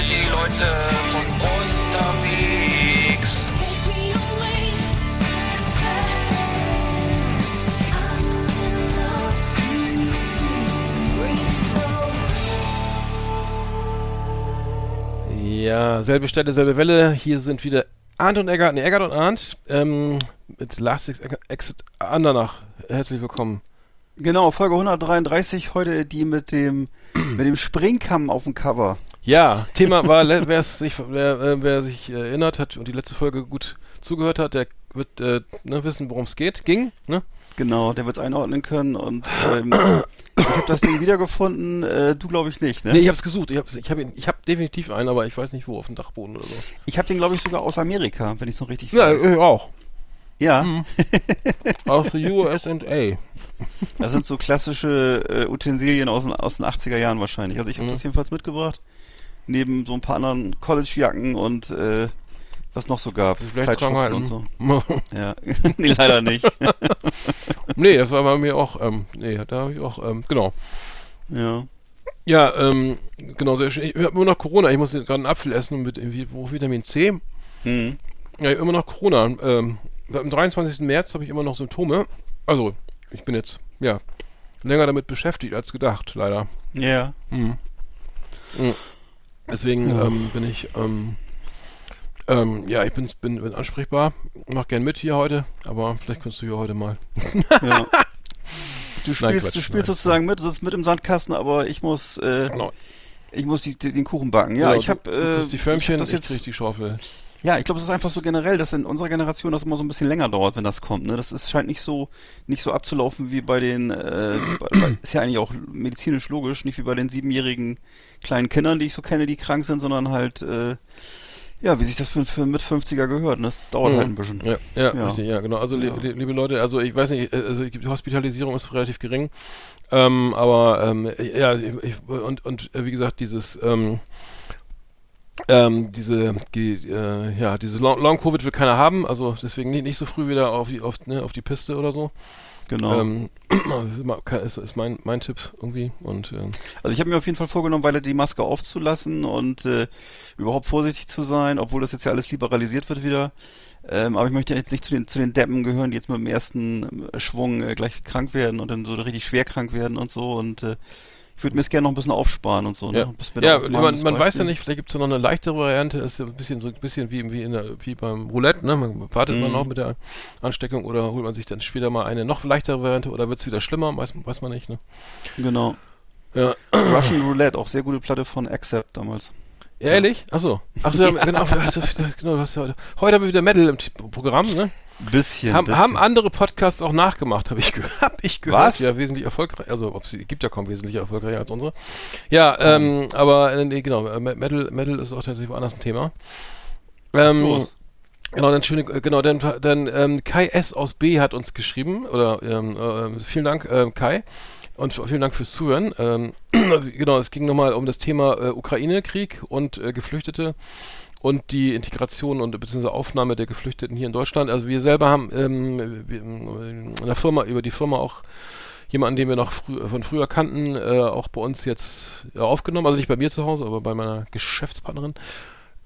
für die Leute von unterwegs. Ja, selbe Stelle, selbe Welle. Hier sind wieder Arndt und Eggert, nee, Eggert und Arndt ähm, mit Last Ex- Exit Andernach. Herzlich willkommen. Genau, Folge 133, heute die mit dem, mit dem Springkamm auf dem Cover. Ja, Thema war, le- wer's sich, wer, äh, wer sich erinnert hat und die letzte Folge gut zugehört hat, der wird äh, ne, wissen, worum es geht. Ging, ne? Genau, der wird es einordnen können und ähm, ich habe das Ding wiedergefunden, äh, du glaube ich nicht, ne? Nee, ich hab's gesucht. Ich hab, ich hab, ich hab definitiv einen, aber ich weiß nicht wo, auf dem Dachboden oder so. Ich habe den glaube ich sogar aus Amerika, wenn ich es noch richtig Ja, weiß. ich auch. Ja, Aus der USA. Das sind so klassische äh, Utensilien aus, den- aus den 80er Jahren wahrscheinlich. Also ich habe Mhm. das jedenfalls mitgebracht, neben so ein paar anderen College-Jacken und äh, was noch so gab, Vielleicht halt. und so. Ja, nee, leider nicht. nee, das war bei mir auch, ähm, nee, da habe ich auch, ähm, genau. ja. Ja, ähm, genau, sehr schön. Ich habe immer noch Corona. Ich muss jetzt gerade einen Apfel essen mit irgendwie, wo Vitamin C. Mhm. Ja, ich immer noch Corona. Ähm, dem 23. März habe ich immer noch Symptome. Also, ich bin jetzt, ja, länger damit beschäftigt als gedacht, leider. Ja. Deswegen ähm, bin ich, ähm, ähm, ja, ich bin, bin, bin ansprechbar. Mach gern mit hier heute, aber vielleicht kannst du ja heute mal. Ja. Du spielst, Quatsch, du spielst nein. sozusagen mit, du sitzt mit im Sandkasten, aber ich muss, äh, Genau. ich muss die, den Kuchen backen. Ja, Genau, ich habe, du, äh, die ich Förmchen, hab das ich jetzt, krieg die Schaufel. Ja, ich glaube, es ist einfach so generell, dass in unserer Generation das immer so ein bisschen länger dauert, wenn das kommt. Ne, das ist, scheint nicht so, nicht so abzulaufen wie bei den, äh, bei, ist ja eigentlich auch medizinisch logisch, nicht wie bei den siebenjährigen kleinen Kindern, die ich so kenne, die krank sind, sondern halt, äh, ja, wie sich das für, für mit 50er gehört. Ne? Das dauert halt ein bisschen. Mhm. Ja, ja, Ja. richtig, ja, genau. Also, Ja. li liebe Leute, also ich weiß nicht, äh, also die Hospitalisierung ist relativ gering, ähm, aber ähm, ja, ich, ich, und, und äh, wie gesagt, dieses, ähm, ähm, diese, ge- äh, ja, diese Long, Long Covid will keiner haben, also deswegen nicht, nicht so früh wieder auf die, auf, ne, auf die Piste oder so. Genau. Ähm, ist, ist, mein, mein Tipp irgendwie und ähm, Also ich habe mir auf jeden Fall vorgenommen, weiter die Maske aufzulassen und äh, überhaupt vorsichtig zu sein, obwohl das jetzt ja alles liberalisiert wird wieder. Ähm, aber ich möchte jetzt nicht zu den zu den Deppen gehören, die jetzt mit dem ersten äh, Schwung äh, gleich krank werden und dann so richtig schwer krank werden und so. Und äh, ich würde mir jetzt gerne noch ein bisschen aufsparen und so. Ja, Ne? Ja mal man, das man weiß ja nicht, vielleicht gibt es ja noch eine leichtere Variante, ist ja ein bisschen so ein bisschen wie, wie, in der, wie beim Roulette, ne? Man wartet man Mhm. auch mit der Ansteckung oder holt man sich dann später mal eine noch leichtere Variante oder wird es wieder schlimmer, weiß, weiß man nicht, ne? Genau. Ja. Russian Roulette, auch sehr gute Platte von Accept damals. Ehrlich? Achso. Achso, ja, genau, also, genau, du hast ja heute. Heute haben wir wieder Metal im Programm, ne? Bisschen. Haben, bisschen. haben andere Podcasts auch nachgemacht, habe ich, hab ich gehört. Was? Ja, wesentlich erfolgreich. Also, ob sie gibt ja kaum wesentlich erfolgreicher als unsere. Ja, ähm, aber äh, nee, genau, äh, Metal, Metal ist auch tatsächlich woanders ein Thema. Ähm, Los. Genau, dann schöne, äh, genau, dann, dann ähm, Kai S aus B hat uns geschrieben oder ähm, äh, vielen Dank ähm, Kai und vielen Dank fürs Zuhören. Ähm, genau, es ging nochmal um das Thema äh, Ukraine-Krieg und äh, Geflüchtete und die Integration und beziehungsweise Aufnahme der Geflüchteten hier in Deutschland. Also wir selber haben ähm, in der Firma über die Firma auch jemanden, den wir noch frü von früher kannten, äh, auch bei uns jetzt äh, aufgenommen. Also nicht bei mir zu Hause, aber bei meiner Geschäftspartnerin.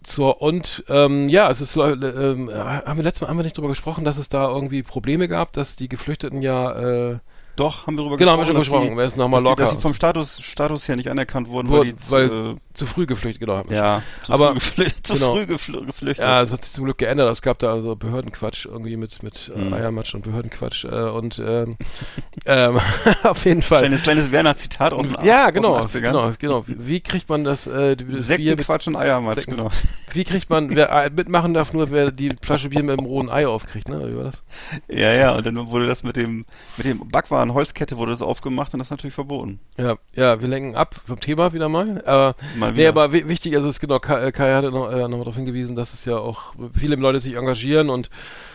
So, und ähm, ja, es ist, äh, ähm, haben wir letztes Mal haben wir nicht drüber gesprochen, dass es da irgendwie Probleme gab, dass die Geflüchteten ja äh, Doch, haben wir darüber Genau, haben wir gesprochen. schon gesprochen. dass Wer ist nochmal dass die, locker? dass sie vom Status, Status her nicht anerkannt wurden, Wo- weil die, weil äh, zu früh geflüchtet, genau. ja, zu Aber- früh, geflüchtet, zu genau. früh geflü geflüchtet. Ja, es hat sich zum Glück geändert. Es gab da also Behördenquatsch irgendwie mit, mit äh, Eiermatsch und Behördenquatsch. Äh, und ähm, ähm, auf jeden Fall. Kleines, kleines Werner-Zitat aus den ja, aus den genau, 80ern. genau, genau. Wie kriegt man das, äh, das Bier Sekten, mit, Quatsch und Eiermatsch, Sekten- genau. wie kriegt man, wer äh, mitmachen darf, nur wer die Flasche Bier mit dem rohen Ei aufkriegt, ne? Wie war das? Ja, ja, und dann wurde das mit dem, mit dem Backwaren Holzkette wurde das aufgemacht und das ist natürlich verboten. Ja, ja, wir lenken ab vom Thema wieder mal. Aber, Mal nee, wieder. aber wi- wichtig, also es ist genau, Kai, Kai hatte noch, äh, noch mal darauf hingewiesen, dass es ja auch viele Leute sich engagieren und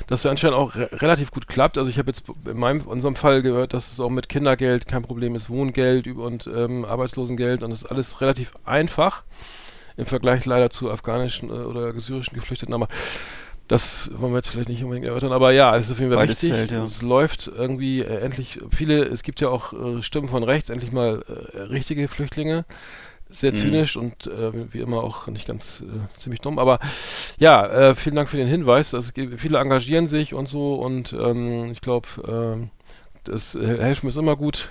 dass es anscheinend auch re relativ gut klappt. Also ich habe jetzt in meinem, unserem Fall gehört, dass es auch mit Kindergeld kein Problem ist, Wohngeld und ähm, Arbeitslosengeld und das ist alles relativ einfach im Vergleich leider zu afghanischen äh, oder syrischen Geflüchteten. Aber das wollen wir jetzt vielleicht nicht unbedingt erörtern, aber ja, es ist auf jeden Fall Beides wichtig. zählt, ja. Es läuft irgendwie äh, endlich viele, es gibt ja auch äh, Stimmen von rechts, endlich mal äh, richtige Flüchtlinge. Sehr Mhm. zynisch und äh, wie immer auch nicht ganz äh, ziemlich dumm. Aber ja, äh, vielen Dank für den Hinweis. Gibt, viele engagieren sich und so und ähm, ich glaube, ähm, das äh, helfen ist immer gut.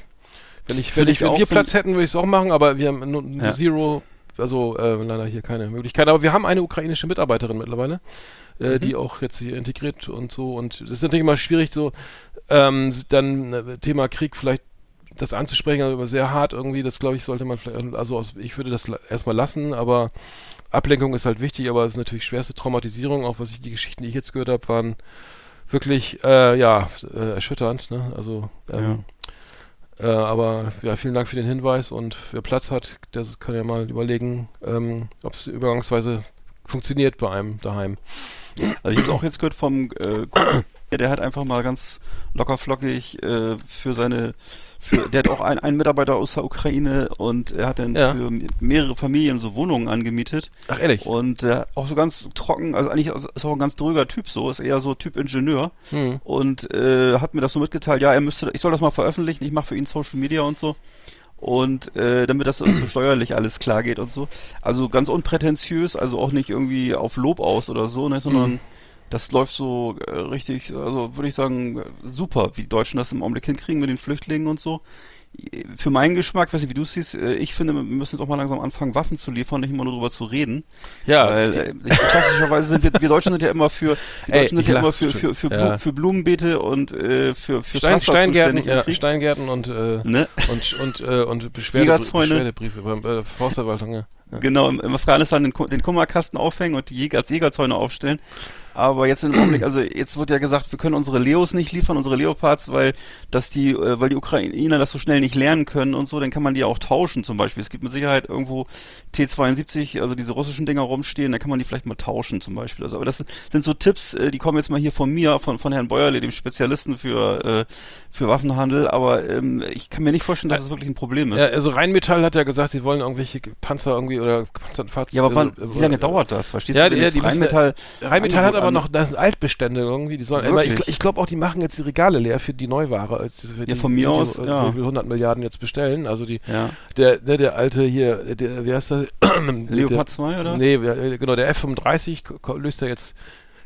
Wenn ich, wenn ich, wenn wir Platz hätten, würde ich es auch machen, aber wir haben nur, nur Ja. Zero, also äh, leider hier keine Möglichkeit. Aber wir haben eine ukrainische Mitarbeiterin mittlerweile, äh, Mhm. die auch jetzt hier integriert und so. Und es ist natürlich immer schwierig, so ähm, dann Thema Krieg vielleicht das anzusprechen, also sehr hart irgendwie, das glaube ich, sollte man vielleicht, also aus, ich würde das erstmal lassen, aber Ablenkung ist halt wichtig, aber es ist natürlich schwerste Traumatisierung, auch was ich, die Geschichten, die ich jetzt gehört habe, waren wirklich, äh, ja, äh, erschütternd, ne, also, ähm, äh, aber ja, vielen Dank für den Hinweis und wer Platz hat, der kann ja mal überlegen, ähm, ob es übergangsweise funktioniert bei einem daheim. Also ich habe auch jetzt gehört vom äh, der hat einfach mal ganz locker flockig äh, für seine für, der hat auch ein, einen Mitarbeiter aus der Ukraine und er hat dann Ja. für mehrere Familien so Wohnungen angemietet. Ach ehrlich? Und äh, auch so ganz trocken, also eigentlich ist auch ein ganz dröger Typ so, ist eher so Typ Ingenieur. Hm. Und äh, hat mir das so mitgeteilt, ja, er müsste, ich soll das mal veröffentlichen, ich mache für ihn Social Media und so. Und äh, damit das so steuerlich alles klar geht und so. Also ganz unprätentiös, also auch nicht irgendwie auf Lob aus oder so, ne, sondern Mhm. Das läuft so äh, richtig, also würde ich sagen, super, wie die Deutschen das im Augenblick hinkriegen mit den Flüchtlingen und so. Für meinen Geschmack, weiß nicht, wie du es siehst, äh, ich finde, wir müssen jetzt auch mal langsam anfangen, Waffen zu liefern, nicht immer nur drüber zu reden. Ja, Weil äh, klassischerweise sind wir, wir Deutschen sind ja immer für, die Ey, Deutschen ich sind ja immer für, für, für, Ja. Für Blumenbeete und äh, für, für Stein, Pflaster Steingärten, ja. Steingärten und, äh, Ne? und, und, äh, und Beschwerde. Beschwerdebriefe beim äh, Forstverwaltung, ja. Genau, im, im Afghanistan den, den Kummerkasten aufhängen und die Jäger, als Jägerzäune aufstellen. Aber jetzt im Augenblick, also jetzt wird ja gesagt, wir können unsere Leos nicht liefern, unsere Leopards, weil dass die, äh, weil die Ukrainer das so schnell nicht lernen können und so, dann kann man die auch tauschen zum Beispiel. Es gibt mit Sicherheit irgendwo T72, also diese russischen Dinger rumstehen, da kann man die vielleicht mal tauschen zum Beispiel. Also, aber das sind so Tipps, äh, die kommen jetzt mal hier von mir, von, von Herrn Bäuerle, dem Spezialisten für, äh, für Waffenhandel, aber ähm, ich kann mir nicht vorstellen, dass es wirklich ein Problem ist. Ja, also Rheinmetall hat ja gesagt, sie wollen irgendwelche Panzer irgendwie oder Panzerfahrzeuge. Ja, aber wann, äh, wie lange äh, dauert das? Verstehst Ja, du? ja, die müssen- Rheinmetall, Rheinmetall hat Angebot aber an- noch, das sind Altbestände irgendwie, die sollen immer, ich, ich glaube auch, die machen jetzt die Regale leer für die Neuware, als für die, von mir die, aus, die, ja. wie viel 100 Milliarden jetzt bestellen, also die, Ja. der, ne, der alte hier, der, wie heißt das? Leopard der, 2 oder was? Nee, wer- genau, der F-35 ko- ko- löst ja jetzt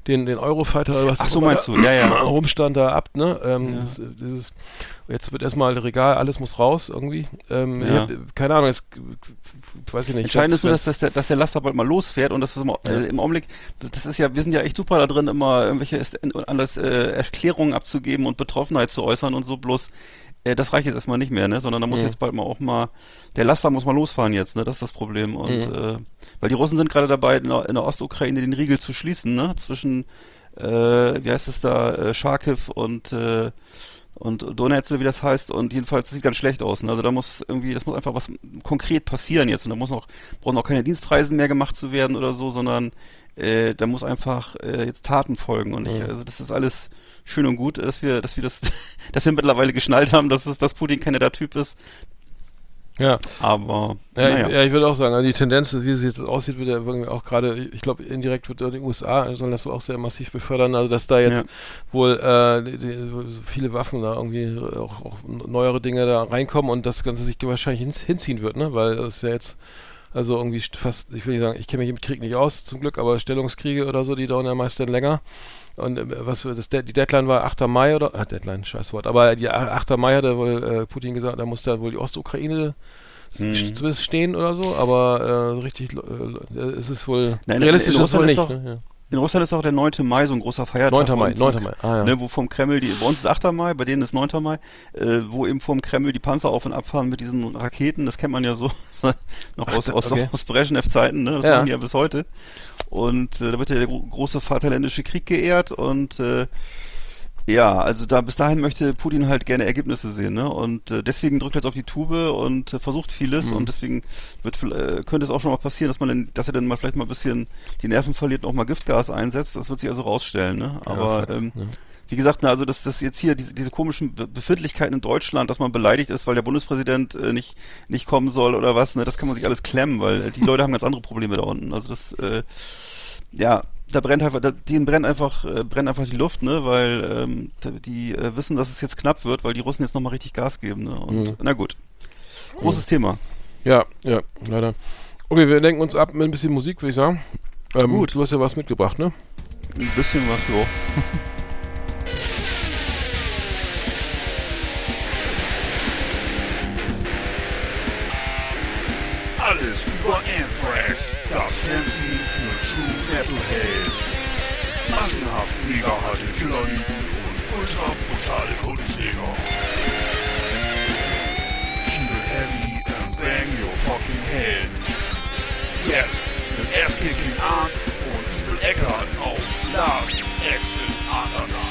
den, den Eurofighter oder was Ach so, meinst da du, ja, ja. rumstand da ab, ne? Ähm, Ja. das, dieses, jetzt wird erstmal Regal, alles muss raus irgendwie. Ähm, Ja. hab, keine Ahnung, jetzt weiß ich nicht. Entscheidend ist nur, dass, dass, der, dass der Laster bald mal losfährt und das ist im, äh, im Augenblick, das ist ja, wir sind ja echt super da drin, immer irgendwelche anders äh, Erklärungen abzugeben und Betroffenheit zu äußern und so, bloß äh, das reicht jetzt erstmal nicht mehr, ne? Sondern da muss Mhm. jetzt bald mal auch mal, der Laster muss mal losfahren jetzt, ne? Das ist das Problem. Und Mhm. äh, weil die Russen sind gerade dabei, in der, in der Ostukraine den Riegel zu schließen, ne? Zwischen äh, wie heißt es da, äh, Charkiw und äh, und Donetsk oder wie das heißt und jedenfalls das sieht ganz schlecht aus. Ne? Also da muss irgendwie, das muss einfach was konkret passieren jetzt und da muss auch brauchen auch keine Dienstreisen mehr gemacht zu werden oder so, sondern äh, da muss einfach äh, jetzt Taten folgen und ich, also das ist alles schön und gut, dass wir, dass wir das, dass wir mittlerweile geschnallt haben, dass es, dass Putin kein netter Typ ist. ja. Aber Ja, naja. ich, ja, ich würde auch sagen, also die Tendenz, wie es jetzt aussieht, wird ja irgendwie auch gerade, ich glaube, indirekt wird die USA sollen das auch sehr massiv befördern, also dass da jetzt Ja. wohl äh, die, die, viele Waffen da irgendwie auch, auch neuere Dinge da reinkommen und das Ganze sich wahrscheinlich hin, hinziehen wird, ne? Weil es ja jetzt Also irgendwie st- fast, ich will nicht sagen, ich kenne mich im Krieg nicht aus, zum Glück, aber Stellungskriege oder so, die dauern ja meist dann länger. Und äh, was das, die Deadline war 8. Mai oder ah, Deadline, scheiß Wort. Aber die 8. Mai hat er wohl äh, Putin gesagt, da muss da wohl die Ostukraine Hm. stehen oder so, aber äh, so richtig äh, es ist wohl Nein, in- realistisch in ist es wohl Russland nicht. ist Ne? In Russland ist auch der 9. Mai so ein großer Feiertag. 9. Mai, wo vom- 9. Mai, ah, ja. ne, wo vom Kreml, die, bei uns ist 8. Mai, bei denen ist 9. Mai, äh, wo eben vom Kreml die Panzer auf und abfahren mit diesen Raketen, das kennt man ja so noch aus, aus, okay. aus Brezhnev-Zeiten, ne? das Ja. machen die ja bis heute. Und äh, da wird ja der gro große Vaterländische Krieg geehrt und äh, ja, also da bis dahin möchte Putin halt gerne Ergebnisse sehen, ne? Und äh, deswegen drückt er jetzt auf die Tube und äh, versucht vieles Mhm. und deswegen wird äh, könnte es auch schon mal passieren, dass man dann, dass er dann mal vielleicht mal ein bisschen die Nerven verliert und auch mal Giftgas einsetzt. Das wird sich also rausstellen, ne? Aber fuck, ähm, ja. wie gesagt, ne, also dass das jetzt hier diese, diese komischen Be Befindlichkeiten in Deutschland, dass man beleidigt ist, weil der Bundespräsident äh, nicht nicht kommen soll oder was, ne? Das kann man sich alles klemmen, weil äh, die Leute haben ganz andere Probleme da unten. Also das äh, ja, da brennt einfach, da, denen brennt einfach, äh, brennt einfach die Luft, ne, weil ähm, da- die äh, wissen, dass es jetzt knapp wird, weil die Russen jetzt nochmal richtig Gas geben, ne. Und Mhm. na gut. Großes Thema. Ja, ja, leider. Okay, wir lenken uns ab mit ein bisschen Musik, würde ich sagen. Ähm, Gut. Du hast ja was mitgebracht, ne? Ein bisschen was, jo. Alles über Anthrax, das Fernsehen für Metalhead. Massenhaft mega harte Killerlieben und ultra brutale Kundenjäger. Keep it heavy and bang your fucking head. Jetzt mit Ass-Kicking Art und Evil Eckart auf Last Exit Underground.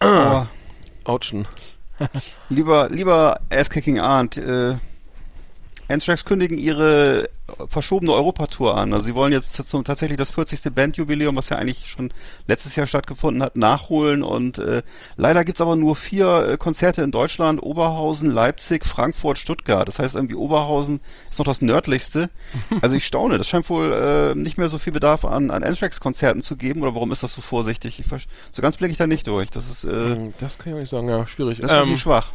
Aber Autschen. lieber, lieber Ass-Kicking Arndt, äh, Anthrax kündigen ihre verschobene Europatour an. Also sie wollen jetzt zum, tatsächlich das 40. Bandjubiläum, was ja eigentlich schon letztes Jahr stattgefunden hat, nachholen. Und äh, leider gibt's aber nur vier äh, Konzerte in Deutschland, Oberhausen, Leipzig, Frankfurt, Stuttgart. Das heißt irgendwie Oberhausen ist noch das nördlichste. Also ich staune, das scheint wohl äh, nicht mehr so viel Bedarf an, an Anthrax-Konzerten zu geben. Oder warum ist das so vorsichtig? Ich, so ganz blicke ich da nicht durch. Das ist, äh, Das kann ich auch nicht sagen, ja, schwierig. das ist Ähm, schwach.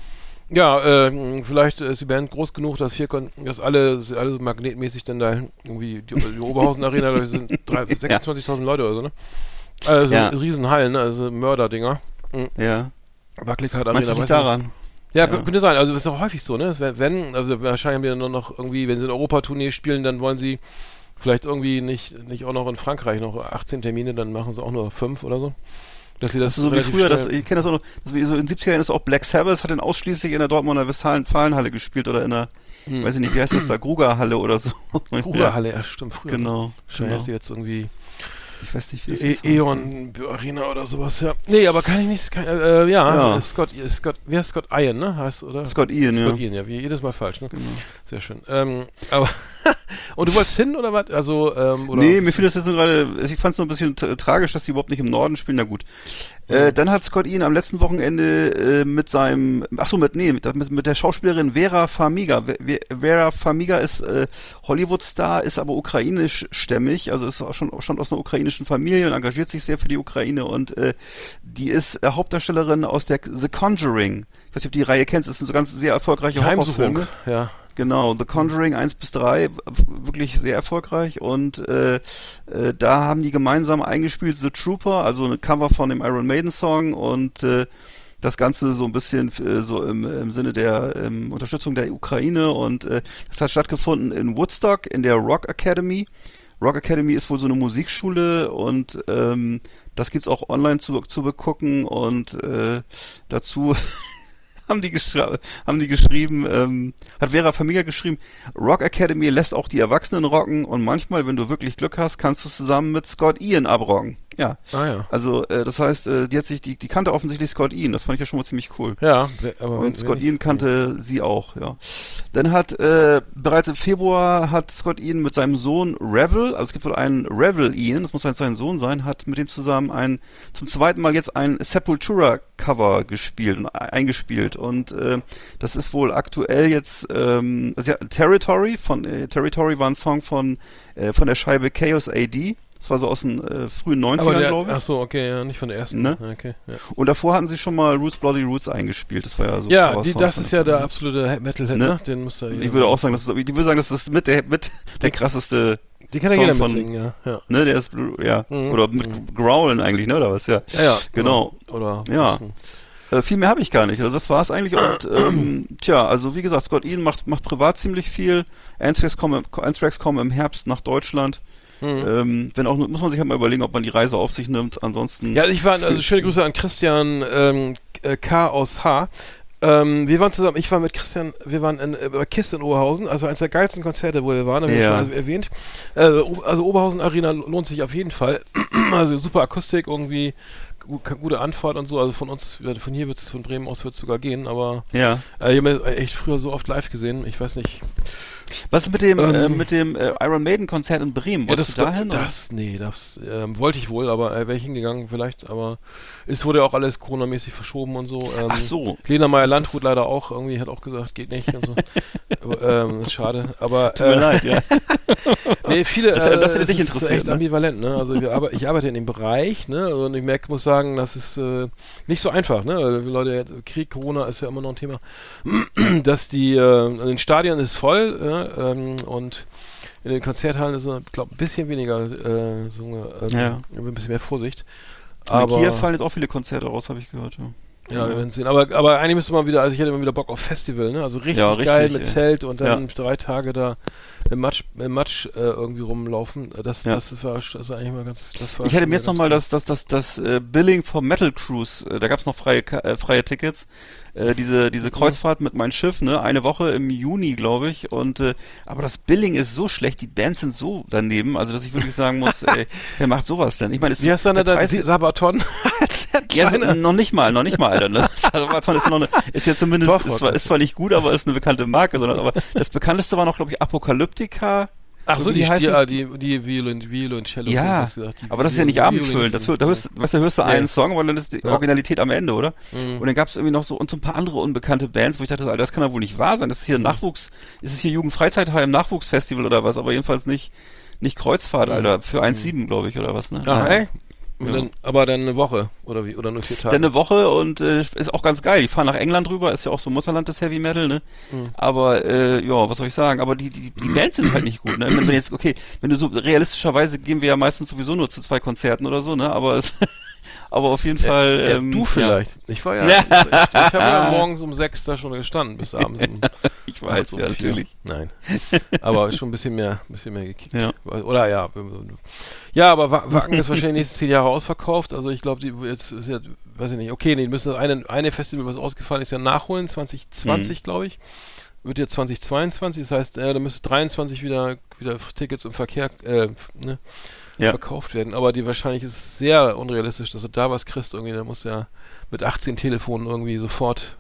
Ja, äh, vielleicht ist die Band groß genug, dass Kon dass alle, alle so magnetmäßig dann da irgendwie die, die Oberhausen Arena glaub ich, sind drei- 26.000 Leute oder so, ne? Also Ja. Riesenhallen, ne? Also Mörderdinger. Ja. Wackelkart Meinst Arena. du nicht ich daran? Ja, Ja. kö- könnte sein. Also ist auch häufig so, ne? Wenn, also wahrscheinlich haben wir nur noch irgendwie, wenn sie eine Europatournee spielen, dann wollen sie vielleicht irgendwie nicht, nicht auch noch in Frankreich noch 18 Termine, dann machen sie auch nur fünf oder so. Dass sie das, ist so wie früher, das, ich kenne das auch noch, das wie so in den 70er Jahren ist auch Black Sabbath, hat dann ausschließlich in der Dortmunder Westfalen-Halle gespielt oder in der, weiß ich nicht, wie heißt das da, Gruger-Halle oder so. Grugerhalle, ja, stimmt, früher. Genau, Wahrscheinlich genau. heißt die jetzt irgendwie Ich weiß nicht, wie das E. Eon Arena oder sowas, ja. Nee, aber kann ich nicht, kann, äh, ja, Ja. Scott, Scott, wer ist Scott Ian, ne? Heißt, oder? Scott Ian, Scott ja. Ian, ja, wie jedes Mal falsch, ne? Genau. Sehr schön. Ähm, aber, und du wolltest hin oder was? Also, ähm, oder? nee, mir fiel das jetzt nur gerade, ich fand es nur ein bisschen tragisch, dass die überhaupt nicht im Norden spielen, na gut. Äh, dann hat Scott Ian am letzten Wochenende äh, mit seinem, ach so, mit, nee, mit, mit, der Schauspielerin Vera Farmiga. Ve- Vera Farmiga ist äh, Hollywood-Star, ist aber ukrainischstämmig, also ist auch schon, stammt aus einer ukrainischen Familie und engagiert sich sehr für die Ukraine und äh, die ist äh, Hauptdarstellerin aus der The Conjuring. Ich weiß nicht, ob du die Reihe kennst, das sind so ganz sehr erfolgreiche Horrorfilme. ja. Genau, The Conjuring 1 bis 3, w- wirklich sehr erfolgreich und äh, äh, da haben die gemeinsam eingespielt The Trooper, also ein Cover von dem Iron Maiden Song und äh, das Ganze so ein bisschen äh, so im, im Sinne der ähm, Unterstützung der Ukraine und äh, das hat stattgefunden in Woodstock in der Rock Academy. Rock Academy ist wohl so eine Musikschule und ähm, das gibt's auch online zu, zu begucken und äh, dazu haben die, haben die geschrieben, ähm, hat Vera Familia geschrieben, Rock Academy lässt auch die Erwachsenen rocken und manchmal, wenn du wirklich Glück hast, kannst du zusammen mit Scott Ian abrocken. Ja. Ah ja. Also, äh, das heißt, äh, die hat sich, die, die kannte offensichtlich Scott Ian. Das fand ich ja schon mal ziemlich cool. Ja, aber Und Scott Ian kannte sie auch, ja. Dann hat äh, bereits im Februar hat Scott Ian mit seinem Sohn Revel, also es gibt wohl einen Revel Ian, das muss halt sein Sohn sein, hat mit dem zusammen ein zum zweiten Mal jetzt ein Sepultura Cover gespielt und eingespielt und äh, das ist wohl aktuell jetzt ähm, also ja, Territory von äh, Territory war ein Song von äh, von der Scheibe Chaos AD. Das war so aus den äh, frühen 90ern, Aber der, glaube ich. ach so, okay, ja, nicht von der ersten. Ne? Ja, Okay, ja. Und davor hatten sie schon mal Roots Bloody Roots eingespielt. Das war ja so. Ja, die, das ist ja der absolute Metalhead, Ne? ne? Den muss er Ich würde auch sagen, das ist, ich würde sagen, das ist mit der, mit der krasseste. Die kann ja jeder von- mitsingen, ja. Ja, Ne, der ist, blue- ja, Mhm. oder mit Growlen eigentlich, ne, oder was, ja. ja, ja Genau. Oder, oder Ja. Äh, viel mehr habe ich gar nicht. Also das war es eigentlich. Und ähm, tja, also wie gesagt, Scott Ian macht, macht privat ziemlich viel. Anthrax kommen, Anthrax kommen im Herbst nach Deutschland. Mhm. Ähm, wenn auch, muss man sich halt mal überlegen, ob man die Reise auf sich nimmt. Ansonsten. Ja, ich war, also schöne Grüße an Christian ähm, äh, K. aus H. Ähm, wir waren zusammen, ich war mit Christian, wir waren in, äh, bei KISS in Oberhausen, also eines der geilsten Konzerte, wo wir waren, habe ich Ja. schon erwähnt. Äh, also Oberhausen Arena lohnt sich auf jeden Fall. also super Akustik irgendwie, gu gute Anfahrt und so. Also von uns, äh, von hier wird es, von Bremen aus wird es sogar gehen, aber ja. äh, ich habe echt früher so oft live gesehen, ich weiß nicht. Was ist mit dem, Ähm, äh, mit dem äh, Iron Maiden Konzert in Bremen? Ja, Wolltest das, du dahin? oder? das, nee, das ähm, wollte ich wohl, aber äh, wäre ich hingegangen vielleicht, aber es wurde ja auch alles Corona-mäßig verschoben und so. Ähm, Ach so. Lena Meyer-Landrut leider auch, irgendwie hat auch gesagt, geht nicht und so. aber, ähm, schade, aber Tut mir äh, leid, ja. nee, viele, Das hätte- das äh, hätte dich ist interessiert, echt ne? ambivalent, ne? Also wir arbe ich arbeite in dem Bereich, ne? Und ich merke, muss sagen, das ist äh, nicht so einfach, ne? Die Leute, Krieg, Corona ist ja immer noch ein Thema, dass die, äh, in den Stadien ist voll, ähm, und in den Konzerthallen ist, ich glaube, ein bisschen weniger, äh, so, ähm, Ja. ein bisschen mehr Vorsicht. Aber hier fallen jetzt auch viele Konzerte raus, habe ich gehört. Ja. ja, wir werden sehen. Aber, aber eigentlich müsste man wieder, also ich hätte immer wieder Bock auf Festival, ne? Also richtig, Ja, richtig, geil mit ey. Zelt und dann Ja. drei Tage da im Matsch, im Matsch äh, irgendwie rumlaufen. Das, Ja. das, war, das war eigentlich mal ganz. Das war Ich hätte mir jetzt nochmal cool. das, das, das, das äh, Billing vom Metal Cruise, äh, da gab's noch freie, äh, freie Tickets, äh, diese, Mhm. diese Kreuzfahrt mit meinem Schiff, ne, eine Woche im Juni, glaube ich, und äh, aber das Billing ist so schlecht, die Bands sind so daneben, also dass ich wirklich sagen muss, ey, wer macht sowas denn? Ich meine, Wie hast du denn da Sabaton? Ja, so, noch nicht mal, noch nicht mal, Alter. Ne? Sabaton ist, noch eine, ist ja zumindest, ist zwar, ist zwar nicht gut, aber ist eine bekannte Marke, sondern aber das bekannteste war noch, glaube ich, Apokalyptika. Ach so, wie die, die, heißen. ah, die, die Violin, Violoncello. ja, du gesagt, aber das ist ja nicht abendfüllend. Das, hör- da hörst, weißt du, hörst du Ja. einen Song, aber dann ist die Ja. Originalität am Ende, oder? Mhm. Und dann gab es irgendwie noch so und so ein paar andere unbekannte Bands, wo ich dachte, Alter, das kann doch wohl nicht wahr sein. Das ist hier ein Nachwuchs, ist es hier Jugendfreizeitheim Nachwuchsfestival oder was, aber jedenfalls nicht, nicht Kreuzfahrt, Alter, für 1,7, glaube ich, oder was, ne? Mhm. Ah, Naja. ey? Ja. dann, aber dann eine Woche, oder wie? Oder nur vier Tage? Dann eine Woche und äh, ist auch ganz geil. Die fahren nach England rüber, ist ja auch so Mutterland des Heavy Metal, ne? Mhm. Aber äh, ja, was soll ich sagen? Aber die, die, die Bands sind halt nicht gut, ne? Wenn, wenn jetzt, okay, wenn du so realistischerweise gehen wir ja meistens sowieso nur zu zwei Konzerten oder so, ne? Aber es, aber auf jeden Fall. ja, ähm, du vielleicht. Ich war ja, Ja. ich, ich habe ja morgens um sechs da schon gestanden, bis abends um Ich weiß, um ja, vier. natürlich. Nein. Aber schon ein bisschen mehr, ein bisschen mehr gekickt. Ja. Oder ja. Ja, aber Wa- Wacken ist wahrscheinlich die nächsten zehn Jahre ausverkauft. Also ich glaube, die jetzt ist ja, weiß ich nicht, okay, nee, die müssen das eine, eine Festival, was ausgefallen ist, ja nachholen, Mhm. 2020, glaube ich. Wird jetzt 2022, das heißt, äh, da müsste 23 wieder, wieder Tickets im Verkehr, äh, ne, Ja. verkauft werden. Aber die wahrscheinlich ist sehr unrealistisch, dass du da was kriegst irgendwie. Da muss ja mit 18 Telefonen irgendwie sofort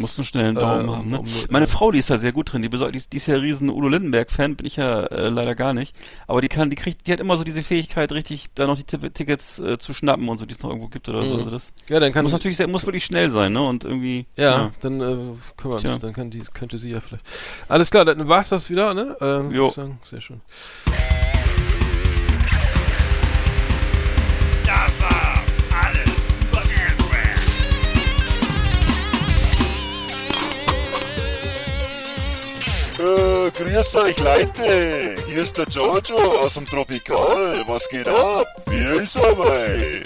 Musst einen schnellen Daumen Äh, haben, ne? um- Meine äh, Frau, die ist da sehr gut drin. Die, die, ist, die ist ja riesen Udo Lindenberg-Fan, bin ich ja äh, leider gar nicht. Aber die kann, die kriegt, die hat immer so diese Fähigkeit, richtig da noch die Tipp Tickets äh, zu schnappen und so, die es noch irgendwo gibt oder so. Mhm. Also das Ja, dann kann muss natürlich sehr, muss wirklich schnell sein, ne? Und irgendwie. Ja, dann äh, können wir uns, dann kann die, könnte sie ja vielleicht. Alles klar, dann war's das wieder, ne? Äh, würd Jo. Sehr schön. Äh, grüß euch Leute, hier ist der Jojo aus dem Tropikal. Was geht ab? Wie ist dabei?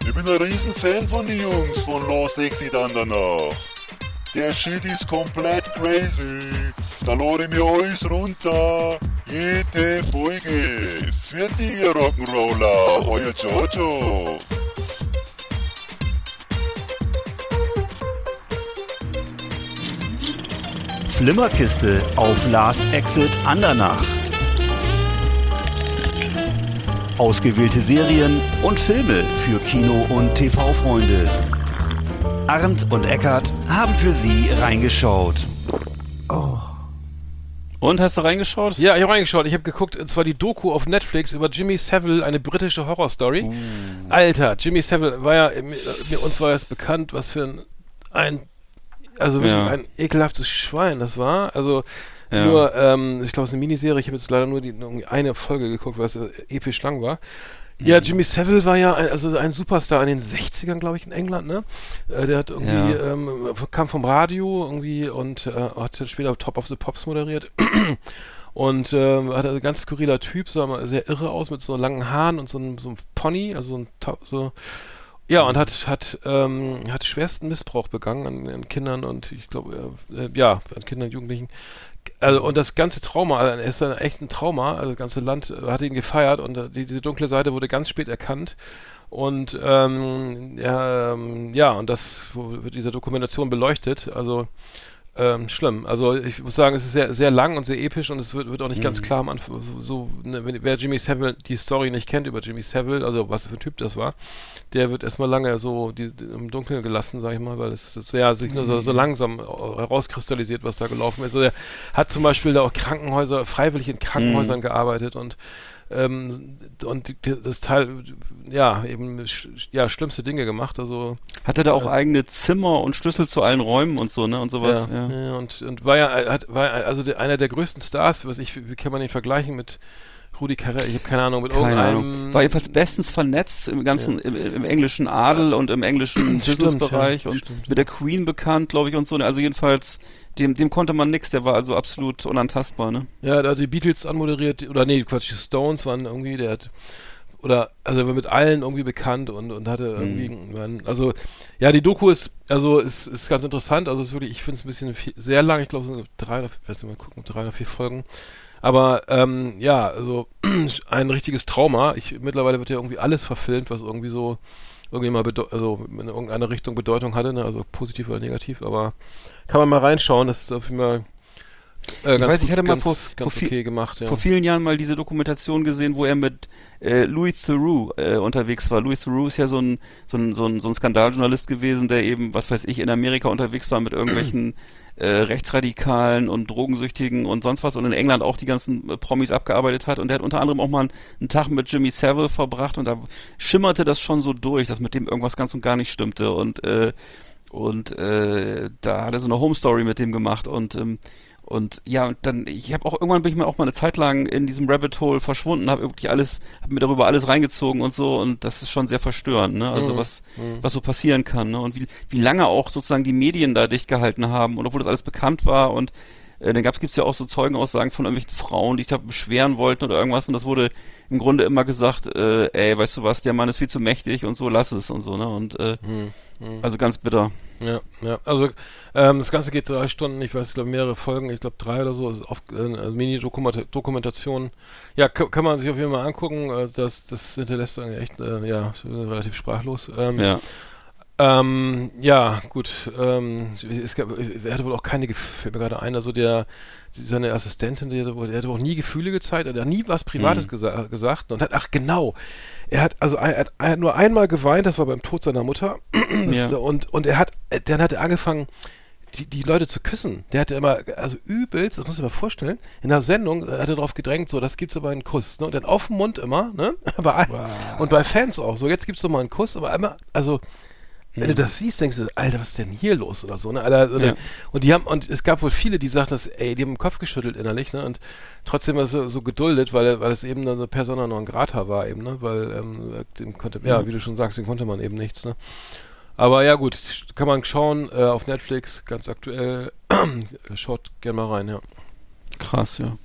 Ich bin ein Riesenfan von den Jungs von Lost Exit an der Shit ist komplett crazy. Da lade ich mir alles runter. Jede Folge. Für die Rock'n'Roller, euer Jojo. Flimmerkiste auf Last Exit Andernach. Ausgewählte Serien und Filme für Kino- und TV-Freunde. Arndt und Eckart haben für Sie reingeschaut. Und hast du reingeschaut? Ja, ich habe reingeschaut. Ich habe geguckt, und zwar die Doku auf Netflix über Jimmy Savile, eine britische Horrorstory. Uh. Alter, Jimmy Savile war ja, mir, mir- uns war es bekannt, was für ein, ein also wirklich Ja. ein ekelhaftes Schwein das war. Also Ja. nur, ähm, ich glaube, es ist eine Miniserie. Ich habe jetzt leider nur die, eine Folge geguckt, weil es äh, episch lang war. Ja. Jimmy Savile war ja ein, also ein Superstar in den 60ern, glaube ich, in England, ne? Äh, der hat irgendwie, Ja. ähm, kam vom Radio irgendwie und äh, hat später Top of the Pops moderiert. Und ähm, hat ein ganz skurriler Typ, sah mal sehr irre aus, mit so langen Haaren und so einem, so einem Pony, also so ein so ja, und hat hat ähm, hat schwersten Missbrauch begangen an, an Kindern und ich glaube äh, ja an Kindern und Jugendlichen. Also und das ganze Trauma, also es ist ein echt ein Trauma. Also das ganze Land hat ihn gefeiert und äh, die, diese dunkle Seite wurde ganz spät erkannt. Und ähm, ja, ähm, ja, und das wird dieser Dokumentation beleuchtet. Also ähm, schlimm. Also ich muss sagen, es ist sehr, sehr lang und sehr episch und es wird, wird auch nicht ganz klar am Anfang, so, so ne, wenn, wer Jimmy Savile die Story nicht kennt über Jimmy Savile, also was für ein Typ das war, der wird erstmal lange so die, die, im Dunkeln gelassen, sag ich mal, weil es ja sich nur so, so langsam herauskristallisiert, was da gelaufen ist. Also er hat zum Beispiel da auch Krankenhäuser, freiwillig in Krankenhäusern gearbeitet und ähm, und das Teil, ja, eben, ja, schlimmste Dinge gemacht, also Hatte da auch Ja. eigene Zimmer und Schlüssel zu allen Räumen und so, ne? Und sowas. ja, Ja. ja. und, und war ja, hat, war ja also der, einer der größten Stars, was ich, wie kann man ihn vergleichen mit Rudi Carell? Ich habe keine Ahnung, mit Keine irgendeinem. Ahnung. War jedenfalls bestens vernetzt im ganzen, im, im englischen Adel und im englischen Businessbereich ja, und stimmt, mit der Queen bekannt, glaube ich, und so. Also jedenfalls, dem, dem konnte man nix, der war also absolut unantastbar, ne? Ja, der hat die Beatles anmoderiert, oder nee, Quatsch, die Stones waren irgendwie, der hat, oder, also er war mit allen irgendwie bekannt und, und hatte irgendwie, Mhm. also, ja, die Doku ist, also, ist, ist ganz interessant, also, es ist wirklich, ich finde es ein bisschen viel, sehr lang, ich glaube, es sind drei oder, ich weiß nicht mal gucken, drei oder vier Folgen. Aber, ähm, ja, also, ein richtiges Trauma. Ich, mittlerweile wird ja irgendwie alles verfilmt, was irgendwie so, irgendwie mal, also, in irgendeiner Richtung Bedeutung hatte, ne, also positiv oder negativ, aber kann man mal reinschauen, das ist auf jeden Fall, äh, Ich weiß, ich gut- hatte mal ganz, vor- ganz vor okay gemacht, ja. Vor vielen Jahren mal diese Dokumentation gesehen, wo er mit äh, Louis Theroux äh, unterwegs war. Louis Theroux ist ja so ein, so, ein, so, ein, so ein Skandaljournalist gewesen, der eben, was weiß ich, in Amerika unterwegs war mit irgendwelchen äh, Rechtsradikalen und Drogensüchtigen und sonst was und in England auch die ganzen äh, Promis abgearbeitet hat. Und der hat unter anderem auch mal einen, Tag mit Jimmy Savile verbracht und da schimmerte das schon so durch, dass mit dem irgendwas ganz und gar nicht stimmte. Und äh, und äh, da hat er so eine Home Story mit dem gemacht. Und ähm, und ja, und dann, ich habe auch irgendwann bin ich mal auch mal eine Zeit lang in diesem Rabbit Hole verschwunden, habe wirklich alles, habe mir darüber alles reingezogen und so und das ist schon sehr verstörend, ne? Also Mhm. was, Mhm. was so passieren kann, ne? Und wie, wie lange auch sozusagen die Medien da dicht gehalten haben und obwohl das alles bekannt war und äh, dann gab's gibt's ja auch so Zeugenaussagen von irgendwelchen Frauen, die sich da beschweren wollten oder irgendwas und das wurde im Grunde immer gesagt, äh, ey, weißt du was, der Mann ist viel zu mächtig und so, lass es und so, ne? Und äh, Hm, also ganz bitter. Ja, ja. Also ähm, das Ganze geht drei Stunden, ich weiß, ich glaube mehrere Folgen, ich glaube drei oder so, ist auf, äh, also Mini-Dokumentation. Ja, kann, man sich auf jeden Fall angucken. Äh, das, das hinterlässt einen echt, äh, ja, relativ sprachlos. Ähm, Ja. Ähm, ja, gut. Ähm, es gab, er hatte wohl auch keine, Gef- fällt mir gerade ein, also der, seine Assistentin, die hatte, wohl, der hatte auch nie Gefühle gezeigt, er hat nie was Privates Mhm. gesa gesagt und hat, ach genau, er hat, also er hat, er hat nur einmal geweint, das war beim Tod seiner Mutter Ja. und, und er hat, dann hat er angefangen, die, die Leute zu küssen. Der hatte immer, also übelst, das muss ich mir vorstellen, in der Sendung äh, hat er darauf gedrängt, so, das gibt's aber einen Kuss, ne? Und dann auf dem Mund immer, ne? Bei, allen- Und bei Fans auch, so, jetzt gibt's doch mal einen Kuss, aber einmal, also, wenn du das siehst, denkst du, Alter, was ist denn hier los oder so, ne? Alter, oder, Ja. Und die haben, und es gab wohl viele, die sagten, dass, ey, die haben den Kopf geschüttelt innerlich, ne? Und trotzdem war es so, so geduldet, weil, weil es eben so Persona non grata war eben, ne? Weil, ähm, dem konnte, ja, wie du schon sagst, dem konnte man eben nichts, ne? Aber ja, gut, kann man schauen, äh, auf Netflix, ganz aktuell. Schaut gerne mal rein, ja. Krass, ja.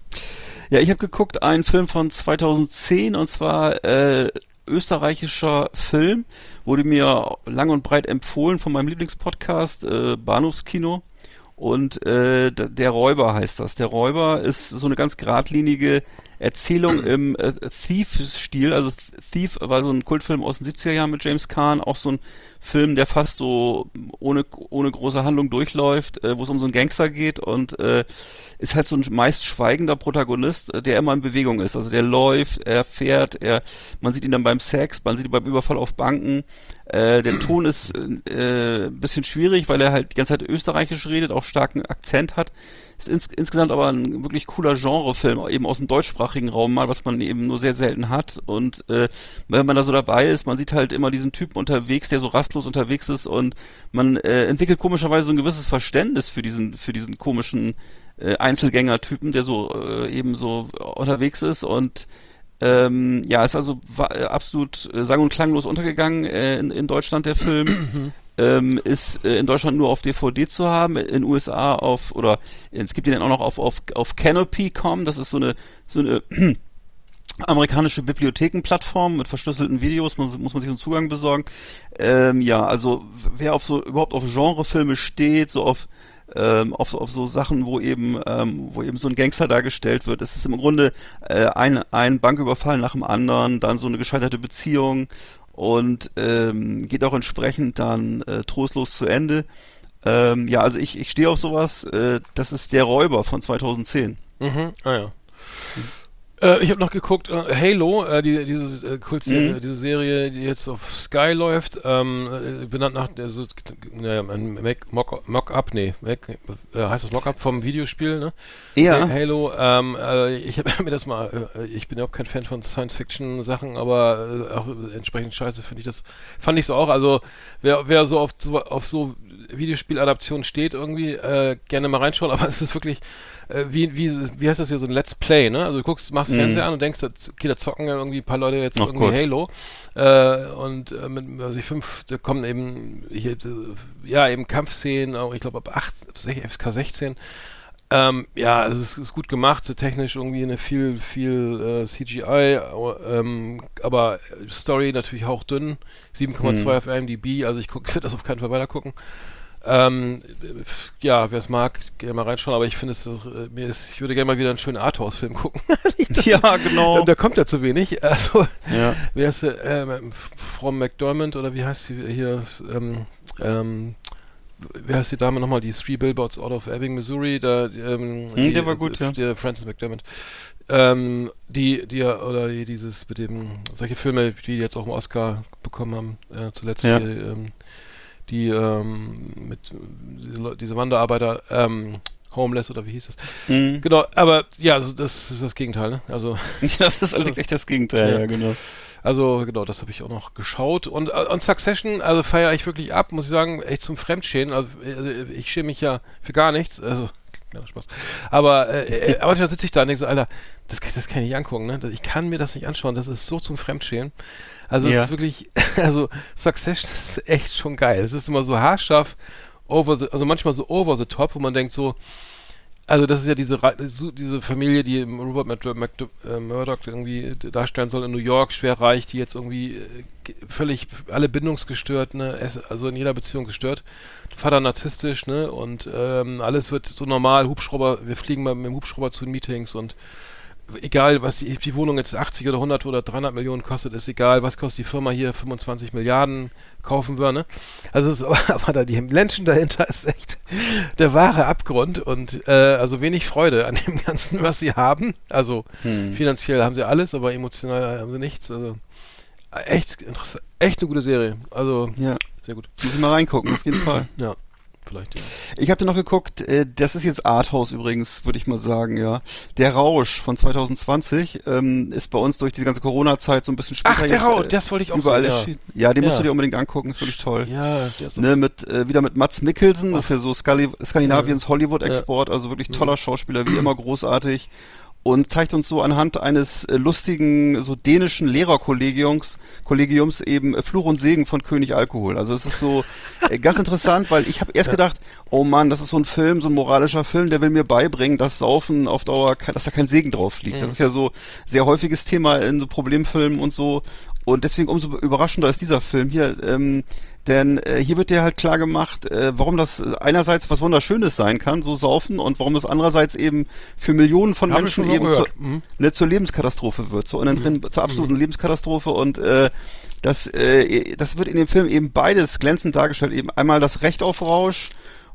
Ja, ich habe geguckt, einen Film von 2010 und zwar äh, österreichischer Film, wurde mir lang und breit empfohlen von meinem Lieblingspodcast äh, Bahnhofskino und äh, der Räuber heißt das. Der Räuber ist so eine ganz geradlinige Erzählung im äh, Thief-Stil. Also Thief war so ein Kultfilm aus den 70er Jahren mit James Caan, auch so ein Film, der fast so ohne, ohne große Handlung durchläuft, äh, wo es um so einen Gangster geht und äh, ist halt so ein meist schweigender Protagonist, äh, der immer in Bewegung ist. Also der läuft, er fährt, er, man sieht ihn dann beim Sex, man sieht ihn beim Überfall auf Banken. Äh, der Ton ist äh, ein bisschen schwierig, weil er halt die ganze Zeit österreichisch redet, auch starken Akzent hat. Ist ins, insgesamt aber ein wirklich cooler Genrefilm, eben aus dem deutschsprachigen Raum mal, was man eben nur sehr selten hat. Und äh, wenn man da so dabei ist, man sieht halt immer diesen Typen unterwegs, der so rastlos unterwegs ist und man äh, entwickelt komischerweise so ein gewisses Verständnis für diesen, für diesen komischen äh, Einzelgänger-Typen, der so äh, eben so unterwegs ist und ähm, ja, ist also äh, absolut äh, sang- und klanglos untergegangen äh, in, in Deutschland der Film. ähm, ist äh, in Deutschland nur auf DVD zu haben, in USA auf oder es gibt ihn dann auch noch auf auf auf Canopy.com. Das ist so eine so eine amerikanische Bibliothekenplattform mit verschlüsselten Videos, muss, muss man sich einen Zugang besorgen. Ähm, ja, also wer auf so überhaupt auf Genrefilme steht, so auf ähm, auf, auf so Sachen, wo eben, ähm, wo eben so ein Gangster dargestellt wird. Es ist im Grunde äh, ein, ein Banküberfall nach dem anderen, dann so eine gescheiterte Beziehung und ähm, geht auch entsprechend dann äh, trostlos zu Ende. Ähm, ja, also ich, ich stehe auf sowas. Äh, das ist der Räuber von 2010. Mhm. Ah ja. Äh, ich habe noch geguckt, äh, Halo, äh, die, diese, äh, Kultserie, Mhm. diese Serie, die jetzt auf Sky läuft, ähm, äh, benannt nach der so, naja, Mac- Mock- Mock-up, nee, Mac, äh, heißt das Mock-up vom Videospiel, ne? Ja. Ha- Halo, ähm, äh, ich habe mir das mal, äh, ich bin ja auch kein Fan von Science-Fiction-Sachen, aber äh, auch entsprechend scheiße finde ich das, fand ich so auch, also wer, wer so auf so, auf so Videospieladaptionen steht irgendwie, äh, gerne mal reinschauen, aber es ist wirklich, äh, wie, wie, wie heißt das hier, so ein Let's Play, ne? Also du guckst, machst Mhm. Fernseher an und denkst, da- okay, da zocken ja irgendwie ein paar Leute jetzt Ach irgendwie Gott. Halo. Äh, und äh, mit, also ich fünf, da kommen eben, hier, äh, ja, eben Kampfszenen, auch ich glaube ab 8, FSK 16. Ähm, ja, also es ist gut gemacht, technisch irgendwie eine viel, viel äh, CGI, ähm, aber Story natürlich hauchdünn, 7,2 Mhm. auf IMDb, also ich guck, werde das auf keinen Fall weiter gucken. Ähm, ja, wer es mag, gerne mal reinschauen, aber ich finde es, äh, mir ist, ich würde gerne mal wieder einen schönen Arthouse-Film gucken. Ja, genau. Da, da kommt ja zu wenig. Also, Ja. wer ist der, ähm, Frau McDermott oder wie heißt sie hier, ähm, ähm, wer heißt die Dame nochmal, die Three Billboards out of Ebbing, Missouri, da, ähm, die, Hm, der war gut, ja. Der Francis McDermott. Ähm, die, die, oder die, dieses mit dem, solche Filme, die jetzt auch einen Oscar bekommen haben, äh, zuletzt Ja. die, ähm, die, ähm, mit, diese, Wanderarbeiter, ähm, Homeless oder wie hieß das? Mhm. Genau, aber ja, also das ist das Gegenteil, ne? Also, Das ist allerdings echt das Gegenteil, Ja. ja, genau. also genau, das habe ich auch noch geschaut. Und, äh, und Succession, also feiere ich wirklich ab, muss ich sagen, echt zum Fremdschämen. Also, also ich schäme mich ja für gar nichts. Also, kleiner Spaß. Aber, äh, äh, aber da sitze ich da und denke so, Alter, das, kann- das kann ich nicht angucken, ne? Ich kann mir das nicht anschauen, das ist so zum Fremdschämen. Also es Ja. ist wirklich, also Succession ist echt schon geil. Es ist immer so haarscharf, over the, also manchmal so over the top, wo man denkt so, also das ist ja diese diese Familie, die Robert äh, Murdoch irgendwie darstellen soll in New York, schwer reich, die jetzt irgendwie äh, völlig alle bindungsgestört, ne, es- also in jeder Beziehung gestört. Vater narzisstisch, ne, und ähm, alles wird so normal, Hubschrauber, wir fliegen mal mit dem Hubschrauber zu den Meetings und egal, was die, die Wohnung jetzt 80 oder 100 oder 300 Millionen kostet, ist egal, was kostet die Firma hier, 25 Milliarden kaufen wir, ne? Also es ist aber, aber da die Menschen dahinter ist echt der wahre Abgrund und äh, also wenig Freude an dem Ganzen, was sie haben. Also Hm. finanziell haben sie alles, aber emotional haben sie nichts. Also echt interessant, echt eine gute Serie. Also Ja, sehr gut. ich mal reingucken, auf jeden Fall. Ja, vielleicht ja. Ich habe noch geguckt, äh, das ist jetzt Arthouse übrigens, würde ich mal sagen, ja. Der Rausch von 2020 ähm, ist bei uns durch diese ganze Corona-Zeit so ein bisschen später Ach, der Rausch, äh, das wollte ich auch überall sagen, ja. erschienen. Ja, den musst Ja. du dir unbedingt angucken, ist wirklich toll. Ja, der ist Ne, mit, äh, wieder mit Mats Mikkelsen, das ist ja so Skali Skandinaviens Hollywood-Export, also wirklich Mhm. toller Schauspieler, wie immer großartig. Und zeigt uns so anhand eines äh, lustigen, so dänischen Lehrerkollegiums Kollegiums eben äh, Fluch und Segen von König Alkohol. Also es ist so äh, ganz interessant, weil ich habe erst gedacht, oh Mann, das ist so ein Film, so ein moralischer Film, der will mir beibringen, dass Saufen auf Dauer, dass da kein Segen drauf liegt. Das ist ja so sehr häufiges Thema in so Problemfilmen und so. Und deswegen umso überraschender ist dieser Film hier. Ähm, Denn äh, hier wird dir halt klar gemacht, äh, warum das einerseits was Wunderschönes sein kann, so saufen, und warum das andererseits eben für Millionen von Hab Menschen eben zu, Mhm. ne, zur Lebenskatastrophe wird, so innen drin, zur absoluten Lebenskatastrophe und äh, das, äh, das wird in dem Film eben beides glänzend dargestellt. Eben einmal das Recht auf Rausch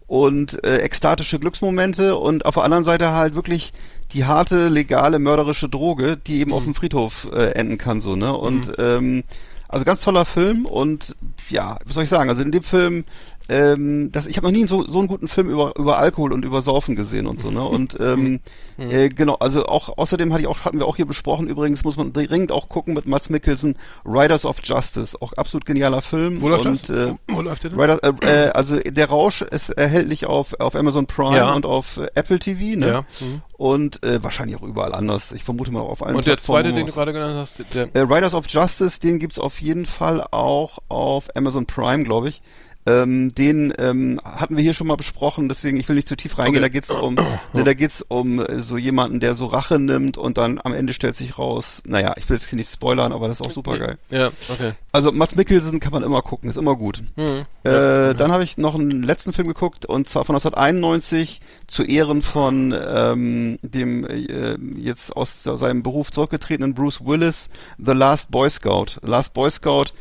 und äh, ekstatische Glücksmomente und auf der anderen Seite halt wirklich die harte, legale, mörderische Droge, die eben auf dem Friedhof äh, enden kann, so, ne? Und ähm, also ganz toller Film und ja, was soll ich sagen? Also in dem Film, ähm, das, ich habe noch nie so, so einen guten Film über, über Alkohol und über Saufen gesehen und so, ne? Und ähm, äh, genau, also auch außerdem hatte ich auch, hatten wir auch hier besprochen, übrigens muss man dringend auch gucken mit Mats Mikkelsen, Riders of Justice, auch absolut genialer Film. Wo läuft und, das? Äh, Wo läuft der denn? Riders, äh, äh, also der Rausch ist erhältlich auf, auf Amazon Prime Ja. und auf äh, Apple TV, ne? Ja. Mhm. Und äh, wahrscheinlich auch überall anders. Ich vermute mal auf allen Und der zweite, den du gerade genannt hast, der, äh, Riders of Justice, den gibt's auf jeden Fall auch auf Amazon Prime, glaube ich. Ähm, den ähm, hatten wir hier schon mal besprochen, deswegen ich will nicht zu tief reingehen. Okay. Da geht's um, ne, da geht's um äh, so jemanden, der so Rache nimmt und dann am Ende stellt sich raus. Naja, ich will jetzt hier nicht spoilern, aber das ist auch super geil. ja, okay. Also Mats Mikkelsen kann man immer gucken, ist immer gut. Mhm. Äh, Dann habe ich noch einen letzten Film geguckt und zwar von 1991 zu Ehren von ähm, dem äh, jetzt aus seinem Beruf zurückgetretenen Bruce Willis, The Last Boy Scout. Last Boy Scout,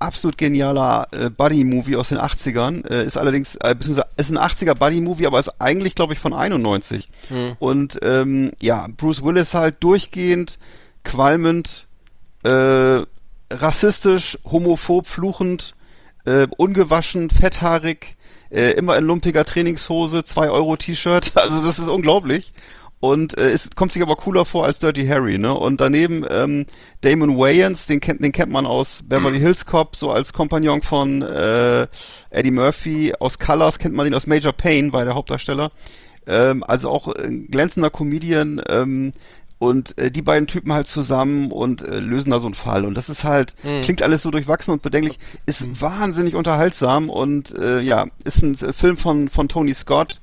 absolut genialer äh, Buddy-Movie aus den 80ern. Äh, ist allerdings, äh, beziehungsweise ist ein 80er Buddy-Movie, aber ist eigentlich, glaube ich, von 91. Und ähm, ja, Bruce Willis halt durchgehend, qualmend, äh, rassistisch, homophob, fluchend, äh, ungewaschen, fetthaarig, äh, immer in lumpiger Trainingshose, 2 Euro T-Shirt, also das ist unglaublich. Und äh, es kommt sich aber cooler vor als Dirty Harry, ne? Und daneben ähm, Damon Wayans, den kennt, den kennt man aus Beverly Hills Cop, so als Kompagnon von äh, Eddie Murphy, aus Colors kennt man ihn aus Major Payne, war der Hauptdarsteller. Ähm, also auch ein glänzender Comedian, ähm, und äh, die beiden Typen halt zusammen und äh, lösen da so einen Fall. Und das ist halt, klingt alles so durchwachsen und bedenklich, ist wahnsinnig unterhaltsam und äh, ja, ist ein Film von, von Tony Scott.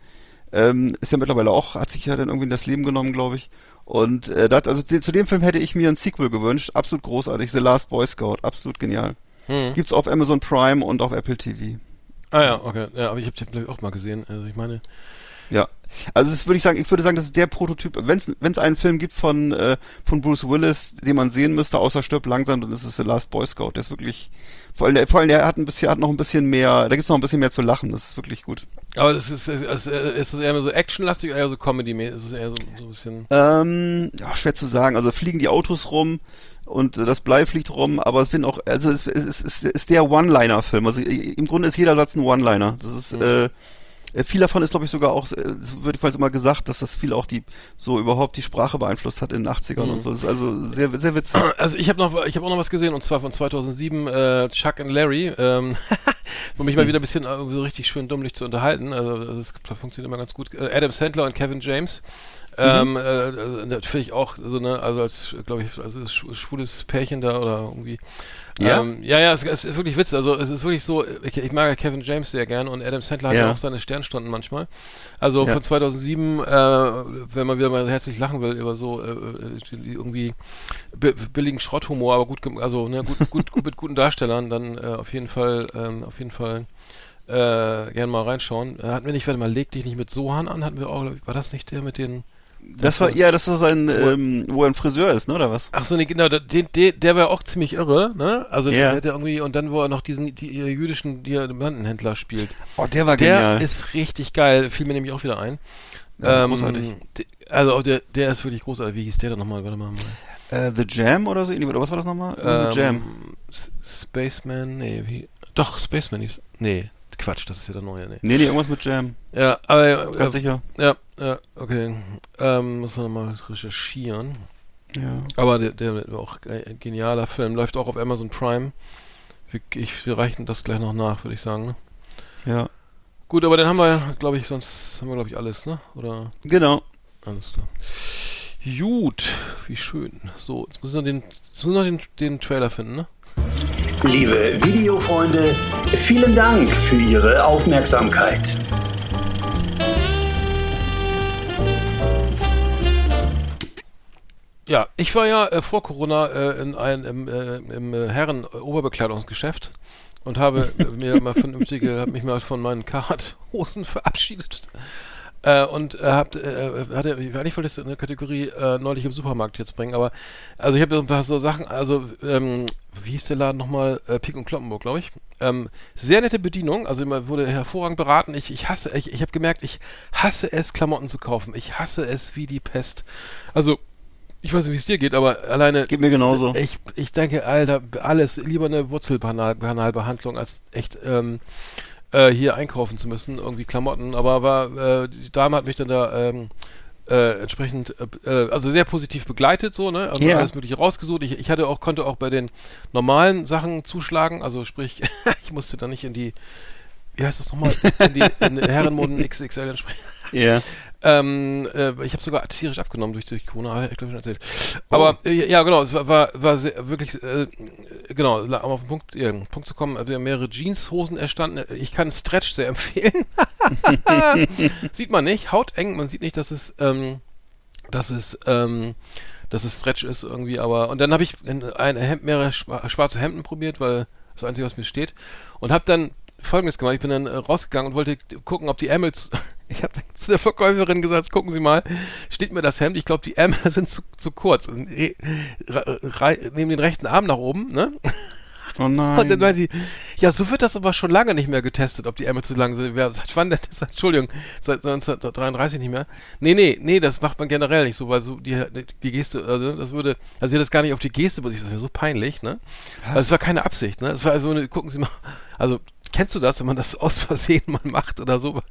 Ähm, ist ja mittlerweile auch, hat sich ja dann irgendwie in das Leben genommen, glaube ich. Und äh, das, also zu dem Film hätte ich mir ein Sequel gewünscht. Absolut großartig. The Last Boy Scout. Absolut genial. Gibt's auf Amazon Prime und auf Apple TV. Ah ja, okay. Ja, aber ich habe den auch mal gesehen. Also ich meine, Ja. Also das würde ich sagen, ich würde sagen, das ist der Prototyp. Wenn es einen Film gibt von äh, von Bruce Willis, den man sehen müsste, außer stirb langsam, dann ist es The Last Boy Scout. Der ist wirklich, vor allem, der, vor allem der hat ein bisschen, hat noch ein bisschen mehr, da gibt's noch ein bisschen mehr zu lachen. Das ist wirklich gut. aber es ist, es ist, es ist eher so actionlastig oder eher so comedy -mäßig? Es ist eher so, so ein bisschen. Ähm, ja, schwer zu sagen. Also fliegen die Autos rum und äh, das Blei fliegt rum, aber es sind auch, also es, es, es, es ist der One-Liner-Film. Also im Grunde ist jeder Satz ein One-Liner. Das ist, äh, äh, viel davon ist, glaube ich, sogar auch, äh, es wird jedenfalls immer gesagt, dass das viel auch die, so überhaupt die Sprache beeinflusst hat in den 80ern und so. Das ist also sehr, sehr witzig. Also ich habe noch, ich habe auch noch was gesehen und zwar von 2007 äh, Chuck and Larry, ähm, um mich mal wieder ein bisschen äh, so richtig schön dummlich zu unterhalten. Also das funktioniert immer ganz gut. Äh, Adam Sandler und Kevin James. Ähm, äh, äh, finde ich auch so ne, also als glaube ich, also sch- schwules Pärchen da oder irgendwie. Ja? ähm, ja, ja, es, es ist wirklich witzig. Also es ist wirklich so, ich, ich mag ja Kevin James sehr gern und Adam Sandler hat ja, auch seine Sternstunden manchmal. Also Ja. von 2007, äh, wenn man wieder mal herzlich lachen will über so äh, äh, irgendwie bi- billigen Schrotthumor, aber gut, also ne, gut, gut, gut mit guten Darstellern, dann äh, auf jeden Fall, ähm, auf jeden Fall äh, gerne mal reinschauen. Äh, hatten wir nicht, warte mal, leg dich nicht mit Sohan an, hatten wir auch, war das nicht der mit den Das war, ja, das ist ein, ähm, wo er ein Friseur ist, ne, oder was? Ach so, nee, genau, der, der, der war auch ziemlich irre, ne? Also Ja. der hat ja irgendwie, und dann, wo er noch diesen die, äh, jüdischen Diamantenhändler spielt. Oh, der war Der genial. ist richtig geil, fiel mir nämlich auch wieder ein. Ja, großartig. de- also der, der ist wirklich großartig. Wie hieß der denn nochmal? Warte mal. äh, The Jam oder so, oder was war das nochmal? The Jam. Ähm, S- Spaceman, nee, wie, doch, Spaceman hieß, nee, Quatsch, das ist ja der neue, nee. Nee, nee, irgendwas mit Jam. Ja, aber, Ganz äh, sicher. ja, ja, okay, ähm, muss man mal recherchieren. Ja. Aber der, der der auch ein genialer Film, läuft auch auf Amazon Prime. Wir, ich, wir reichen das gleich noch nach, würde ich sagen. Ne? Ja. Gut, aber dann haben wir, glaube ich, sonst haben wir, glaube ich, alles, ne? Oder Genau. alles klar. Gut, wie schön. So, jetzt muss ich noch den, jetzt muss ich noch den, den Trailer finden, ne? Liebe Videofreunde, vielen Dank für Ihre Aufmerksamkeit. Ja, ich war ja äh, vor Corona äh, in einem im, äh, im äh, Herren-Oberbekleidungsgeschäft und habe mir mal vernünftige, habe mich mal von meinen Carhartt-Hosen verabschiedet. Äh, und äh, habt, äh, hatte, eigentlich wollte ich in der Kategorie äh, neulich im Supermarkt jetzt bringen, aber also ich habe so ein paar so Sachen, also ähm, wie hieß der Laden nochmal? Äh, Pik und Kloppenburg, glaube ich. Ähm, sehr nette Bedienung, also immer wurde hervorragend beraten. Ich, ich hasse, ich, ich habe gemerkt, ich hasse es, Klamotten zu kaufen. Ich hasse es wie die Pest. Also ich weiß nicht, wie es dir geht, aber alleine. Geht mir genauso. Ich, ich denke, Alter, alles, lieber eine Wurzelkanalbehandlung als echt ähm, äh, hier einkaufen zu müssen, irgendwie Klamotten. Aber war, äh, die Dame hat mich dann da ähm, äh, entsprechend, äh, äh, also sehr positiv begleitet, so, ne? Also Ja. alles mögliche rausgesucht. Ich, ich hatte auch, konnte auch bei den normalen Sachen zuschlagen, also sprich, ich musste da nicht in die, wie heißt das nochmal, in die in Herrenmoden XXL entsprechend. Ja. Ähm, äh, ich habe sogar tierisch abgenommen durch, durch Corona, habe ich glaube schon erzählt. Aber äh, ja, genau, es war, war, war sehr, wirklich, äh, genau, um auf den Punkt, ja, Punkt zu kommen, wir haben mehrere Jeanshosen erstanden. Ich kann Stretch sehr empfehlen. sieht man nicht, hauteng, man sieht nicht, dass es, ähm, dass es, ähm, dass es Stretch ist irgendwie, aber und dann habe ich in ein Hemd, mehrere schwa- schwarze Hemden probiert, weil das Einzige, was mir steht und habe dann Folgendes gemacht, ich bin dann äh, rausgegangen und wollte gucken, ob die Ärmel, ich habe zu der Verkäuferin gesagt, gucken Sie mal, steht mir das Hemd, ich glaube, die Ärmel sind zu, zu kurz, und, re- nehmen den rechten Arm nach oben, ne? Oh nein. Und dann meinte sie, ja, so wird das aber schon lange nicht mehr getestet, ob die Ärmel zu lang sind. Wer, seit wann denn? Das, Entschuldigung, seit 1933 nicht mehr. Nee, nee, nee, das macht man generell nicht so, weil so die, die Geste, also das würde, also sie hat das gar nicht auf die Geste, aber das ist mir so peinlich, ne? Also es war keine Absicht, ne? Es war so eine, gucken Sie mal, also kennst du das, wenn man das aus Versehen mal macht oder so?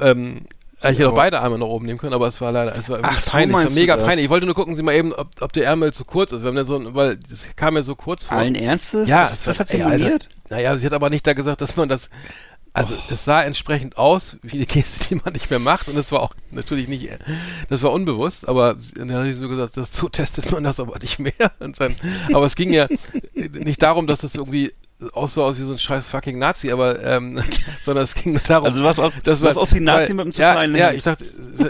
Ähm, ich hätte auch beide Arme nach oben nehmen können, aber es war leider, es war Ach, wirklich so peinlich, es war mega das? peinlich. Ich wollte nur gucken Sie mal eben, ob, ob der Ärmel zu kurz ist. Wir haben dann so, ein- weil das kam mir so kurz vor. Allen Ernstes? Ja, das, es das war- hat sie moniert? Naja, sie hat aber nicht da gesagt, dass man das. Also es sah entsprechend aus, wie eine Geste, die man nicht mehr macht. Und es war auch natürlich nicht, das war unbewusst, aber dann hat sie so gesagt, das so testet man das aber nicht mehr. Und dann, aber es ging ja nicht darum, dass es irgendwie aussah aus wie so ein scheiß fucking Nazi, aber ähm, sondern es ging nur darum. Also was aus- dass du warst aus wie ein Nazi mit einem zu ja, kleinen Ja, ich dachte,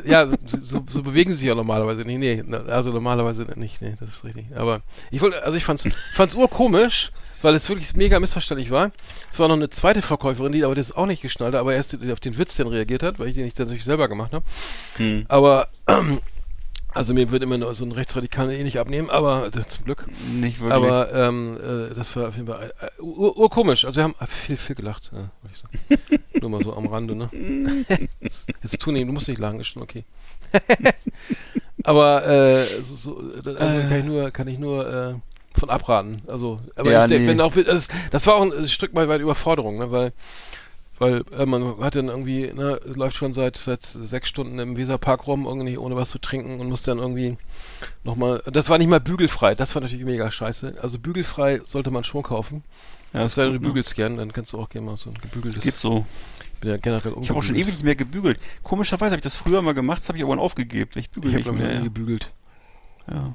ja, so, so bewegen sie sich ja normalerweise nicht. Nee, also normalerweise nicht. Nee, das ist richtig. Aber ich wollte, also ich fand's, fand's urkomisch, weil es wirklich mega missverständlich war. Es war noch eine zweite Verkäuferin, die aber das auch nicht geschnallt hat, aber erst auf den Witz dann reagiert hat, weil ich den nicht natürlich selber gemacht habe. Hm. Aber also mir wird immer nur so ein Rechtsradikaler eh nicht abnehmen, aber also zum Glück. Nicht wirklich. Aber ähm, äh, das war auf jeden Fall äh, ur, urkomisch. Also wir haben viel, viel gelacht, ja, würde ich sagen. Nur mal so am Rande, ne? Jetzt tu nicht, du musst nicht lachen, ist schon okay. aber äh, so, so, das, also kann ich nur, kann ich nur äh, von abraten. Also, aber Ja, ich nee. bin auch, das, das war auch ein Stück weit Überforderung, ne? Weil weil äh, man hat dann irgendwie, ne, läuft schon seit, seit sechs Stunden im Weserpark rum, irgendwie ohne was zu trinken und muss dann irgendwie nochmal, das war nicht mal bügelfrei, das war natürlich mega scheiße. Also bügelfrei sollte man schon kaufen. ja, Es sei denn, du ne? bügelst gern, dann kannst du auch gerne mal so ein gebügeltes. Geht so. Ich bin ja generell Ich habe auch schon ewig nicht mehr gebügelt. Komischerweise habe ich das früher mal gemacht, das habe ich aber aufgegeben. Ich bügel Ich habe nicht nie mehr. gebügelt. Ja.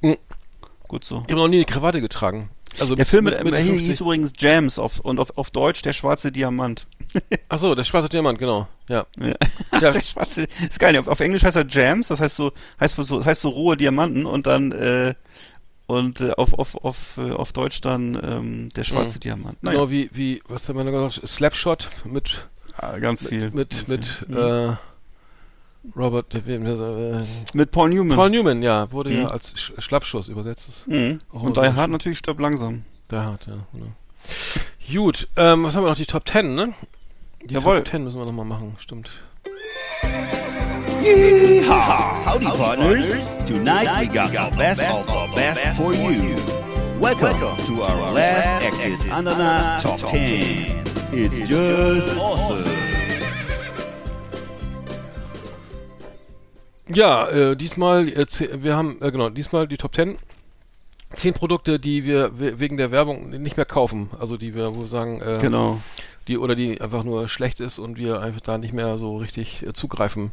Mhm. Gut so. Ich habe noch nie eine Krawatte getragen. Also Der Film mit, Mitte hier 50. hieß übrigens Jams auf, und auf, auf Deutsch der schwarze Diamant. Ach so, der schwarze Diamant, genau. Ja. Ja. Ja. der schwarze, ist geil. Auf, auf Englisch heißt er Jams, das heißt so, heißt so, heißt so rohe Diamanten und dann äh, und äh, auf, auf, auf, äh, auf Deutsch dann ähm, der schwarze Mhm. Diamant. Genau wie, wie, was hat man da gesagt? Slapshot mit, Ah, ganz viel. mit, ganz mit, viel. äh, Robert, äh, wem- äh, mit Paul Newman. Paul Newman, ja, wurde ja Mhm. als Sch Schlappschuss übersetzt. Mhm. Und Die Hard natürlich stirbt langsam. Da hat, ja, genau. Gut, ähm, was haben wir noch? Die Top 10, ne? Die Jawohl. Top 10 müssen wir nochmal machen, stimmt. Yeehaw! Howdy, partners. Tonight we got our best of our best for you. Welcome to our last Exit Ananas Top 10. It's just awesome. Ja, äh, diesmal, äh, wir haben, äh, genau, diesmal die Top 10. Zehn Produkte, die wir we- wegen der Werbung nicht mehr kaufen. Also die wir, wo wir sagen, äh, Genau. die oder die einfach nur schlecht ist und wir einfach da nicht mehr so richtig äh, zugreifen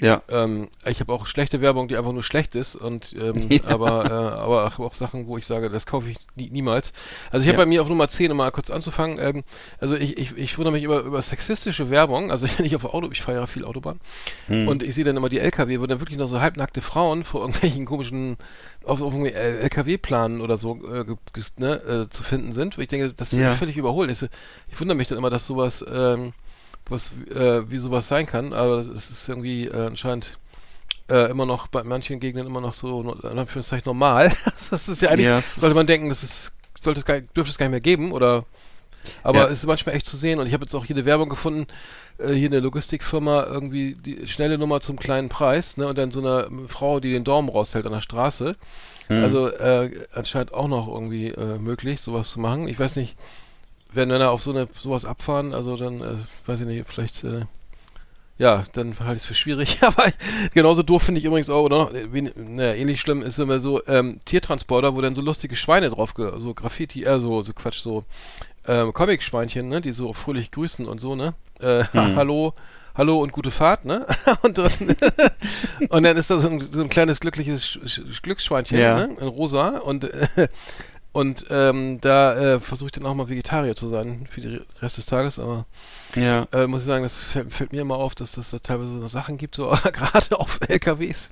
Ja. Ähm, ich habe auch schlechte Werbung, die einfach nur schlecht ist und ähm, Ja. aber, äh, aber auch, Sachen, wo ich sage, das kaufe ich nie, niemals. Also ich habe Ja. bei mir auf Nummer 10, um mal kurz anzufangen, ähm, also ich, ich, ich wundere mich über, über sexistische Werbung, also wenn ich auf Auto, ich fahre ja viel Autobahn Hm. und ich sehe dann immer die LKW, wo dann wirklich noch so halbnackte Frauen vor irgendwelchen komischen auf, auf LKW-Planen oder so äh, ne, äh, zu finden sind, ich denke, das ist Ja. völlig überholt. Ich, ich wundere mich dann immer, dass sowas ähm, was äh, wie sowas sein kann, aber es ist irgendwie äh, anscheinend äh, immer noch bei manchen Gegenden immer noch so in Anführungszeichen normal. das ist ja eigentlich, Ja, sollte man denken, das ist, sollte es gar, dürfte es gar nicht mehr geben oder aber Ja. es ist manchmal echt zu sehen und ich habe jetzt auch hier eine Werbung gefunden, äh, hier eine Logistikfirma, irgendwie die schnelle Nummer zum kleinen Preis, ne, und dann so eine Frau, die den Daumen raushält an der Straße. Also äh, anscheinend auch noch irgendwie äh, möglich, sowas zu machen. Ich weiß nicht, wenn Männer auf so eine sowas abfahren, also dann, äh, weiß ich nicht, vielleicht, äh, ja, dann halte ich es für schwierig. Aber genauso doof finde ich übrigens auch, oder noch, naja, ähnlich schlimm ist immer so ähm, Tiertransporter, wo dann so lustige Schweine drauf, so Graffiti, äh, so, so Quatsch, so ähm, Comic-Schweinchen, ne, die so fröhlich grüßen und so, ne? Äh, Hallo, hallo und gute Fahrt, ne? und, dann, und dann ist da so ein, so ein kleines glückliches Sch Sch Glücksschweinchen, Ja. ne? In rosa und äh, und ähm, da äh, versuche ich dann auch mal Vegetarier zu sein für den Rest des Tages, aber Ja. äh, muss ich sagen, das fällt, fällt mir immer auf, dass das da teilweise so Sachen gibt, so gerade auf LKWs.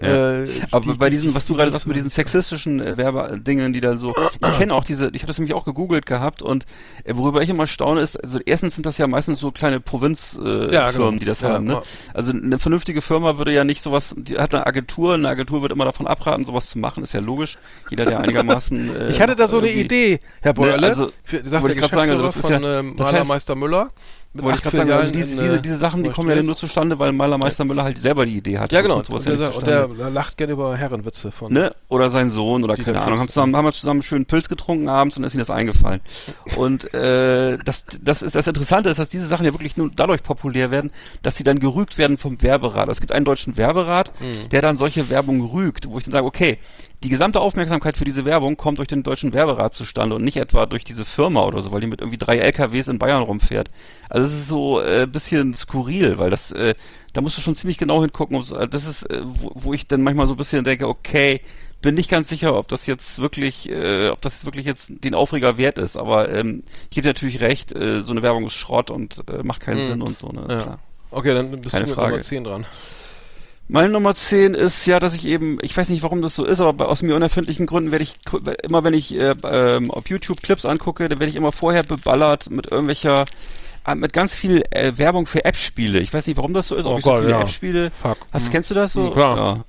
Ja. Äh, Aber die- bei die- diesen, was du gerade sagst, mit diesen sexistischen äh, Werbedingen, die da so, ich kenne auch diese, ich habe das nämlich auch gegoogelt gehabt und äh, worüber ich immer staune ist, also erstens sind das ja meistens so kleine Provinzfirmen, äh, Ja, genau. die das Ja, haben, ne? Also eine vernünftige Firma würde ja nicht sowas, die hat eine Agentur, eine Agentur wird immer davon abraten, sowas zu machen, ist ja logisch. Jeder, der einigermaßen äh, Ich hatte da so eine Idee, Herr Beuerle, Ne, also, für, sagt wollte der grad sagen, also Geschäftsführer das ist von ja- ähm, das heißt- Malermeister Müller. Mit Wollte ich gerade sagen, also diese, diese, äh, diese Sachen, die kommen ja nur zustande, weil Malermeister Müller halt selber die Idee hat. Ja, genau. Und ja der, und der lacht gerne über Herrenwitze von. ne? Oder sein Sohn oder keine Ahnung, haben, zusammen, haben wir zusammen einen schönen Pilz getrunken abends und ist ihnen das eingefallen. Und äh, das, das, ist, das Interessante ist, dass diese Sachen ja wirklich nur dadurch populär werden, dass sie dann gerügt werden vom Werberat. Es gibt einen deutschen Werberat, Mhm. der dann solche Werbung rügt, wo ich dann sage, okay, die gesamte Aufmerksamkeit für diese Werbung kommt durch den deutschen Werberat zustande und nicht etwa durch diese Firma oder so, weil die mit irgendwie drei LKWs in Bayern rumfährt. Also es ist so ein äh, bisschen skurril, weil das, äh, da musst du schon ziemlich genau hingucken. äh, Das ist, äh, wo, wo ich dann manchmal so ein bisschen denke, okay, bin nicht ganz sicher, ob das jetzt wirklich, äh, ob das wirklich jetzt den Aufreger wert ist. Aber ähm, ich gebe dir natürlich recht, äh, so eine Werbung ist Schrott und äh, macht keinen Mhm. Sinn und so, ne? Ist Ja. klar. Okay, dann bist Keine du mit Frage. Nummer 10 dran. Meine Nummer 10 ist ja, dass ich eben, ich weiß nicht, warum das so ist, aber aus mir unerfindlichen Gründen werde ich, immer wenn ich äh, ähm, auf YouTube Clips angucke, dann werde ich immer vorher beballert mit irgendwelcher, äh, mit ganz viel äh, Werbung für App-Spiele. Ich weiß nicht, warum das so ist, Oh ob ich so Gott, viele ja. App-Spiele. Fuck. Hast, Hm. kennst du das so? Hm, klar. Ja.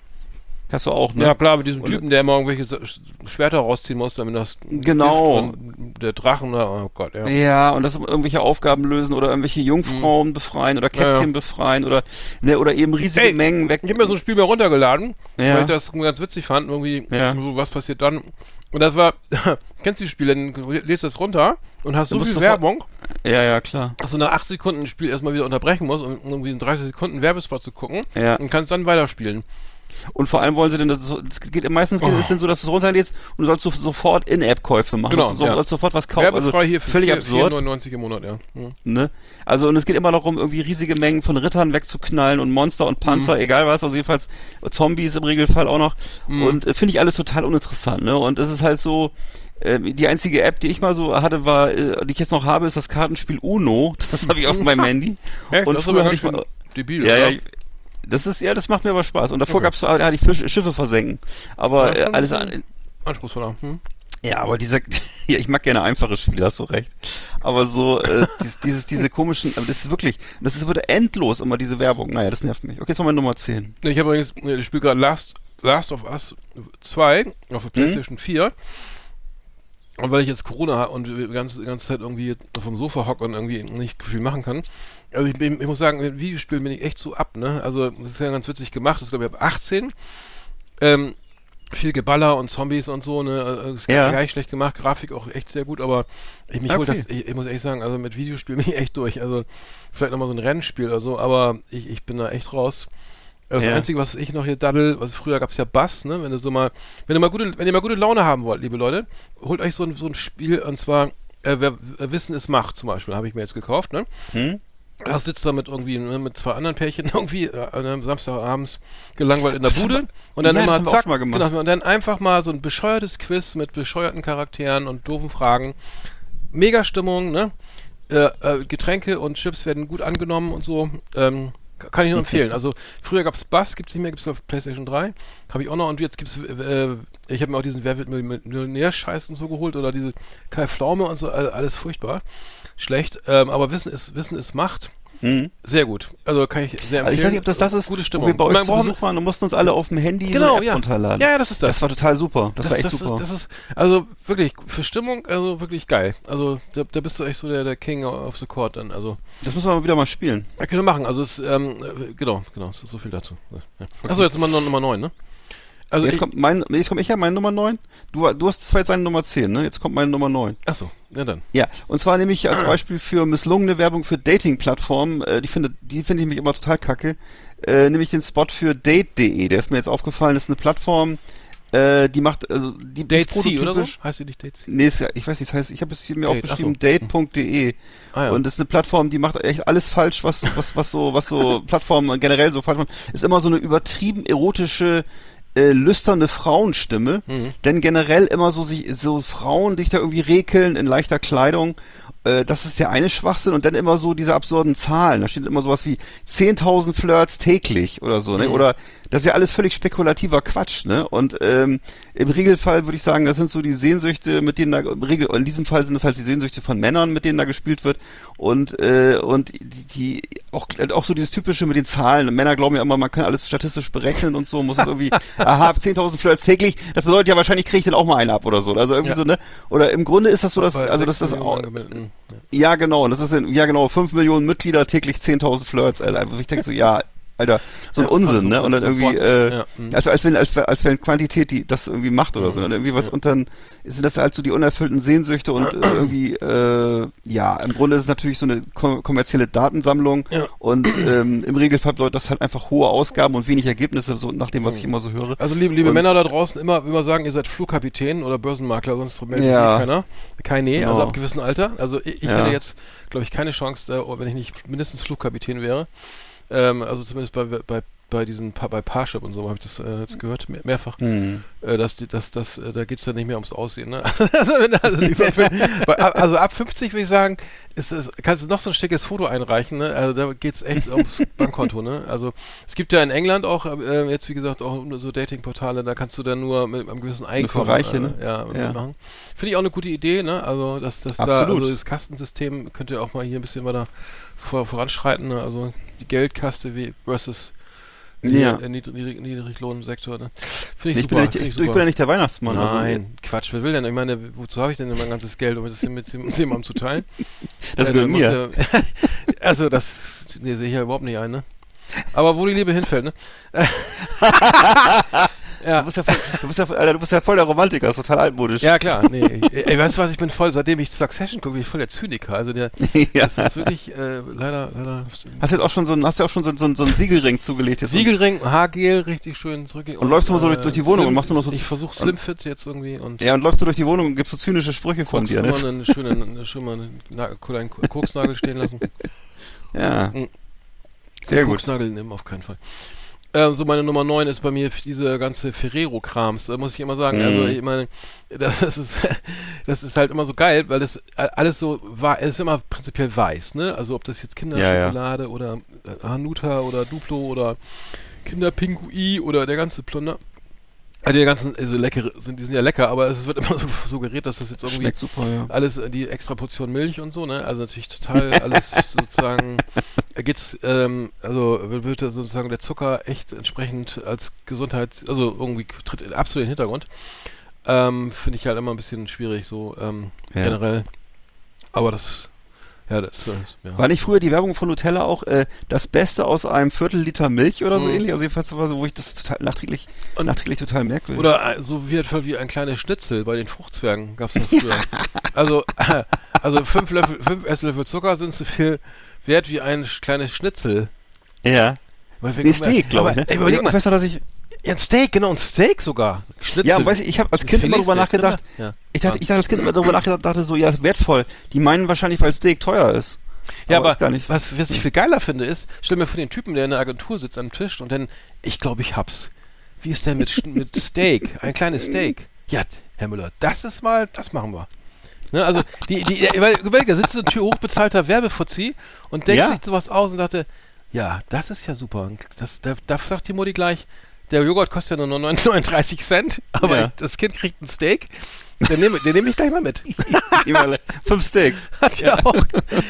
Hast du auch, ne? Ja klar, mit diesem Typen, der immer irgendwelche Sch- Schwerter rausziehen muss, damit das Genau. der Drachen, oh Gott, ja. Ja, und das irgendwelche Aufgaben lösen oder irgendwelche Jungfrauen befreien oder Kätzchen Ja, ja. befreien oder ne, oder eben riesige Ey, Mengen weg. Ich habe mir so ein Spiel mal runtergeladen, Ja. weil ich das ganz witzig fand, irgendwie, so, was passiert dann. Und das war, kennst du die Spiele, dann lädst das runter und hast Du so viel Werbung, Ja, ja, klar. dass du nach 8 Sekunden ein Spiel erstmal wieder unterbrechen musst, um irgendwie in 30 Sekunden Werbespot zu gucken Ja. und kannst dann weiterspielen. Und vor allem wollen sie denn, das es geht meistens geht Oh. es denn so, dass du es runterlädst und du sollst so, sofort In-App-Käufe machen. Genau, du sollst, ja. sollst sofort was kaufen. Also hier für völlig 4 absurd. 4,99 im Monat, ja. Mhm. Ne? Also und es geht immer darum, irgendwie riesige Mengen von Rittern wegzuknallen und Monster und Panzer, egal was, also jedenfalls Zombies im Regelfall auch noch. Und äh, finde ich alles total uninteressant, ne? Und es ist halt so, äh, die einzige App, die ich mal so hatte, war, äh, die ich jetzt noch habe, ist das Kartenspiel Uno. Das habe ich auf meinem Handy. Echt? Und Das ist früher hatte ich mal, debil, ja, ja, ich- das ist, ja, das macht mir aber Spaß. Und davor Okay. gab's, da hatte ich Fisch, Schiffe versenken. Aber Ja, äh, alles an, Anspruchsvoller. Hm? ja, aber dieser, ja, ich mag gerne einfache Spiele, hast du recht. Aber so, äh, dieses, dieses, diese komischen, aber das ist wirklich, das ist, wird endlos immer diese Werbung. Naja, das nervt mich. Okay, jetzt mal meine Nummer 10. Nee, Ich habe übrigens, ich spiele gerade Last, Last of Us 2 auf der PlayStation 4. Und weil ich jetzt Corona habe und die ganze, ganze Zeit irgendwie auf dem Sofa hocke und irgendwie nicht viel machen kann. Also ich, ich muss sagen, mit Videospielen bin ich echt so ab, ne? Also das ist ja ganz witzig gemacht. Das glaube ich ab 18. Ähm, viel Geballer und Zombies und so, ne? Also, ist Ja. gar nicht schlecht gemacht, Grafik auch echt sehr gut, aber ich mich holt Okay. das, ich, ich muss ehrlich sagen, also mit Videospielen bin ich echt durch. Also vielleicht nochmal so ein Rennspiel oder so, aber ich, ich bin da echt raus. Das Ja. Einzige, was ich noch hier daddel, was früher gab es ja Bass, ne? Wenn du so mal, wenn ihr mal gute, wenn ihr mal gute Laune haben wollt, liebe Leute, holt euch so ein, so ein Spiel und zwar äh, wer, wer Wissen ist Macht zum Beispiel, habe ich mir jetzt gekauft, ne? Hm? Er sitzt da mit irgendwie ne, mit zwei anderen Pärchen irgendwie äh, am Samstagabends gelangweilt in der Bude und dann Ja, immer zack, mal gemacht. genau, und dann einfach mal so ein bescheuertes Quiz mit bescheuerten Charakteren und doofen Fragen. Mega Stimmung, ne? Äh, äh, Getränke und Chips werden gut angenommen und so. Ähm, kann ich nur empfehlen. Also früher gab's Bass, gibt's nicht mehr, gibt's auf PlayStation 3. Habe ich auch noch und jetzt gibt's äh, ich habe mir auch diesen Wer wird Millionär-Scheiß und so geholt oder diese Kai Pflaume und so, all- alles furchtbar. Schlecht. Ähm, aber Wissen ist, Wissen ist Macht. Mhm. Sehr gut. Also kann ich sehr empfehlen. Also ich weiß nicht, ob das das ist, Gute wo Stimmung. wir bei euch Man zu Besuch waren und mussten uns alle auf dem Handy Genau, ja. runterladen. Ja, ja, das ist das. Das war total super. Das, war echt das, super. Das, das ist, also wirklich, für Stimmung, also wirklich geil. Also da, da bist du echt so der, der King of the Court dann. Also, Das müssen wir mal wieder mal spielen. ja, können wir machen. Also es, ähm, äh, genau, genau, so, viel dazu. Ja. Achso, jetzt Nummer, Nummer 9, ne? Also jetzt ich, kommt mein, jetzt komme ich ja, meine Nummer 9. Du, du hast zwar jetzt seine Nummer 10, ne? Jetzt kommt meine Nummer 9. achso, ja dann. Ja, und zwar nehme ich als Beispiel für misslungene Werbung für Dating-Plattformen, äh, die finde, die finde ich mich immer total kacke, äh, nehme ich den Spot für Date.de. Der ist mir jetzt aufgefallen, das ist eine Plattform, äh, die macht, also, die Date ist C oder so? Heißt die nicht Date C? Nee, ist, ich weiß nicht, das heißt, ich habe es hier mir Date, aufgeschrieben, ach so. date.de. Ah, ja. Und das ist eine Plattform, die macht echt alles falsch, was, was, was so, was so Plattformen generell so falsch machen. Ist immer so eine übertrieben erotische, äh, lüsterne Frauenstimme. Mhm. Denn generell immer so sich, so Frauen, die sich da irgendwie rekeln in leichter Kleidung. Äh, das ist der eine Schwachsinn. Und dann immer so diese absurden Zahlen. Da steht immer sowas wie 10.000 Flirts täglich oder so, ne? Mhm. Oder, das ist ja alles völlig spekulativer Quatsch, ne? Und ähm, im Regelfall würde ich sagen, das sind so die Sehnsüchte, mit denen da im Regel, in diesem Fall sind das halt die Sehnsüchte von Männern, mit denen da gespielt wird. Und äh, und die, die auch auch so dieses typische mit den Zahlen. Männer glauben ja immer, man kann alles statistisch berechnen und so, muss es irgendwie, aha, 10.000 Flirts täglich, das bedeutet ja wahrscheinlich kriege ich dann auch mal einen ab oder so. Also irgendwie Ja. so, ne? Oder im Grunde ist das so, dass, also dass das auch, ja. genau. Das ist in, ja genau, 5 Millionen Mitglieder, täglich 10.000 Flirts. Einfach, ich denke so, ja, Alter, so ein Ja, Unsinn, also ne? Und dann irgendwie, Bots, äh, ja, mhm. also als wenn, als, als wenn Quantität die das irgendwie macht oder so. Und irgendwie was, und dann sind das halt so die unerfüllten Sehnsüchte und äh, irgendwie, äh, ja, im Grunde ist es natürlich so eine kom kommerzielle Datensammlung Ja. und ähm, im Regelfall bedeutet das halt einfach hohe Ausgaben und wenig Ergebnisse, so nach dem, was ich immer so höre. Also liebe, liebe Und- Männer da draußen, immer, immer sagen, ihr seid Flugkapitän oder Börsenmakler, sonst meldet Ja. sich keiner. Keine, Genau. also ab gewissem Alter. Also ich, ich Ja. hätte jetzt, glaube ich, keine Chance, da, wenn ich nicht mindestens Flugkapitän wäre. Ähm, also zumindest bei, bei, bei diesen bei Parship und so habe ich das äh, jetzt gehört, mehr, mehrfach. Hm. Äh, dass dass, dass, äh, da geht's dann nicht mehr ums Aussehen. Ne? also, bei, ab- also ab 50 würde ich sagen, ist, es kannst du noch so ein schickes Foto einreichen. Ne? Also da geht's echt ums Bankkonto. Ne? Also es gibt ja in England auch äh, jetzt wie gesagt auch so Datingportale, da kannst du dann nur mit einem gewissen Einkommen Reiche, ne? äh, ja, Ja. mitmachen. Finde ich auch eine gute Idee. Ne? Also dass das da also das Kastensystem könnte auch mal hier ein bisschen weiter vor, voranschreiten. Ne? Also die Geldkaste wie versus Ja. Niedrig, Niedrig, Niedriglohnsektor. Ne? Finde ich Ich, super. bin ja nicht, finde ich, ich bin ja nicht der Weihnachtsmann. Also, Nein, Quatsch, wer will denn? Ich meine, wozu habe ich denn mein ganzes Geld, um das mit, jemandem zu teilen? das Äh, gehört mir. Ja, also das nee, sehe ich ja überhaupt nicht ein, ne? Aber wo die Liebe hinfällt, ne? ja. Du bist ja, voll, du bist ja, Alter, du bist ja voll der Romantiker, ist total altmodisch. Ja, klar, nee. Ey, weißt du was, ich bin voll, seitdem ich Succession gucke, bin ich voll der Zyniker. Also der, Ja. das ist wirklich, äh, leider, leider. Hast jetzt auch schon so ein, hast ja auch schon so, ein- so, ein- so einen Siegelring zugelegt jetzt. Siegelring, Haargel, richtig schön zurück. Und läufst du mal so durch- durch die Wohnung und machst nur noch so- Ich versuche Slimfit jetzt irgendwie und Ja, und läufst du durch die Wohnung und gibst so zynische Sprüche von dir, immer ne? einen schönen, eine, schön mal einen kleinen Koksnagel stehen lassen. Ja. Mhm. Sehr gut. Koksnagel nehmen auf keinen Fall. Ähm, so meine Nummer 9 ist bei mir diese ganze Ferrero-Krams. Da muss ich immer sagen, also Mhm. ich meine, das ist, das ist halt immer so geil, weil das alles so war, es ist immer prinzipiell weiß, ne? Also ob das jetzt Kinderschokolade oder äh, Hanuta oder Duplo oder Kinderpingui oder der ganze Plunder. Also die ganzen, also leckere, sind, die sind ja lecker, aber es wird immer so suggeriert, dass das jetzt irgendwie super, ja. alles äh, die extra Portion Milch und so, ne? Also natürlich total alles sozusagen äh, geht's, ähm, also wird, sozusagen der Zucker echt entsprechend als Gesundheit, also irgendwie tritt in- absolut in den Hintergrund. Ähm, Finde ich halt immer ein bisschen schwierig, so ähm, Ja. generell. Aber das, ja, das, ja. War nicht früher die Werbung von Nutella auch äh, das Beste aus einem Viertel Liter Milch oder so Mhm. ähnlich? Also jedenfalls war so, wo ich das total nachträglich, Und- nachträglich total merkwürdig. Oder so wie, etwa wie ein kleines Schnitzel bei den Fruchtzwergen gab's das früher. also, äh, also fünf Löffel, fünf Esslöffel Zucker sind so viel wert wie ein kleines Schnitzel. ja. Weil wir- Nee, Steak, glaube ich. Ne? Ey, überleg ich mal, weiß noch, dass ich, ja, ein Steak, genau, ein Steak sogar. Schnitzel. ja, weiß ich, ich habe als Kind immer drüber nachgedacht? Ja. ich dachte, ich dachte als Kind immer drüber nachgedacht, dachte so, ja, wertvoll. Die meinen wahrscheinlich, weil Steak teuer ist. Ja, aber aber ist gar nicht. Was, was ich viel geiler finde, ist, stell mir vor den Typen, der in der Agentur sitzt am Tisch und dann, ich glaube, ich hab's. Wie ist denn mit, mit Steak? Ein kleines Steak. Ja, Herr Müller, das ist mal, das machen wir. Ne, also, die, die, weil, überleg, da sitzt so ein Tür hochbezahlter Werbefuzzi und denkt Ja. sich sowas aus und dachte, ja, das ist ja super. Und Das, da, da sagt die Mutti gleich, der Joghurt kostet ja nur 39 Cent, aber Ja. das Kind kriegt ein Steak. Den nehme den nehm ich gleich mal mit. Fünf Steaks. Hat ja auch.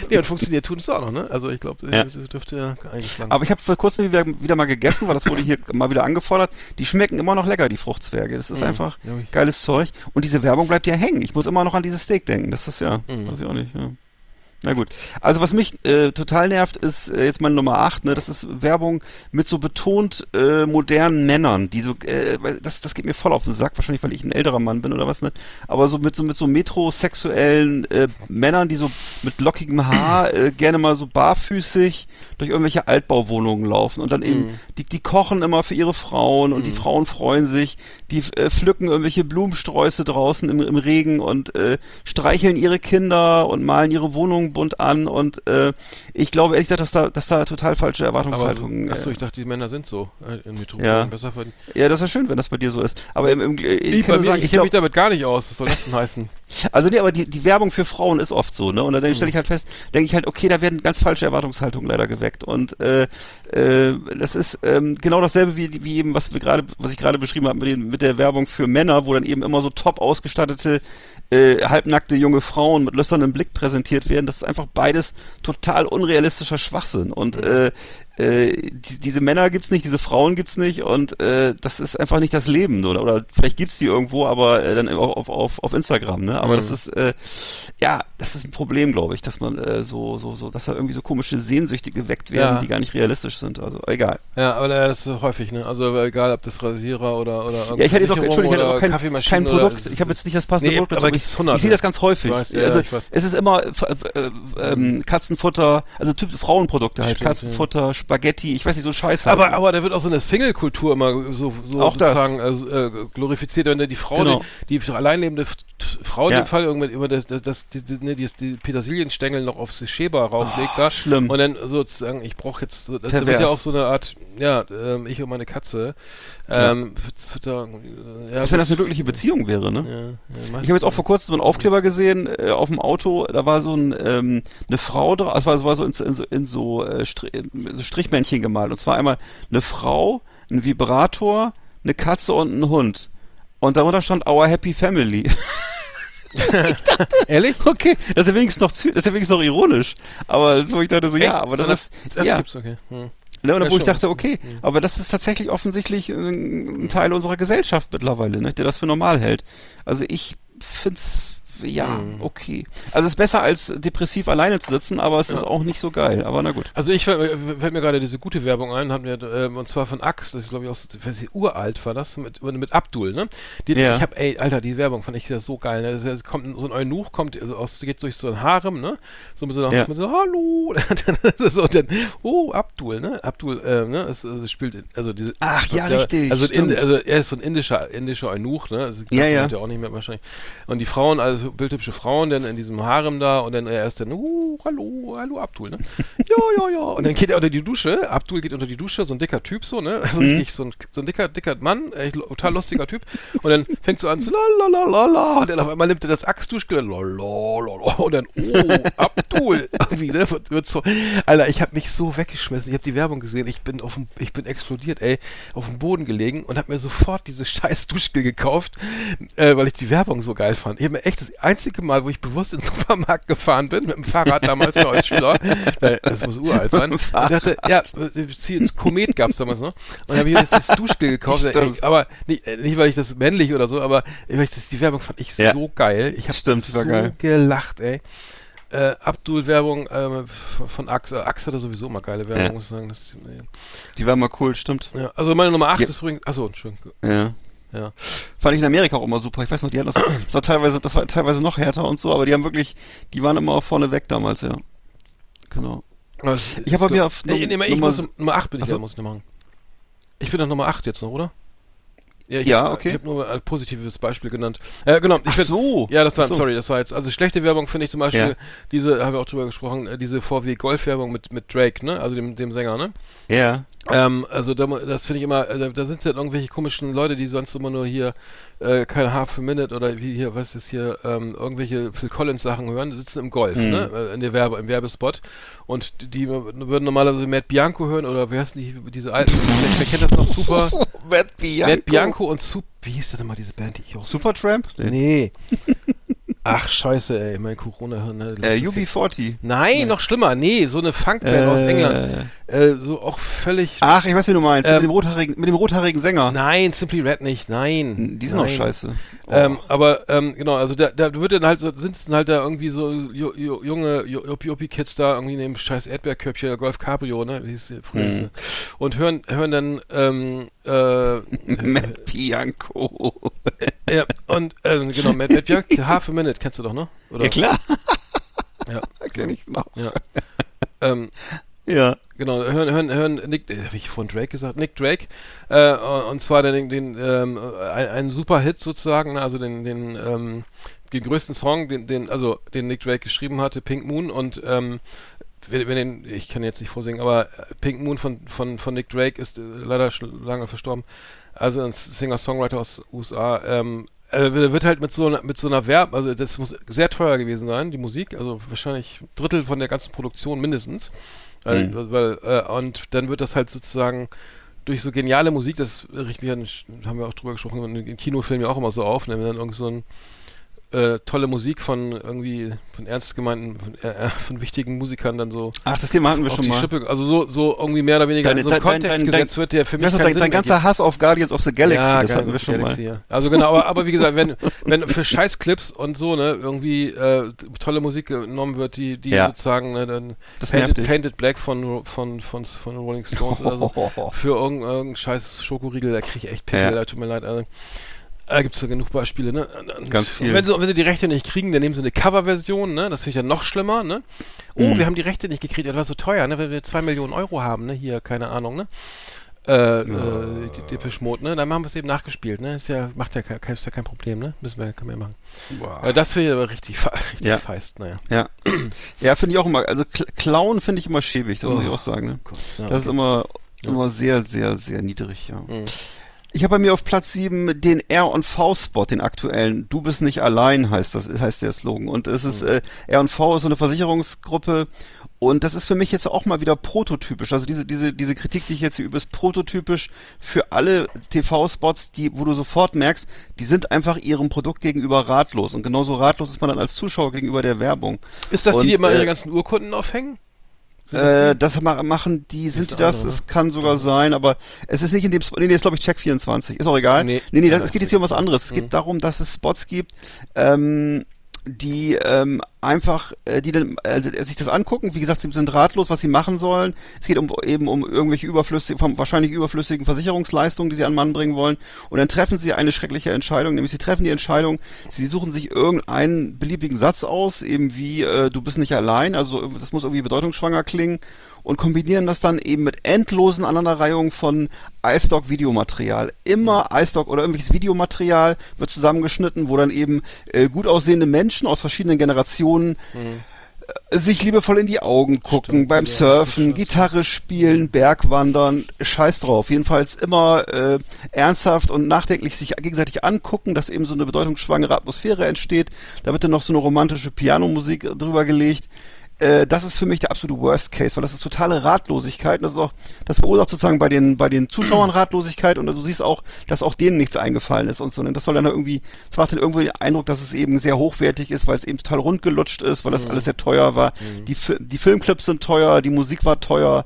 Nee, und funktioniert tun es auch noch, ne? Also ich glaube, Ja. dürfte ja eingeschlagen Aber ich habe vor kurzem wieder, wieder mal gegessen, weil das wurde hier mal wieder angefordert. Die schmecken immer noch lecker, die Fruchtzwerge. Das ist Mhm. einfach geiles Zeug. Und diese Werbung bleibt ja hängen. Ich muss immer noch an dieses Steak denken. Das ist ja, Mhm. weiß ich auch nicht. Ja. Na gut. Also was mich äh, total nervt, ist äh, jetzt mal Nummer 8, ne? Das ist Werbung mit so betont äh, modernen Männern, die so, äh, das, das geht mir voll auf den Sack, wahrscheinlich weil ich ein älterer Mann bin oder was, ne? Aber so mit so mit so metrosexuellen äh, Männern, die so mit lockigem Haar äh, gerne mal so barfüßig durch irgendwelche Altbauwohnungen laufen und dann eben, Mhm. die, die kochen immer für ihre Frauen und die Frauen freuen sich, die äh, pflücken irgendwelche Blumensträuße draußen im, im Regen und äh, streicheln ihre Kinder und malen ihre Wohnungen bunt an und äh, ich glaube ehrlich gesagt, dass da, dass da total falsche Aber so, Erwartungshaltungen. achso, äh, ich dachte, die Männer sind so äh, in Metropolen Ja. besser verdienen. ja, das ist ja schön, wenn das bei dir so ist. Aber im, im, ich, Ich, mir, sagen, ich ich kenne mich damit gar nicht aus. Was soll das denn heißen? Also nee, aber die, die Werbung für Frauen ist oft so, ne? Und dann stelle ich halt fest, denke ich halt, okay, da werden ganz falsche Erwartungshaltungen leider geweckt. Und äh, äh, das ist ähm, genau dasselbe wie, wie eben, was wir gerade, was ich gerade beschrieben habe mit, den, mit der Werbung für Männer, wo dann eben immer so top ausgestattete äh, halbnackte junge Frauen mit lösternem Blick präsentiert werden. Das ist einfach beides total unrealistischer Schwachsinn. Und äh, äh, die, diese Männer gibt's nicht, diese Frauen gibt's nicht und äh, das ist einfach nicht das Leben oder oder vielleicht gibt's die irgendwo, aber äh, dann auf, auf, auf, Instagram, ne? Aber das ist äh, ja, das ist ein Problem, glaube ich, dass man äh, so so so, dass da irgendwie so komische Sehnsüchte geweckt werden, Ja. die gar nicht realistisch sind. Also egal. Ja, aber äh, das ist häufig, ne? Also egal, ob das Rasierer oder oder Ja, ich hätte jetzt auch, Entschuldigung, ich hätte auch kein, kein Produkt. Ich habe jetzt nicht das passende Nee, Produkt. aber ich, ich sehe das ganz häufig. Weiß, ja, also es ist immer äh, äh, ähm, Katzenfutter, also Typ Frauenprodukte halt, Stimmt, Katzenfutter, Spaghetti, ich weiß nicht so Scheiße. Aber, aber da wird auch so eine Single-Kultur immer so, so Auch sozusagen also, äh, glorifiziert, wenn da die Frau, Genau. die, die alleinlebende Frau in Ja. dem Fall irgendwann immer das, das, das die, die, ne, die, die Petersilienstängel noch auf die Schäber rauflegt da. Ah, schlimm. Und dann sozusagen, ich brauche jetzt, so- das, da wird ja auch so eine Art, ja, ähm, ich und meine Katze. Ähm, Fütter, ja, Als wenn das eine glückliche Beziehung wäre, ne? ja, ja, Ich habe jetzt auch vor kurzem so einen Aufkleber gesehen äh, auf dem Auto, da war so ein, ähm, eine Frau drauf, war, es war so in, in so, in so, äh, so Strichmännchen gemalt. Und zwar einmal eine Frau, ein Vibrator, eine Katze und ein Hund. Und darunter stand Our Happy Family. Ehrlich? Okay, das ist ja wenigstens noch, das ist ja wenigstens noch ironisch. Aber so ich dachte so, ja, aber das ist, das ja, gibt's, okay. Hm. Ne, Ja, wo ich schon. dachte, okay, aber das ist tatsächlich offensichtlich ein, ein Teil unserer Gesellschaft mittlerweile, ne, der das für normal hält. Also ich find's ja, Mhm. okay. Also es ist besser als depressiv alleine zu sitzen, aber es ist auch nicht so geil. Aber na gut. Also ich fällt, mir- gerade diese gute Werbung ein, hatten wir, ähm, und zwar von Axe, das ist glaube ich aus, ich weiß nicht, uralt war das, mit, mit Abdul, ne? Die, Ja. Ich habe, ey, Alter, die Werbung fand ich das so geil, ne? Ist, kommt so ein Eunuch, kommt also aus, geht durch so ein Harem, ne? So mit so, Ja. so Hallo, so, und dann, oh, Abdul, ne? Abdul, äh, ne? Es, also spielt, also diese, Ach, ja, der, richtig, Also, in, also er ist so ein indischer, indischer Eunuch, ne? Also, Ja, ja. er auch nicht mehr wahrscheinlich. Und die Frauen, also bildhübsche Frauen, dann in diesem Harem da und dann er ist dann, uh, hallo, hallo Abdul, ne? Ja, ja, ja. Und dann geht er unter die Dusche, Abdul geht unter die Dusche, so ein dicker Typ so, ne? Also richtig so ein, so ein dicker, dicker Mann, echt total lustiger Typ. Und dann fängt so an zu la la la la la und dann auf einmal nimmt er das Axtduschgel la la la la und dann, oh, Abdul, irgendwie, ne? Wird, wird so, Alter, ich habe mich so weggeschmissen. Ich habe die Werbung gesehen, ich bin auf dem, ich bin explodiert, ey, auf dem Boden gelegen und habe mir sofort dieses scheiß Duschgel gekauft, äh, weil ich die Werbung so geil fand. Ich habe mir echt das einzige Mal, wo ich bewusst in den Supermarkt gefahren bin, mit dem Fahrrad damals noch als Schüler, das muss uralt sein, und dachte, ja, äh, das Komet gab's damals noch, und dann habe ich mir das Duschgel gekauft, ey, aber nicht, äh, nicht, weil ich das männlich oder so, aber ich das, die Werbung fand ich Ja. so geil. Ich habe so geil. gelacht, ey. Äh, Abdul-Werbung äh, von Axe. Axe hat sowieso immer geile Werbung, Ja. muss ich sagen. Das, nee. Die war mal cool, stimmt. ja, also meine Nummer 8 Ja. ist übrigens. Achso, Entschuldigung. Ja. Ja. Fand ich in Amerika auch immer super. Ich weiß noch, die hatten das, das war teilweise, das war teilweise noch härter und so, aber die haben wirklich, die waren immer vorne weg damals, ja. Genau. Was- Ich hab ist mir auf nee, nee, ich Nummer- muss, Nummer 8 bin ich Achso. ja, muss ich noch machen. Ich bin auf Nummer 8 jetzt noch, oder? Ja, ich, Ja, okay. Ich habe nur ein positives Beispiel genannt. Äh, genau. Ich Ach find- so. Ja, das war, so. sorry, das war jetzt, also schlechte Werbung finde ich zum Beispiel, Ja. diese, haben wir auch drüber gesprochen, äh, diese VW Golf Werbung mit, mit Drake, ne, also dem, dem Sänger, ne. Ja. Ähm, also da, das finde ich immer, äh, da, da sind ja irgendwelche komischen Leute, die sonst immer nur hier äh, kein Half a Minute oder wie hier, was ist hier, ähm, irgendwelche Phil Collins Sachen hören, die sitzen im Golf, Mhm. ne, äh, in der Werbe, im Werbespot und die, die würden normalerweise Matt Bianco hören oder wer heißt die, diese alten, wer, kennt das noch super? Matt Bianco. Matt Bianco und Sup, wie hieß denn mal diese Band, die ich auch Supertramp? Nee. Ach, scheiße, ey, mein Corona-Hirn. ne, Äh, das ist jetzt- UB40. Nein, noch schlimmer. Nee, so eine Funkband aus Äh. England. Äh, so auch völlig. Ach, ich weiß, wie du meinst. Ähm, mit, dem rothaarigen, mit dem rothaarigen Sänger. Nein, Simply Red nicht. Nein. Die sind Nein. auch scheiße. Oh. Ähm, aber ähm, genau, also da, da wird dann halt so, sind dann halt da irgendwie so ju, ju, junge Juppie-Kids da irgendwie neben scheiß Erdbeerköpfchen, der Golf Cabrio, ne? Wie hieß früher? Mhm. Und hören, hören dann ähm, äh, Matt Bianco. ja, und ähm, genau, Matt, Matt Bianchi, Half a Minute, kennst du doch, ne? Oder? Ja, klar. Ja. Kenn ich noch. Ja. ähm, Ja. Genau, hören, hören, hören Nick, äh, habe ich vorhin Drake gesagt? Nick Drake, äh, und zwar den, den ähm, ein, einen super Hit sozusagen, ne, also den, den, ähm, den größten Song, den, den, also den Nick Drake geschrieben hatte, Pink Moon und ähm, wenn, ich kann jetzt nicht vorsingen, aber äh, Pink Moon von, von, von Nick Drake ist äh, leider schon lange verstorben. Also ein Singer-Songwriter aus USA. Ähm, äh, wird halt mit so einer, mit so einer Verb, also das muss sehr teuer gewesen sein, die Musik, also wahrscheinlich ein Drittel von der ganzen Produktion mindestens. Weil, Mhm. weil, äh, und dann wird das halt sozusagen durch so geniale Musik, das riecht mich an, haben wir auch drüber gesprochen, in Kinofilmen ja auch immer so auf, ne, wenn dann irgend so ein äh, tolle Musik von irgendwie von ernst gemeinten, von, äh, von wichtigen Musikern dann so Ach, das Thema hatten wir schon die mal. Schippe, also so, so irgendwie mehr oder weniger Deine- in so einen dein- dein- Kontext dein- gesetzt wird, der für mich ist keinen dein, dein ganzer. Hass auf Guardians of the Galaxy, Ja, das hatten wir schon Galaxy, mal. Ja. Also genau, aber, aber wie gesagt, wenn, wenn für Scheißclips und so, ne, irgendwie äh, tolle Musik genommen wird, die, die Ja. sozusagen, ne, dann Das Painted. Painted Black von, von, von, von Rolling Stones oder so, für irgendeinen irgendein scheiß Schokoriegel, da kriege ich echt Pickel, Ja. da tut mir leid, also. Da gibt es ja genug Beispiele, ne? Und- Ganz viel. Wenn sie, wenn sie die Rechte nicht kriegen, dann nehmen sie eine Coverversion, ne? Das finde ich ja noch schlimmer, ne? Oh, Mhm. wir haben die Rechte nicht gekriegt, das war so teuer, ne? Wenn wir zwei Millionen Euro haben, ne? Hier, keine Ahnung, ne? Äh, äh, die Depeche Mode, ne? Dann haben wir es eben nachgespielt, ne? Ist ja, macht ja kein, ist ja kein Problem, ne? Müssen wir, können wir machen. Boah. Äh, das finde ich aber richtig, richtig Ja. feist, naja. Ja, ja finde ich auch immer. Also Klauen finde ich immer schäbig, das muss ich Oh auch sagen. Ne? Ja, das ist okay. immer, Ja. immer sehr, sehr, sehr niedrig, ja. Mhm. Ich habe bei mir auf Platz 7 den R&V-Spot, den aktuellen. Du bist nicht allein, heißt das, heißt der Slogan. Und es ist, Mhm. äh, R&V ist so eine Versicherungsgruppe. Und das ist für mich jetzt auch mal wieder prototypisch. Also diese, diese, diese Kritik, die ich jetzt hier übe, ist prototypisch für alle TV-Spots, die, wo du sofort merkst, die sind einfach ihrem Produkt gegenüber ratlos. Und genauso ratlos ist man dann als Zuschauer gegenüber der Werbung. Ist das die, Und, die immer äh, ihre ganzen Urkunden aufhängen? Das Äh, das ma machen die, sind die das? andere, ne? Es kann sogar sein, aber es ist nicht in dem Spot. Nee, nee, ist glaube ich Check 24. Ist auch egal. Nee. Nee, nee, das, es geht jetzt hier um was anderes. Es Mhm. geht darum, dass es Spots gibt, ähm, die ähm, einfach, äh, die dann äh, sich das angucken. Wie gesagt, sie sind ratlos, was sie machen sollen. Es geht um eben um irgendwelche überflüssigen, wahrscheinlich überflüssigen Versicherungsleistungen, die sie an Mann bringen wollen. Und dann treffen sie eine schreckliche Entscheidung, nämlich sie treffen die Entscheidung, sie suchen sich irgendeinen beliebigen Satz aus, eben wie äh, du bist nicht allein. Also das muss irgendwie bedeutungsschwanger klingen und kombinieren das dann eben mit endlosen Aneinanderreihungen von iStock-Videomaterial. Immer iStock oder irgendwelches Videomaterial wird zusammengeschnitten, wo dann eben äh, gut aussehende Menschen aus verschiedenen Generationen äh, sich liebevoll in die Augen gucken, Stimmt, beim ja, Surfen, Gitarre spielen, Bergwandern, scheiß drauf. Jedenfalls immer äh, ernsthaft und nachdenklich sich gegenseitig angucken, dass eben so eine bedeutungsschwangere Atmosphäre entsteht. Da wird dann noch so eine romantische Pianomusik drüber gelegt. Äh, das ist für mich der absolute Worst Case, weil das ist totale Ratlosigkeit. Und das ist auch, das verursacht sozusagen bei den, bei den Zuschauern Ratlosigkeit und du siehst auch, dass auch denen nichts eingefallen ist und so. Und das soll dann irgendwie, das macht dann irgendwie den Eindruck, dass es eben sehr hochwertig ist, weil es eben total rundgelutscht ist, weil das alles sehr teuer war. Die, Fi- die Filmclips sind teuer, die Musik war teuer,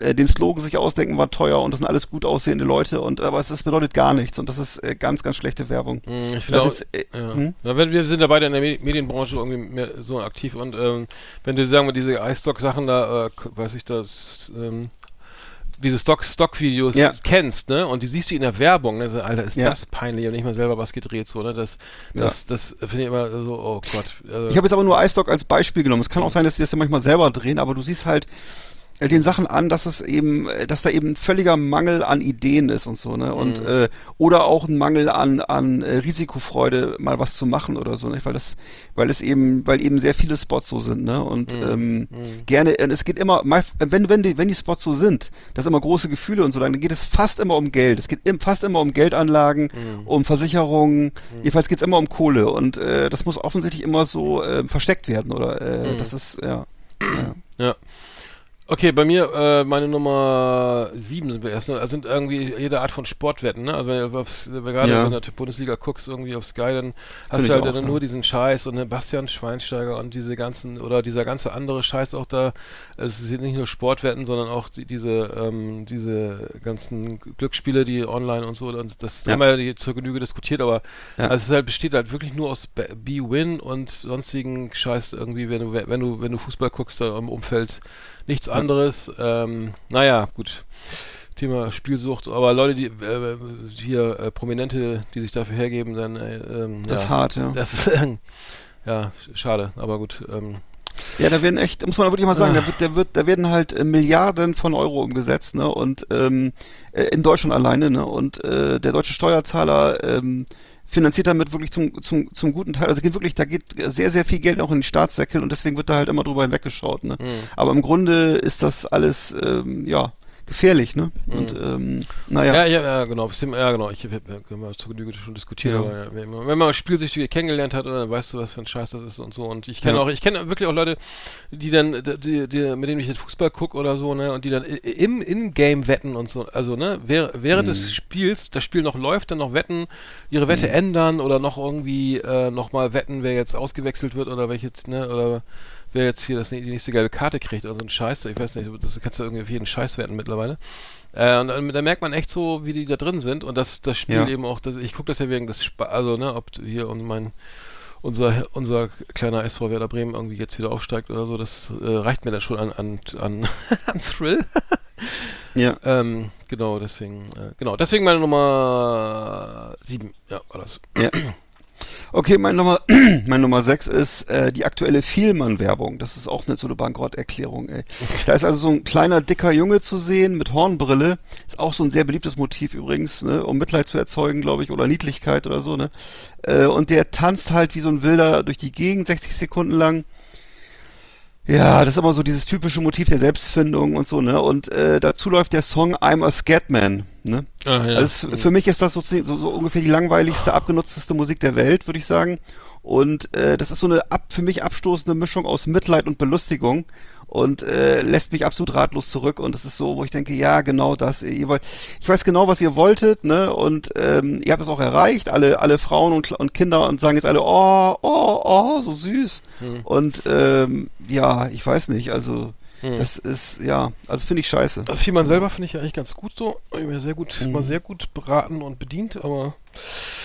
äh, den Slogan sich ausdenken war teuer und das sind alles gut aussehende Leute und aber es das bedeutet gar nichts und das ist äh, ganz, ganz schlechte Werbung. Hm, Ich finde auch, ist, äh, ja. hm? Ja, wir sind ja beide in der Me- Medienbranche irgendwie mehr so aktiv und ähm, wenn du sagen wir diese iStock-Sachen da, äh, weiß ich das, ähm, diese Stock Stock-Videos Ja. kennst, ne? Und die siehst du in der Werbung, ne? So, Alter, ist Ja. das peinlich und nicht mal selber was gedreht, so, ne? Das, das, das finde ich immer so, oh Gott. Also, Ich habe jetzt aber nur iStock als Beispiel genommen. Es kann auch sein, dass die das ja manchmal selber drehen, aber du siehst halt, den Sachen an, dass es eben, äh, dass da eben ein völliger Mangel an Ideen ist und so, ne? Und Mhm. äh, oder auch ein Mangel an an äh, Risikofreude, mal was zu machen oder so, nicht? Weil das, weil es eben, weil eben sehr viele Spots so sind, ne? Und Mhm. ähm, gerne, äh, es geht immer, wenn wenn die wenn die Spots so sind, das immer große Gefühle und so, dann geht es fast immer um Geld. Es geht im, fast immer um Geldanlagen, Mhm. um Versicherungen. Jedenfalls geht es immer um Kohle und äh, das muss offensichtlich immer so äh, versteckt werden oder äh, Mhm. das ist ja. Ja. Okay, bei mir, äh, meine Nummer sieben sind wir erst, ne? Also sind irgendwie jede Art von Sportwetten, ne? Also wenn du aufs, gerade Ja. in der Bundesliga guckst, irgendwie auf Sky, dann hast Find du halt auch, dann ja. nur diesen Scheiß und Bastian Schweinsteiger und diese ganzen, oder dieser ganze andere Scheiß auch da. Es sind nicht nur Sportwetten, sondern auch die, diese, ähm, diese ganzen Glücksspiele, die online und so, und das Ja. haben wir ja zur Genüge diskutiert, aber Ja. also es halt, besteht halt wirklich nur aus B-Win und sonstigen Scheiß irgendwie, wenn du, wenn du, wenn du Fußball guckst, da im Umfeld nichts anderes. Ähm, naja, gut. Thema Spielsucht, aber Leute, die äh, hier äh, Prominente, die sich dafür hergeben, dann äh, ähm, Das ja, ist hart, ja. Das ist äh, ja schade, aber gut. Ähm, Ja, da werden echt, muss man wirklich mal sagen, Ah. da wird, da wird, da werden halt äh, Milliarden von Euro umgesetzt, ne? Und ähm, äh, in Deutschland alleine, ne? Und äh, der deutsche Steuerzahler ähm, finanziert damit wirklich zum, zum, zum guten Teil, also geht wirklich, da geht sehr, sehr viel Geld auch in den Staatssäckel und deswegen wird da halt immer drüber hinweggeschaut, ne? Mhm. Aber im Grunde ist das alles, ähm, ja, gefährlich, ne? Und ähm, naja. Mhm. Ja, ja, ja, genau. Ja, genau. Ich habe hab zur Genüge schon diskutiert, Ja. wenn man- wenn man Spielsüchtige kennengelernt hat, dann weißt du, was für ein Scheiß das ist und so. Und ich kenne Ja. auch, ich kenne wirklich auch Leute, die dann, die, die, mit denen ich den Fußball gucke oder so, ne, und die dann im In-Game wetten und so. Also, ne, währ, während Mhm. des Spiels, das Spiel noch läuft, dann noch wetten, ihre Wette ändern oder noch irgendwie äh, nochmal wetten, wer jetzt ausgewechselt wird oder welche, ne, oder wer jetzt hier das, die nächste gelbe Karte kriegt oder so ein Scheiß. Ich weiß nicht, das kannst du irgendwie auf jeden Scheiß wetten mittlerweile. Äh, und dann, da merkt man echt so, wie die da drin sind und das, das Spiel Ja. eben auch, das, ich gucke das ja wegen des Spa also ne, ob hier und mein unser unser kleiner SV Werder Bremen irgendwie jetzt wieder aufsteigt oder so, das äh, reicht mir dann schon an an, an, an Thrill. Ja. ähm, genau, deswegen, äh, genau, deswegen meine Nummer sieben, ja, war das. Ja. Okay, mein Nummer, mein Nummer 6 ist äh, die aktuelle Vielmann-Werbung. Das ist auch eine, so eine Bankrotterklärung, ey. Da ist also so ein kleiner, dicker Junge zu sehen mit Hornbrille. Ist auch so ein sehr beliebtes Motiv übrigens, ne, um Mitleid zu erzeugen, glaube ich, oder Niedlichkeit oder so, ne. Äh, und der tanzt halt wie so ein Wilder durch die Gegend, 60 Sekunden lang. Ja, das ist immer so dieses typische Motiv der Selbstfindung und so, ne? Und äh, dazu läuft der Song I'm a Scatman, ne? Ah, ja. Also es, für mich ist das so, so, so ungefähr die langweiligste, abgenutzteste Musik der Welt, würde ich sagen. Und äh, das ist so eine ab, für mich abstoßende Mischung aus Mitleid und Belustigung und äh, lässt mich absolut ratlos zurück. Und es ist so, wo ich denke, ja, genau das. Ihr wollt, ich weiß genau, was ihr wolltet, ne? Und ähm, ihr habt es auch erreicht. Alle, alle Frauen und, und Kinder und sagen jetzt alle, oh, oh, oh, so süß. Und ähm, ja, ich weiß nicht. Also das ist ja, also finde ich scheiße. Das Viehmann selber finde ich ja eigentlich ganz gut so. Ich mir sehr gut, Mhm. mal sehr gut beraten und bedient, aber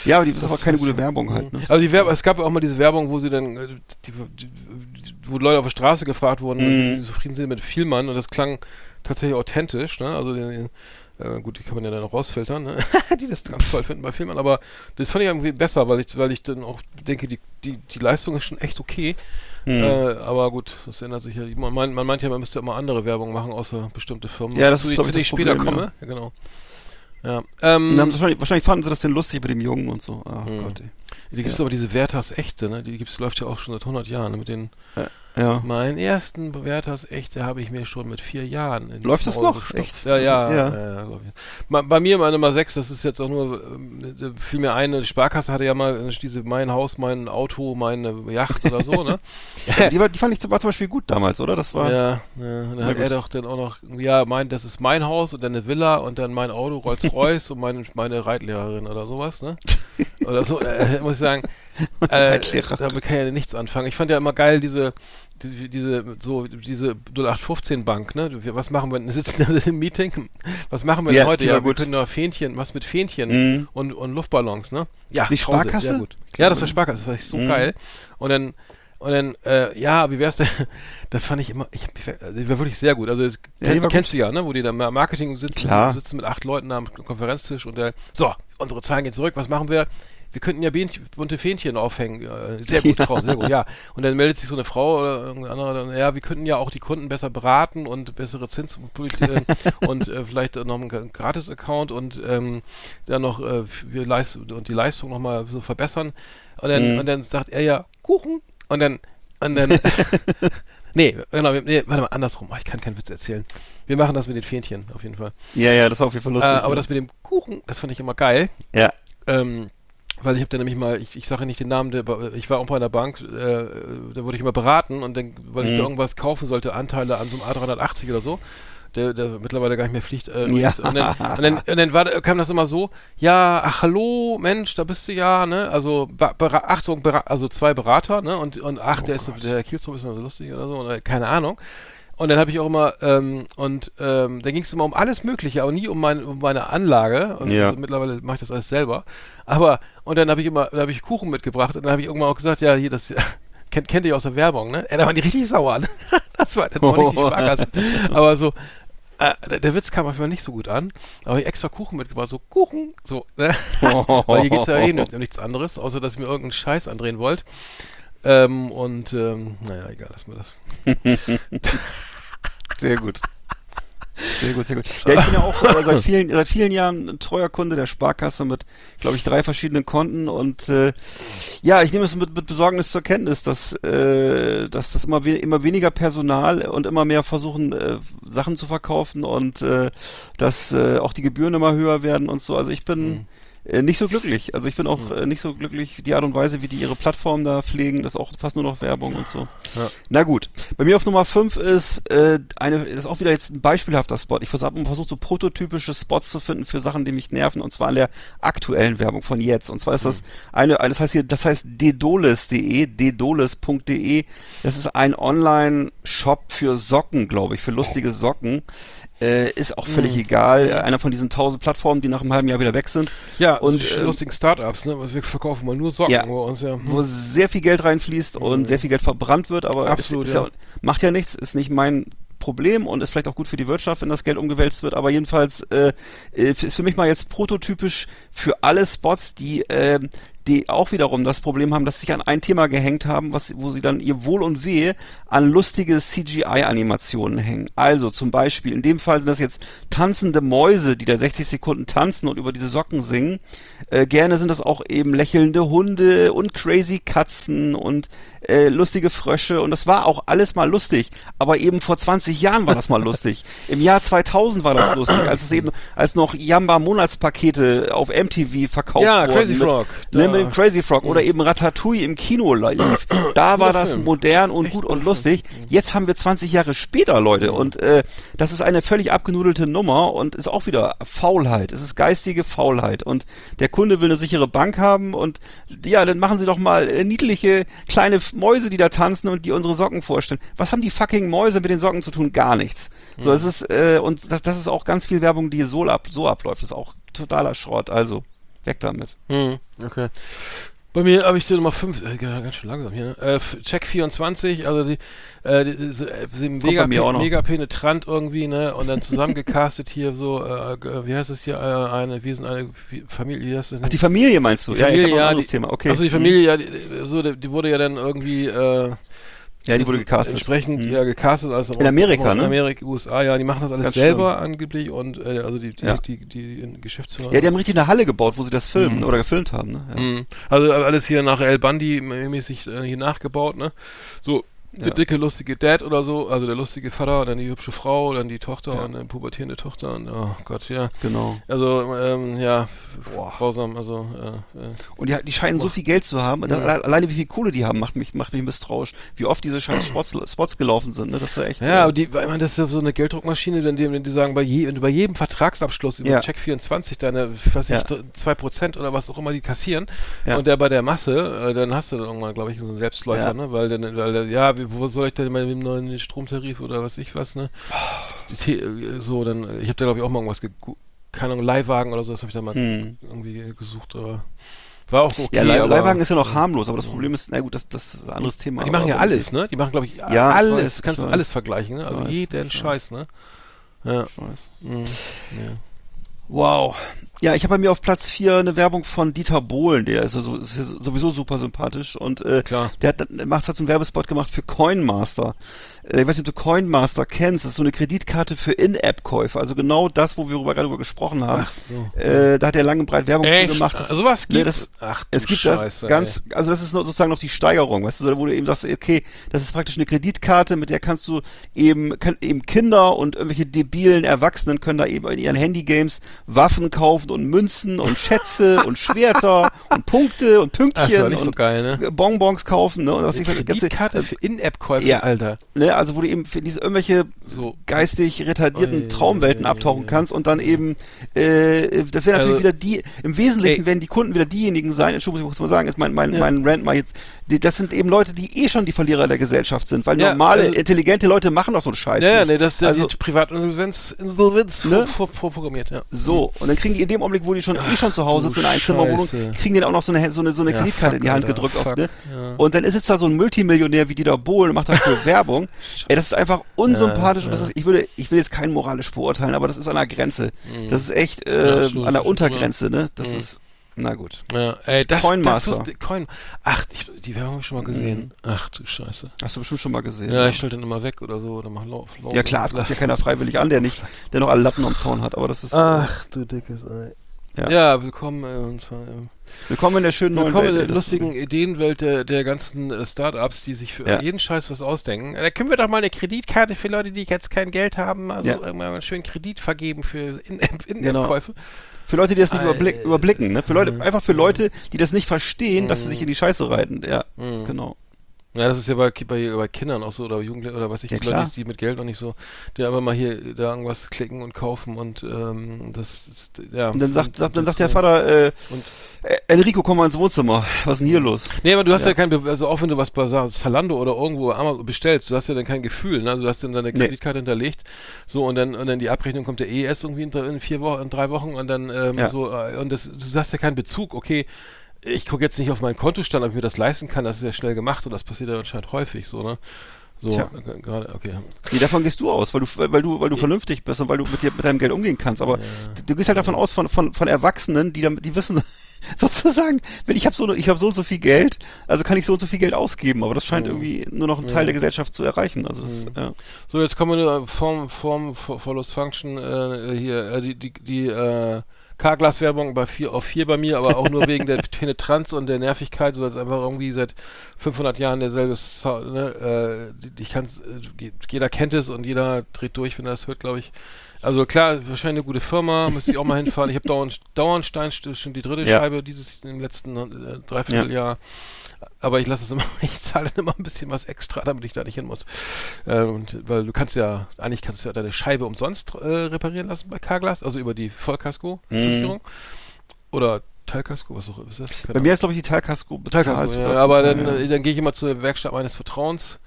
Ja, aber die, das ist aber keine ist- gute Werbung halt. Ne? Also die Werbung, es gab ja auch mal diese Werbung, wo sie dann, äh, die, die, wo Leute auf der Straße gefragt wurden, Mhm. ob sie zufrieden sind mit Vielmann und das klang tatsächlich authentisch, ne? Also die, äh, gut, die kann man ja dann auch rausfiltern, ne? die das ganz toll finden bei Vielmann, aber das fand ich irgendwie besser, weil ich, weil ich dann auch denke, die, die, die Leistung ist schon echt okay. Mhm. Äh, aber gut, das ändert sich ja. Man, meint- man meint ja, man müsste immer andere Werbung machen, außer bestimmte Firmen. Ja, das ist, die- glaub zu ich, das ich später Problem, komme. ja. Ja, genau. Ja. Ähm, wahrscheinlich, wahrscheinlich fanden sie das denn lustig mit dem Jungen und so. Ah Mhm. Gott, ey. die gibt es aber diese Werthers Echte, ne? Die gibt's, läuft ja auch schon seit 100 Jahren, ne? Mit den Ja. Meinen ersten Werthers Echte habe ich mir schon mit vier Jahren in die Läuft das Maul noch? gestopft. Echt? Ja, ja. Ja. ja. ja, Bei mir meine Nummer sechs, das ist jetzt auch nur, ähm, fiel mir ein, die Sparkasse hatte ja mal diese mein Haus, mein Auto, meine Yacht oder so, ne? Die, war, die fand ich zum- zum Beispiel gut damals, oder? Das war. Ja, ja. Dann hat gut. er doch dann auch noch, ja, mein, das ist mein Haus und dann eine Villa und dann mein Auto, Rolls-Royce und meine, meine Reitlehrerin oder sowas, ne? Oder so, äh, muss ich sagen. Äh, damit kann ich ja nichts anfangen. Ich fand ja immer geil, diese, diese, diese, so, diese 0815 Bank, ne? Wir- Was machen wir, wir sitzen da im Meeting, was machen wir Ja, denn heute? Ja, wir gut. können nur Fähnchen, was mit Fähnchen Mhm. und, und Luftballons, ne? Ja, Die Sparkasse? Sehr gut. Ja, das war Sparkasse, das war echt so Mhm. geil. Und dann, und dann, äh, ja, wie wär's denn? Das fand ich immer, ich hab, war wirklich sehr gut. Also, das Ja, kenn, kennst du ja, ne? Wo die da im Marketing sitzen, Klar. sitzen mit acht Leuten am Konferenztisch und der, so, unsere Zahlen gehen zurück, was machen wir? Wir könnten ja Bähnchen, bunte Fähnchen aufhängen. Äh, sehr gut, Frau, sehr gut, ja. Und dann meldet sich so eine Frau oder irgendein anderer, dann, ja, wir könnten ja auch die Kunden besser beraten und bessere Zinspolitik äh, und äh, vielleicht noch einen Gratis-Account und ähm, dann noch äh, wir und die Leistung nochmal so verbessern. Und dann, Mhm. und dann sagt er ja, Kuchen. Und dann, und dann, nee, genau, nee, warte mal, andersrum. Ah, Ich kann keinen Witz erzählen. Wir machen das mit den Fähnchen, auf jeden Fall. Ja, ja, das war auf jeden Fall Äh, lustig. aber ja. das mit dem Kuchen, das fand ich immer geil. ja. Ähm, weil ich habe dann nämlich mal, ich, ich sage nicht den Namen, der, ich war auch bei einer Bank, äh, da wurde ich mal beraten und dann, weil ich Mhm. da irgendwas kaufen sollte, Anteile an so einem A380 oder so, der, der mittlerweile gar nicht mehr fliegt. Äh, Ja. und, dann, und, dann, und dann war, kam das immer so, ja, ach hallo, Mensch, da bist du ja, ne? Also Bera Achtung, Bera also zwei Berater, ne? Und, und ach, der ist so, der Herr Kielstrup ist noch so lustig oder so, oder keine Ahnung. Und dann habe ich auch immer, ähm, und ähm, da ging es immer um alles Mögliche, aber nie um, mein, um meine Anlage. Also, Ja. also mittlerweile mache ich das alles selber. Aber, und dann habe ich immer, dann habe ich Kuchen mitgebracht und dann habe ich irgendwann auch gesagt, ja, hier, das kennt, kennt ihr aus der Werbung, ne? Ja, da waren die richtig sauer. Ne? Das war, das war richtig Sparkasse. Aber so, äh, der, Witz kam auf jeden Fall nicht so gut an. Aber ich extra Kuchen mitgebracht, so Kuchen, so, ne? Weil hier geht's ja eh nicht um nichts anderes, außer dass ihr mir irgendeinen Scheiß andrehen wollt. Ähm, und, ähm, naja, egal, lass mir das. Sehr gut. Sehr gut, sehr gut. Ja, ich bin ja auch äh, seit vielen, seit vielen Jahren ein treuer Kunde der Sparkasse mit, glaube ich, drei verschiedenen Konten und äh, ja, ich nehme es mit, mit Besorgnis zur Kenntnis, dass, äh, dass das immer, we immer weniger Personal und immer mehr versuchen, äh, Sachen zu verkaufen und äh, dass äh, auch die Gebühren immer höher werden und so. Also ich bin äh, nicht so glücklich. Also ich bin auch äh, nicht so glücklich, die Art und Weise, wie die ihre Plattform da pflegen, das ist auch fast nur noch Werbung und so. Ja. Na gut. Bei mir auf Nummer 5 ist äh, eine, das ist auch wieder jetzt ein beispielhafter Spot. Ich habe versucht, so prototypische Spots zu finden für Sachen, die mich nerven, und zwar in der aktuellen Werbung von jetzt. Und zwar ist das eine, eine das heißt hier, das heißt dedoles.de, dedoles.de. Das ist ein Online-Shop für Socken, glaube ich, für lustige Socken. Äh, ist auch völlig egal. Einer von diesen tausend Plattformen, die nach einem halben Jahr wieder weg sind. Ja, und und die ähm, lustigen Startups, ne? Was wir verkaufen mal nur Socken Ja. bei uns, ja. wo sehr viel Geld reinfließt und sehr viel Geld verbrannt wird, aber Absolut, ist, ist ja. macht ja nichts, ist nicht mein Problem und ist vielleicht auch gut für die Wirtschaft, wenn das Geld umgewälzt wird, aber jedenfalls äh, äh, ist für mich mal jetzt prototypisch für alle Spots, die ähm, die auch wiederum das Problem haben, dass sie sich an ein Thema gehängt haben, was, wo sie dann ihr Wohl und Wehe an lustige CGI-Animationen hängen. Also zum Beispiel, in dem Fall sind das jetzt tanzende Mäuse, die da 60 Sekunden tanzen und über diese Socken singen. Äh, gerne sind das auch eben lächelnde Hunde und crazy Katzen und äh, lustige Frösche und das war auch alles mal lustig, aber eben vor 20 Jahren war das mal lustig. Im Jahr 2000 war das lustig, als es eben, als noch Jamba Monatspakete auf MTV verkauft Ja, wurden. Crazy mit, Frog. Ne, mit Crazy Frog oder eben Ratatouille im Kino lief. Da war das Film. modern und gut und lustig. Jetzt haben wir 20 Jahre später, Leute, und äh, das ist eine völlig abgenudelte Nummer und ist auch wieder Faulheit. Es ist geistige Faulheit und der Kunde will eine sichere Bank haben und ja, dann machen Sie doch mal äh, niedliche kleine Mäuse, die da tanzen und die unsere Socken vorstellen. Was haben die fucking Mäuse mit den Socken zu tun? Gar nichts. So, es ist äh, und das, das ist auch ganz viel Werbung, die so ab so abläuft. Das ist auch totaler Schrott. Also weg damit. Hm, okay. Bei mir habe ich die Nummer 5, äh, ganz schön langsam hier, ne? Äh, Check 24, also die, äh, die, die, mega, mir auch noch. mega penetrant irgendwie, ne? Und dann zusammengecastet hier so, äh, äh, wie heißt es hier, äh, eine, wir sind eine wie- Familie, wie heißt das Ach, die Familie meinst du? Die Familie, ich noch ein ja, die, Thema. Okay. Also die Mhm. Familie, ja, die, so, die, die wurde ja dann irgendwie, äh, Ja, die wurde gecastet. Entsprechend, Mhm. ja, gecastet. Also In Amerika, in ne? Amerika, USA, ja, die machen das alles Ganz selber angeblich und, äh, also die, die, Ja. die, die, die Geschäftsführer. Ja, die haben richtig eine Halle gebaut, wo sie das filmen oder gefilmt haben. Ne? Ja. Mhm. Also alles hier nach El Bandi mäßig äh, hier nachgebaut, ne? So der Ja. dicke, lustige Dad oder so, also der lustige Vater, dann die hübsche Frau, dann die Tochter Ja. und eine pubertierende Tochter und oh Gott, ja. Genau. Also, ähm, ja, f- grausam, also, äh, äh. Und die, die scheinen so viel Geld zu haben. Das, Alleine wie viel Kohle die haben, macht mich, macht mich misstrauisch. Wie oft diese scheiß Spots, Spots gelaufen sind. Ne? Das wäre echt. Ja, äh, aber die, weil man das ist ja so eine Gelddruckmaschine, wenn die, wenn die sagen, bei, je, wenn du bei jedem Vertragsabschluss über Ja. Check 24 deine, was Ja. ich, 2% oder was auch immer die kassieren Ja. und der bei der Masse, äh, dann hast du dann irgendwann, glaube ich, so einen Selbstläufer, Ja. ne? Weil dann, weil, ja, wo soll ich denn mit dem neuen Stromtarif oder was ich was, ne? So, dann, ich habe da, glaube ich, auch mal irgendwas, gegu- keine Ahnung, Leihwagen oder so, das habe ich da mal Hm. irgendwie gesucht, aber war auch okay. ja, Leih- aber, Leihwagen ist ja noch harmlos, aber das Problem ist, na gut, das, das ist ein anderes Thema. Die machen ja alles, ne? Die machen, glaube ich, Ja, ich alles, weiß, ich kannst du alles vergleichen, ne? Also weiß, jeden Scheiß, ne? Ja. Ich weiß. Mhm. ja. Wow. Ja, ich habe bei mir auf Platz 4 eine Werbung von Dieter Bohlen, der ist, so, ist sowieso super sympathisch und äh, Klar. der hat, macht, hat so einen Werbespot gemacht für Coinmaster. Ich weiß nicht, ob du Coinmaster kennst, das ist so eine Kreditkarte für In-App-Käufe, also genau das, wo wir gerade drüber gesprochen haben. Ach so. Äh, da hat er lange und breit Werbung Echt? gemacht. Das- Sowas Ne, gibt's? das, Ach du es gibt Scheiße, das ganz, also das ist sozusagen noch die Steigerung, weißt du, so, wo du eben sagst, okay, das ist praktisch eine Kreditkarte, mit der kannst du eben, kann, eben Kinder und irgendwelche debilen Erwachsenen können da eben in ihren Handygames Waffen kaufen und Münzen und Schätze und Schwerter und Punkte und Pünktchen nicht so und geil, ne? Bonbons kaufen, ne? Und was ich das ganze- Kreditkarte für In-App-Käufe, Ja. Alter. ne, also wo du eben für diese irgendwelche So. geistig retardierten Ui, Traumwelten abtauchen kannst und dann eben, äh, das wäre natürlich Also- wieder die, im Wesentlichen Ey. werden die Kunden wieder diejenigen sein, Entschuldigung, ich muss mal sagen, ist mein, mein, Ja. mein Rant mal jetzt, die, das sind eben Leute, die eh schon die Verlierer der Gesellschaft sind, weil Ja, normale, also- intelligente Leute machen doch so einen Scheiß Ja, ja, nee, das ist ja also, die Privatinsolvenz Insolvenz Ne? vor, vor, vorprogrammiert, ja. so, und dann kriegen die in dem Augenblick, wo die schon eh schon zu Hause sind in einer kriegen die dann auch noch so eine, so eine, so eine Ja, Kreditkarte fuck, in die Hand Alter, gedrückt. fuck, Oft, ne? Und dann ist jetzt da so ein Multimillionär wie Dieter Bohlen und macht dafür Werbung. Ey, das ist einfach unsympathisch und das ist, ich würde, ich will jetzt keinen moralisch beurteilen, aber das ist an der Grenze. Das ist echt äh, an der. Untergrenze, ne? Das Mhm. ist, na gut. Ja, ey, das, Coinmaster. das wusste, Coin, ach, ich, die Werbung habe ich schon mal gesehen. Ach du Scheiße. Hast du bestimmt schon mal gesehen. Ja, ich stelle den immer weg oder so, oder mach Lauf. Lauf ja klar, es guckt ja keiner freiwillig an, der nicht, der noch alle Latten am Zaun hat, aber das ist, Ach, du dickes Ei. Ja. Ja, willkommen, äh, und zwar, äh, willkommen in der schönen neuen willkommen in Welt. der ey, das- lustigen Ideenwelt der, der ganzen äh, Startups, die sich für Ja. jeden Scheiß was ausdenken. Da können wir doch mal eine Kreditkarte für Leute, die jetzt kein Geld haben, also Ja. irgendwann mal einen schönen Kredit vergeben für In-App- Genau. Für Leute, die das nicht überblick, überblicken, ne? Für Leute, Mhm. einfach für Leute, die das nicht verstehen, dass sie Mhm. sich in die Scheiße reiten. Ja, Mhm. genau. Ja, das ist ja bei, bei, bei Kindern auch so, oder Jugendlichen, oder was ich, Ja, die Leute, die mit Geld noch nicht so, die einfach mal hier da irgendwas klicken und kaufen und ähm, das ist, ja. Und dann sagt, sagt, dann sagt der. Vater, äh, Und- äh, Enrico, komm mal ins Wohnzimmer. Was ist denn hier los? Nee, aber du hast ja, Ja. kein, also auch wenn du was bei Zalando oder irgendwo Amazon bestellst, du hast ja dann kein Gefühl, ne? Also du hast dann deine Nee. Kreditkarte hinterlegt, so und dann und dann die Abrechnung kommt eh erst irgendwie in, drei- in vier Wochen, in drei Wochen und dann ähm, Ja. so äh, und das, du hast ja keinen Bezug, okay. Ich gucke jetzt nicht auf meinen Kontostand, ob ich mir das leisten kann, das ist ja schnell gemacht und das passiert ja anscheinend häufig so, ne? So, äh, gerade, okay. Nee, davon gehst du aus, weil du, weil du, weil du vernünftig bist und weil du mit, dir, mit deinem Geld umgehen kannst. Aber du gehst halt davon aus, von, von, von Erwachsenen, die damit, die wissen, sozusagen, wenn ich habe so, ich habe so und so viel Geld, also kann ich so und so viel Geld ausgeben, aber das scheint Mhm. irgendwie nur noch einen Teil der Gesellschaft zu erreichen. Also das, ja. So, jetzt kommen wir Form, Form, Follows Function, äh, hier, äh, die, die, die, äh, Carglass-Werbung bei vier, auf vier bei mir, aber auch nur wegen der Penetranz und der Nervigkeit, so dass einfach irgendwie seit 500 Jahren derselbe Sound, ne, äh, ich kann's, äh, jeder kennt es und jeder dreht durch, wenn er das hört, glaube ich. Also klar, wahrscheinlich eine gute Firma, müsste ich auch mal hinfahren. Ich habe dauernd, Dauernstein schon die dritte Ja. Scheibe dieses im letzten äh, Dreivierteljahr. Aber ich lasse es immer, ich zahle dann immer ein bisschen was extra, damit ich da nicht hin muss. Äh, und, weil du kannst ja, eigentlich kannst du ja deine Scheibe umsonst äh, reparieren lassen bei Carglass, also über die Vollkasko-Versicherung. Oder Teilkasko, was auch immer ist das? Keine Bei mir ist, glaube ich, die Teilkasko. Teilkasko, ja, aber dann, ja. äh, dann gehe ich immer zur Werkstatt meines Vertrauens.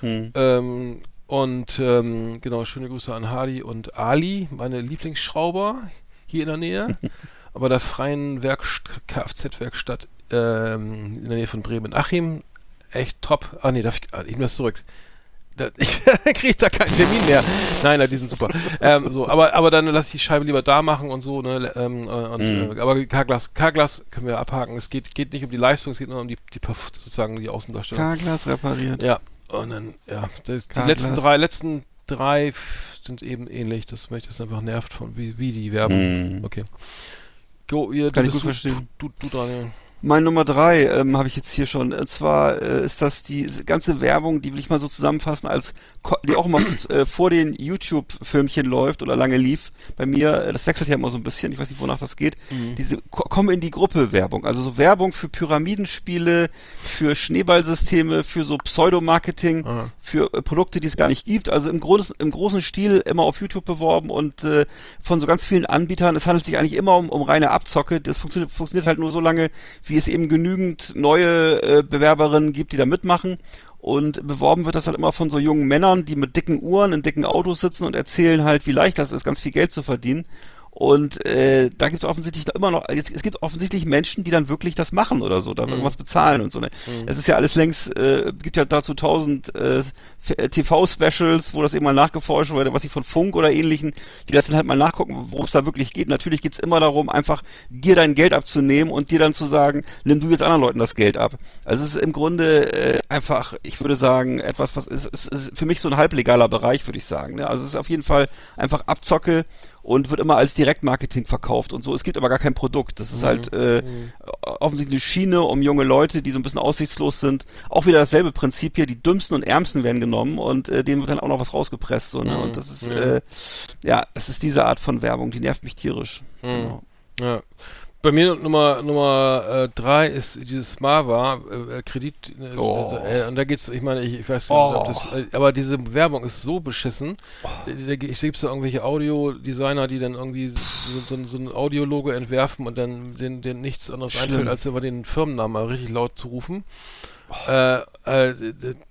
Hm. Ähm, und ähm, genau, schöne Grüße an Hardy und Ali, meine Lieblingsschrauber hier in der Nähe. aber der freien Werkst Kfz-Werkstatt ähm, in der Nähe von Bremen-Achim. Echt top. Ah nee, darf ich, ah, ich nehme das zurück. Da, ich kriege da keinen Termin mehr. Nein, nein, die sind super. ähm, so, aber, aber dann lasse ich die Scheibe lieber da machen und so. Ne, ähm, äh, und, Mhm. äh, aber Carglass, Carglass können wir abhaken. Es geht, geht nicht um die Leistung, es geht nur um die, die sozusagen die Außendarstellung. Carglass repariert. Ja, und dann, ja, das, die letzten drei, letzten drei sind eben ähnlich. Das möchte es einfach nervt von wie, wie die Werbung. Mhm. Okay. Go, ihr, Kann du ich gut verstehen. Du, du, du Daniel. Mein Nummer drei ähm, habe ich jetzt hier schon. Und zwar äh, ist das die ganze Werbung, die will ich mal so zusammenfassen, als die auch immer äh, vor den YouTube-Filmchen läuft oder lange lief. Bei mir, äh, das wechselt ja immer so ein bisschen, ich weiß nicht, wonach das geht. Mhm. Diese ko Komm in die Gruppe-Werbung. Also so Werbung für Pyramidenspiele, für Schneeballsysteme, für so Pseudomarketing, Aha. für äh, Produkte, die es gar nicht gibt. Also im, großen im großen Stil immer auf YouTube beworben und äh, von so ganz vielen Anbietern. Es handelt sich eigentlich immer um, um reine Abzocke. Das funktioniert, funktioniert halt nur so lange, wie es eben genügend neue äh, Bewerberinnen gibt, die da mitmachen. Und beworben wird das halt immer von so jungen Männern, die mit dicken Uhren in dicken Autos sitzen und erzählen halt, wie leicht das ist, ganz viel Geld zu verdienen. Und äh, da gibt es offensichtlich immer noch, es, es gibt offensichtlich Menschen, die dann wirklich das machen oder so, da irgendwas bezahlen und so. Ne? Es ist ja alles längst, äh, gibt ja dazu tausend äh, äh, TV-Specials, wo das eben mal nachgeforscht wurde, was ich von Funk oder ähnlichen, die das dann halt mal nachgucken, worum es da wirklich geht. Natürlich geht's immer darum, einfach dir dein Geld abzunehmen und dir dann zu sagen, nimm du jetzt anderen Leuten das Geld ab. Also es ist im Grunde äh, einfach, ich würde sagen, etwas, was ist, ist, ist für mich so ein halblegaler Bereich, würde ich sagen. Ne? Also es ist auf jeden Fall einfach Abzocke und wird immer als Direktmarketing verkauft und so. Es gibt aber gar kein Produkt. Das ist halt äh, offensichtlich eine Schiene um junge Leute, die so ein bisschen aussichtslos sind. Auch wieder dasselbe Prinzip hier. Die dümmsten und ärmsten werden genommen und äh, denen wird dann auch noch was rausgepresst. So, ne? Und das ist, äh, ja, das ist diese Art von Werbung, die nervt mich tierisch. Genau. Ja. Bei mir Nummer Nummer äh, drei ist dieses Smava äh, Kredit äh, Oh. äh, und da geht's ich meine ich, ich weiß nicht Oh. ob das äh, aber diese Werbung ist so beschissen Da- da- ich sehe da irgendwelche Audiodesigner die dann irgendwie so, so, so ein Audiologo entwerfen und dann den, den nichts anderes Schlimm. einfällt als über den Firmennamen richtig laut zu rufen äh, äh,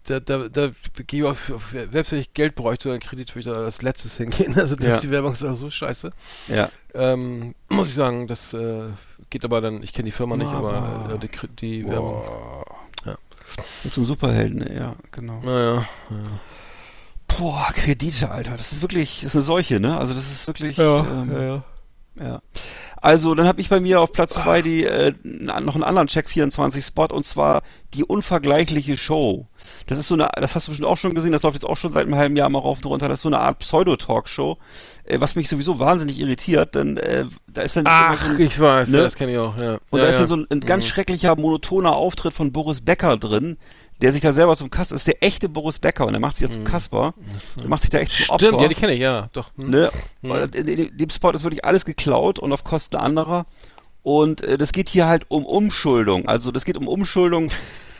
da, da, da gehe ich auf, auf selbst wenn ich Geld bräuchte oder einen Kredit würde ich da als letztes hingehen also das Ja. die Werbung ist auch so scheiße Ja. ähm, muss ich sagen, das äh, geht aber dann, ich kenne die Firma nicht, aber äh, die, die Werbung. Mit so einem Superhelden, ja, genau. Naja, Boah, Kredite, Alter. Das ist wirklich, das ist eine Seuche, ne? Also das ist wirklich. ja, ähm, ja, ja. Ja. Also, dann habe ich bei mir auf Platz zwei die äh, noch einen anderen Check 24 Spot und zwar die unvergleichliche Show. Das ist so eine, das hast du bestimmt auch schon gesehen, das läuft jetzt auch schon seit einem halben Jahr mal rauf und runter. Das ist so eine Art Pseudo-Talkshow, äh, was mich sowieso wahnsinnig irritiert, denn äh, da ist dann immer so Ach, ein- ich weiß, ne? ja, das kenne ich auch, ja. und ja, da ist dann so ein, ein ganz Mhm. schrecklicher, monotoner Auftritt von Boris Becker drin, der sich da selber zum Kasper, ist der echte Boris Becker und der macht sich ja zum Kasper. Der macht sich da echt zum Mhm. Stimmt, Opfer. ja, die kenne ich, ja, doch. Hm. Ne? Weil In, dem Spot ist wirklich alles geklaut und auf Kosten anderer. Und äh, das geht hier halt um Umschuldung. Also das geht um Umschuldung.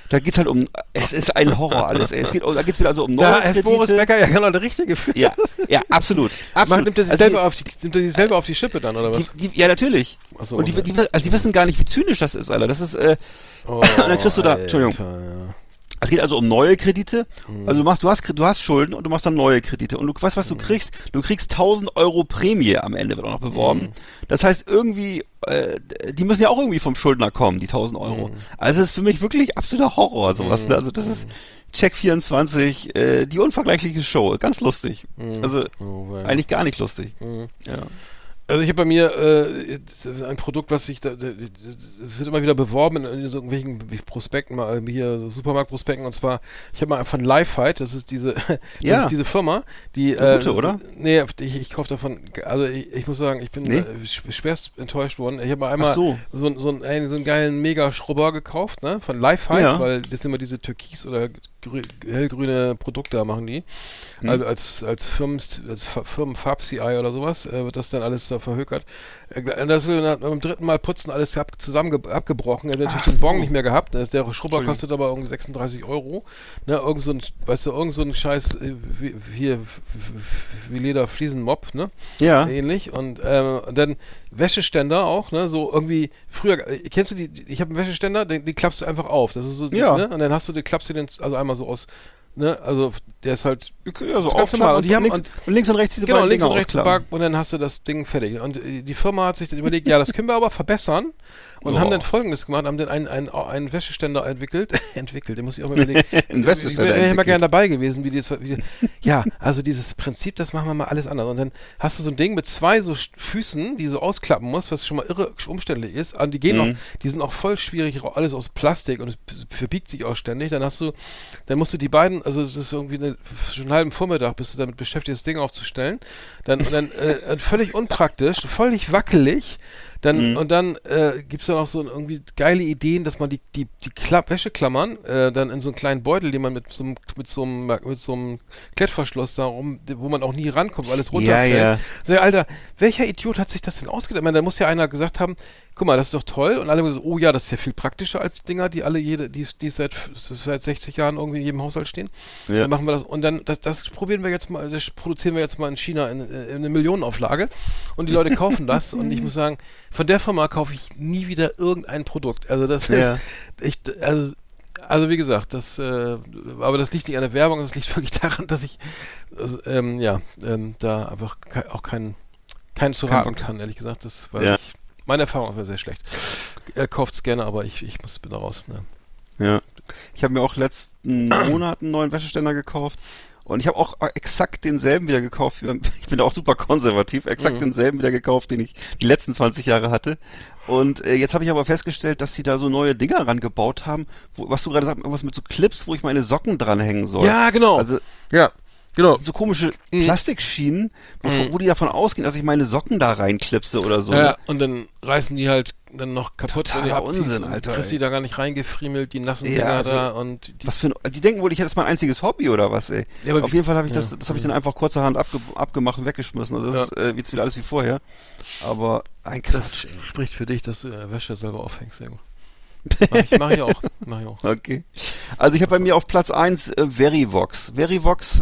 Da geht's halt um. Es ist ein Horror alles. Ey. Es geht, da geht's wieder also um neue Da ist. Boris Becker ja genau der richtige für. Ja, ja, absolut. Macht, absolut. nimmt er sich Also selber auf die, nimmt er sich selber auf die Schippe dann, oder die, was? die, die, ja, natürlich. Ach so, und die, die, also die wissen gar nicht, wie zynisch das ist, Alter. Das ist, äh, Oh, und dann kriegst du da, Entschuldigung. Alter, ja. Es geht also um neue Kredite. Mhm. Also du machst, du hast, du hast Schulden und du machst dann neue Kredite. Und du weißt, was du Mhm. kriegst? Du kriegst 1000 Euro Prämie am Ende, wird auch noch beworben. Mhm. Das heißt, irgendwie, äh, die müssen ja auch irgendwie vom Schuldner kommen, die 1000 Euro. Mhm. Also das ist für mich wirklich absoluter Horror, sowas. Ne? Also das ist Check 24, äh, die unvergleichliche Show. Ganz lustig. Also Oh, eigentlich gar nicht lustig. Mhm. Ja. Also ich habe bei mir äh, ein Produkt, was ich da, da- das wird immer wieder beworben in, in so irgendwelchen Prospekten, mal hier so Supermarktprospekten und zwar, ich habe mal von Lifefight, das ist diese, das Ja. ist diese Firma, die äh, gute, oder? Nee, ich, ich kaufe davon, also ich, ich muss sagen, ich bin Nee? äh, sch- schwerst enttäuscht worden. Ich habe mal einmal Ach so. so, so, einen, so einen geilen Mega-Schrubber gekauft, ne, von Lifefight, Ja. weil das sind immer diese türkis oder hellgrüne Produkte machen die. Hm. Also als, als, Firmen, als Fa- Firmenfarb-CI oder sowas äh, wird das dann alles da verhökert. Äh, und das wird dann beim dritten Mal putzen alles ab, zusammen abgebrochen. Er hat natürlich den Bon nicht mehr gehabt. ne, Der Schrubber kostet aber irgendwie 36 Euro. Ne, irgend so ein, weißt du, irgend so ein Scheiß äh, wie, hier wie Leder ne? Ja. Ähnlich. Und, ähm, und dann Wäscheständer auch, ne? So irgendwie, früher, äh, kennst du die, die ich habe einen Wäscheständer, den, den klappst du einfach auf. Das ist so, Ja. ne? Und dann hast du, den klappst du den, also einmal so aus, ne? Also der ist halt Ja, so ganz normal. Und die haben, links, und, und links und rechts diese Genau, links und rechts. Bar und dann hast du das Ding fertig. Und äh, die Firma hat sich dann überlegt, ja, das können wir aber verbessern. Und Oh. haben dann folgendes gemacht, haben dann einen, einen, einen Wäscheständer entwickelt. entwickelt, den muss ich auch mal überlegen. Ein Wäscheständer Ich wäre immer gerne dabei gewesen, wie die das, wie die, Ja, also dieses Prinzip, das machen wir mal alles anders. Und dann hast du so ein Ding mit zwei so Füßen, die so ausklappen muss, was schon mal irre umständlich ist. Und die gehen Mhm. noch, die sind auch voll schwierig, alles aus Plastik und es verbiegt sich auch ständig. Dann hast du, dann musst du die beiden, also es ist irgendwie eine, schon einen halben Vormittag bist du damit beschäftigt, das Ding aufzustellen. Dann, und dann äh, völlig unpraktisch, völlig wackelig. Dann, und dann äh, gibt es dann auch so irgendwie geile Ideen, dass man die, die, die Klapp Wäscheklammern äh, dann in so einen kleinen Beutel, den man mit so einem, mit so einem, mit so einem Klettverschluss da rum, wo man auch nie rankommt, weil alles runterfällt. ja. Sag, ich, Alter, welcher Idiot hat sich das denn ausgedacht? Ich meine, da muss ja einer gesagt haben, guck mal, das ist doch toll. Und alle gesagt, oh ja, das ist ja viel praktischer als Dinger, die alle jede, die, die seit, seit 60 Jahren irgendwie in jedem Haushalt stehen. Ja. Dann machen wir das. Und dann, das, das probieren wir jetzt mal, das produzieren wir jetzt mal in China in, in eine Millionenauflage. Und die Leute kaufen das. und ich muss sagen, von der Firma kaufe ich nie wieder irgendein Produkt. Also das Ja. ist, ich, also, also wie gesagt, das, äh, aber das liegt nicht an der Werbung, das liegt wirklich daran, dass ich, also, ähm, ja, ähm, da einfach ke auch kein, keinen zu raten kann, ehrlich gesagt. Das war Ja. ich, meine Erfahrung war sehr schlecht. Er kauft es gerne, aber ich, ich muss bin da raus. Ne? Ja. Ich habe mir auch letzten Monat einen neuen Wäscheständer gekauft. Und ich habe auch exakt denselben wieder gekauft. Ich bin da auch super konservativ. Exakt Mhm. denselben wieder gekauft, den ich die letzten 20 Jahre hatte. Und äh, jetzt habe ich aber festgestellt, dass sie da so neue Dinger rangebaut haben, wo, was du gerade sagst, irgendwas mit so Clips, wo ich meine Socken dranhängen soll. Ja, genau. Also Ja, genau. so komische Mhm. Plastikschienen, wo, wo die davon ausgehen, dass ich meine Socken da reinklipse oder so. Ja, ne? ja, und dann reißen die halt dann noch kaputt, Totaler. Unsinn, Alter, Kriegst die da gar nicht reingefriemelt, die nassen Ja, Dinger also- da und die, Was für ein, die denken wohl, ich hätte das mein einziges Hobby oder was, ey. Ja, aber Auf wie- jeden Fall habe ich das, ja. das habe ich dann einfach kurzerhand abge, abgemacht und weggeschmissen. Also das ist äh, jetzt wieder alles wie vorher. Aber ein das Quatsch. ey. spricht für dich, dass du äh, Wäsche selber aufhängst. Sehr gut. Mach ich, mach ich auch. Mach ich auch. Okay. Also ich habe bei mir auf Platz 1 äh, Verivox. Verivox,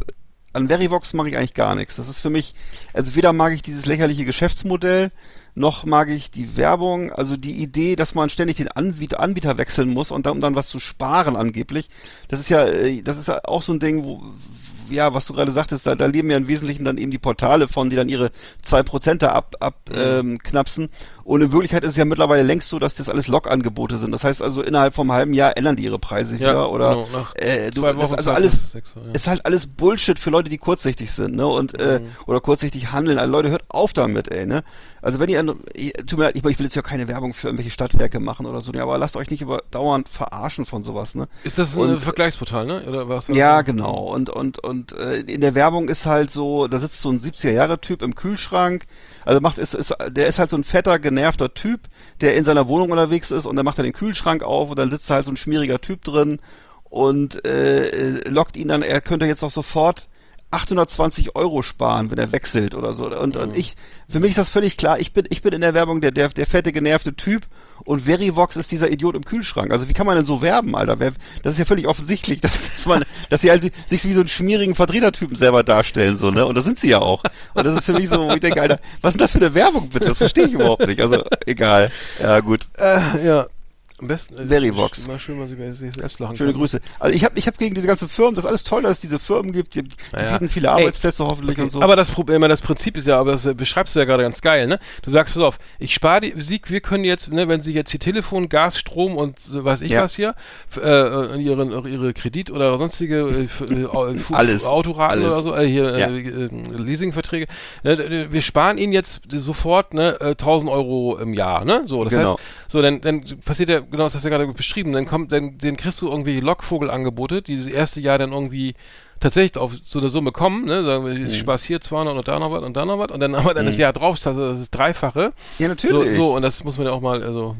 an Verivox mache ich eigentlich gar nichts. Das ist für mich, also weder mag ich dieses lächerliche Geschäftsmodell, noch mag ich die Werbung, also die Idee, dass man ständig den Anbieter, Anbieter wechseln muss und dann, um dann was zu sparen angeblich. Das ist ja, äh, das ist ja auch so ein Ding, wo, ja, was du gerade sagtest, da, da leben ja im Wesentlichen dann eben die Portale von, die dann ihre 2% da ab, ab ähm, knapsen. Und in Wirklichkeit ist es ja mittlerweile längst so, dass das alles Log-Angebote sind. Das heißt also, innerhalb vom halben Jahr ändern die ihre Preise Ja, wieder. Oder genau, nach äh, du, zwei Wochen ist also alles sechs, ja. ist halt alles Bullshit für Leute, die kurzsichtig sind, ne? Und äh, Mhm. oder kurzsichtig handeln. Also Leute, hört auf damit, ey, ne? Also wenn ihr, tut mir leid, ich, will jetzt ja keine Werbung für irgendwelche Stadtwerke machen oder so, ne? aber lasst euch nicht über dauernd verarschen von sowas, ne? Ist das ein Und- äh, Vergleichsportal, ne? Oder was? Ja, genau. Und, und, und äh, in der Werbung ist halt so, da sitzt so ein 70er-Jahre-Typ im Kühlschrank. Also macht ist, ist, der ist halt so ein fetter, genervter Typ, der in seiner Wohnung unterwegs ist und dann macht er den Kühlschrank auf und dann sitzt da halt so ein schmieriger Typ drin und äh, lockt ihn dann, er könnte jetzt auch sofort 820 Euro sparen, wenn er wechselt oder so. Und, und ich, für mich ist das völlig klar, ich bin, ich bin in der Werbung der, der, der fette, genervte Typ und Verivox ist dieser Idiot im Kühlschrank. Also wie kann man denn so werben, Alter? Wer, das ist ja völlig offensichtlich, dass, man, dass sie halt sich wie so einen schmierigen Vertretertypen selber darstellen, so, ne? Und das sind sie ja auch. Und das ist für mich so, wo ich denke, Alter, was ist denn das für eine Werbung, bitte? Das verstehe ich überhaupt nicht. Also, egal. Ja, gut. Äh, ja. Am besten. Äh, Verivox. Immer schön, was ich bei sich selbst lachen Schöne kann. Grüße. Also ich habe ich hab gegen diese ganzen Firmen, das ist alles toll, dass es diese Firmen gibt, die, die Naja. bieten viele Ey, Arbeitsplätze hoffentlich Okay, und so. Aber das Problem, das Prinzip ist ja, aber das äh, beschreibst du ja gerade ganz geil, ne? Du sagst, pass auf, ich spare die Musik, wir können jetzt, ne, wenn sie jetzt hier Telefon, Gas, Strom und äh, weiß ich Ja. was hier, äh, äh, ihren, ihre Kredit oder sonstige äh, äh, Alles. Autoraten Alles. oder so, äh, hier Ja. äh, äh, Leasingverträge, ne, wir sparen ihnen jetzt sofort ne, äh, 1000 Euro im Jahr, ne? So, das Genau. heißt, so, dann, dann passiert ja, genau das hast du ja gerade beschrieben, dann kommt, dann, dann kriegst du irgendwie Lockvogelangebote, die das erste Jahr dann irgendwie tatsächlich auf so eine Summe kommen, ne, sagen wir, Mhm. ich Spaß hier 200 und da noch was und da noch was und dann aber dann das Jahr drauf, das, das ist Dreifache. Ja, natürlich. So, so, und das muss man ja auch mal, also,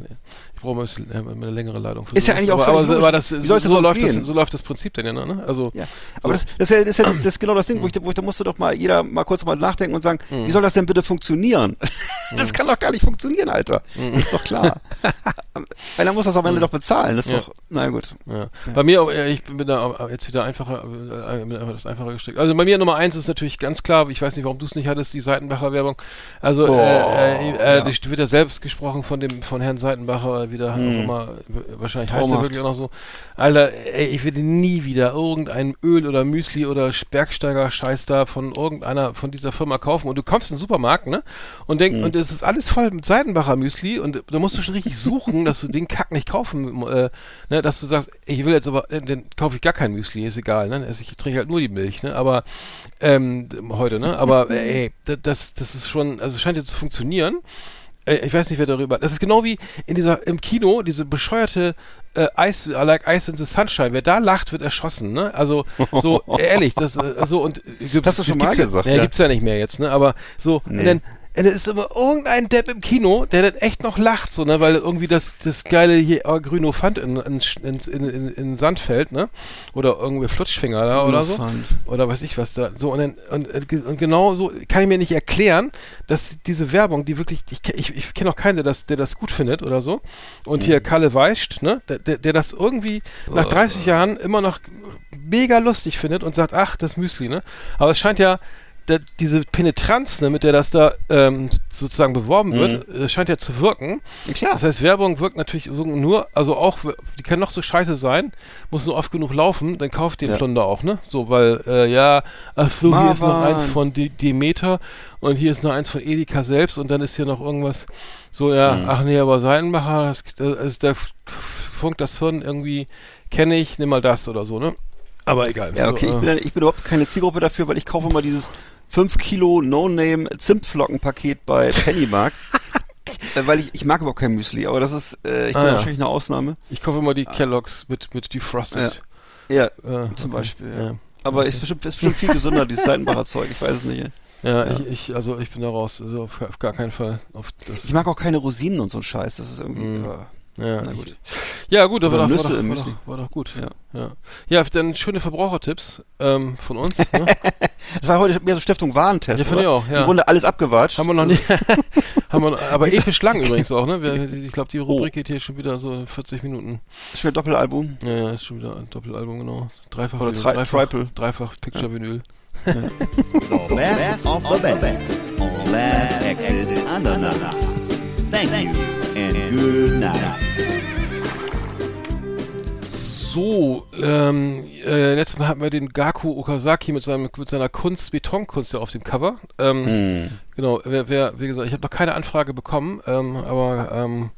ich brauche mal ein bisschen, äh, eine längere Leitung für Ist ja eigentlich auch aber, aber, aber das, so, denn so läuft das, so läuft das Prinzip dann ja, ne? Also, Ja, aber das, das, ist ja, das, ist ja, das, ist genau das Ding, wo ich, da- wo ich da musste doch mal jeder mal kurz mal nachdenken und sagen, Mhm. wie soll das denn bitte funktionieren? das kann doch gar nicht funktionieren, Alter. Mhm. Ist doch klar. Einer muss das am Ende doch bezahlen. Das ist Ja. doch, na gut. Ja. Bei mir, auch, äh, ich bin da auch jetzt wieder einfacher, äh, das einfacher gestrickt. Also bei mir Nummer eins ist natürlich ganz klar, ich weiß nicht, warum du es nicht hattest, die Seitenbacher Werbung. Also Oh, äh, äh, äh, ja. wird ja selbst gesprochen von dem von Herrn Seitenbacher, wie der auch immer, wahrscheinlich heißt er Traumhaft. wirklich auch noch so. Alter, ey, ich werde nie wieder irgendein Öl oder Müsli oder Bergsteiger-Scheiß da von irgendeiner von dieser Firma kaufen. Und du kommst in den Supermarkt, ne? Und denk, und es ist alles voll mit Seidenbacher Müsli und da musst du schon richtig suchen, dass du den Kack nicht kaufen, äh, ne, dass du sagst, ich will jetzt aber, äh, dann kaufe ich gar kein Müsli, ist egal, ne? Also Ich trinke halt nur die Milch, ne? Aber ähm, heute, ne? Aber ey, da- das, das ist schon, also es scheint jetzt zu funktionieren. Äh, Ich weiß nicht, wer darüber. Das ist genau wie in dieser im Kino diese bescheuerte äh, Ice, I like Ice in the Sunshine. Wer da lacht, wird erschossen. Ne? Also so ehrlich, das äh, so und äh, gibt's, Hast du schon mal gesagt, Ja, ja. gibt's ja nicht mehr jetzt. Ne? Aber so Nee. dann dann ist immer irgendein Depp im Kino, der dann echt noch lacht, so, ne, weil irgendwie das, das geile hier äh, Grünofant in, in, in, in, in, Sand fällt, ne? Oder irgendwie Flutschfinger da oder so. Oder weiß ich was da. So, und, dann, und, äh, und genau so kann ich mir nicht erklären, dass diese Werbung, die wirklich, ich, ich, ich kenne auch keinen, der das, der das gut findet oder so. Und Mhm. hier Kalle Weischt, ne, der, der, der das irgendwie nach Oh. 30 Jahren immer noch mega lustig findet und sagt, ach, das Müsli, ne? Aber es scheint ja der, diese Penetranz, ne, mit der das da ähm, sozusagen beworben wird, das scheint ja zu wirken. Klar. Das heißt, Werbung wirkt natürlich so nur, also auch, die kann noch so scheiße sein, muss nur oft genug laufen, dann kauft den Ja. Plunder auch, ne? So, weil, äh, ja, ach so, hier ist noch eins von De Demeter und hier ist noch eins von Edeka selbst und dann ist hier noch irgendwas, so, ja, Mhm. ach nee, aber Seidenbacher, das, das ist der Funk, das Hirn irgendwie, kenne ich, nimm mal das oder so, ne? Aber egal. Ja, so, okay, ich, äh, bin, ich bin überhaupt keine Zielgruppe dafür, weil ich kaufe immer dieses 5 Kilo No-Name Zimtflockenpaket bei Pennymarkt. Äh, weil ich, ich mag überhaupt kein Müsli, aber das ist, äh, ich Ah, bin ja. wahrscheinlich eine Ausnahme. Ich kaufe immer die Kelloggs mit, mit Defrosted. Ja, Äh, zum okay, Beispiel. Ja. Ja. Aber ist bestimmt, ist bestimmt viel gesünder, dieses Seitenbacher Zeug, ich weiß es nicht. Ja, Ja. Ich, ich, also ich bin da raus. Also auf, auf gar keinen Fall. Auf das, Ich mag auch keine Rosinen und so ein Scheiß, das ist irgendwie... Mhm. Ja, na ich- gut. Ja, gut, das war doch, war, doch, war, doch, war doch gut. Ja. Ja, ja dann schöne Verbrauchertipps ähm, von uns. Ne? Das war heute mehr so Stiftung Warentest, Ja, finde ich auch, ja. Im Grunde alles abgewatscht. haben wir noch nicht. haben wir, aber episch lang übrigens auch, ne? Wir, ich glaube, die Rubrik Oh. geht hier schon wieder so 40 Minuten. Schwer Doppelalbum. Ja, ja, ist schon wieder ein Doppelalbum, genau. Dreifach, Oder tri- dreifach, triple. dreifach Picture Vinyl. The best of the best on Last Exit Andernach. Thank you and good night. So, ähm, äh, letztes Mal hatten wir den Gaku Okazaki mit, seinem, mit seiner Kunst, Betonkunst ja auf dem Cover. Ähm, Hm. Genau, wer, wer, wie gesagt, ich habe noch keine Anfrage bekommen, ähm, aber ähm,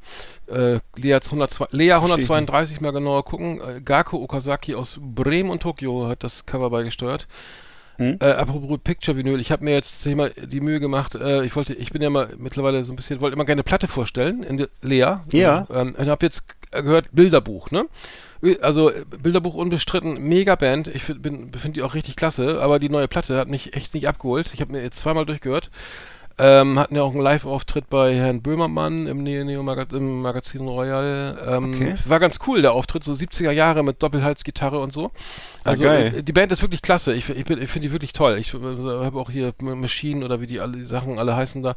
äh, Lea, hat 102, Lea 132 mal genauer gucken. Äh, Gaku Okazaki aus Bremen und Tokio hat das Cover beigesteuert. Hm? Äh, apropos Picture Vinyl, ich habe mir jetzt mal die Mühe gemacht, äh, ich wollte, ich bin ja mal mittlerweile so ein bisschen, wollte immer gerne eine Platte vorstellen, in der, Lea. Ja. Ähm, und habe jetzt gehört, Bilderbuch, ne? Also äh, Bilderbuch unbestritten, mega Band. Ich finde die auch richtig klasse, aber die neue Platte hat mich echt nicht abgeholt. Ich habe mir jetzt zweimal durchgehört. Ähm, hatten ja auch einen Live-Auftritt bei Herrn Böhmermann im Neo, Magaz im Magazin Royal. Ähm, Okay. War ganz cool, der Auftritt, so 70er Jahre mit Doppelhalsgitarre und so. Also geil. äh, die Band ist wirklich klasse. Ich, ich, ich finde die wirklich toll. Ich äh, habe auch hier Machine oder wie die alle die Sachen alle heißen da,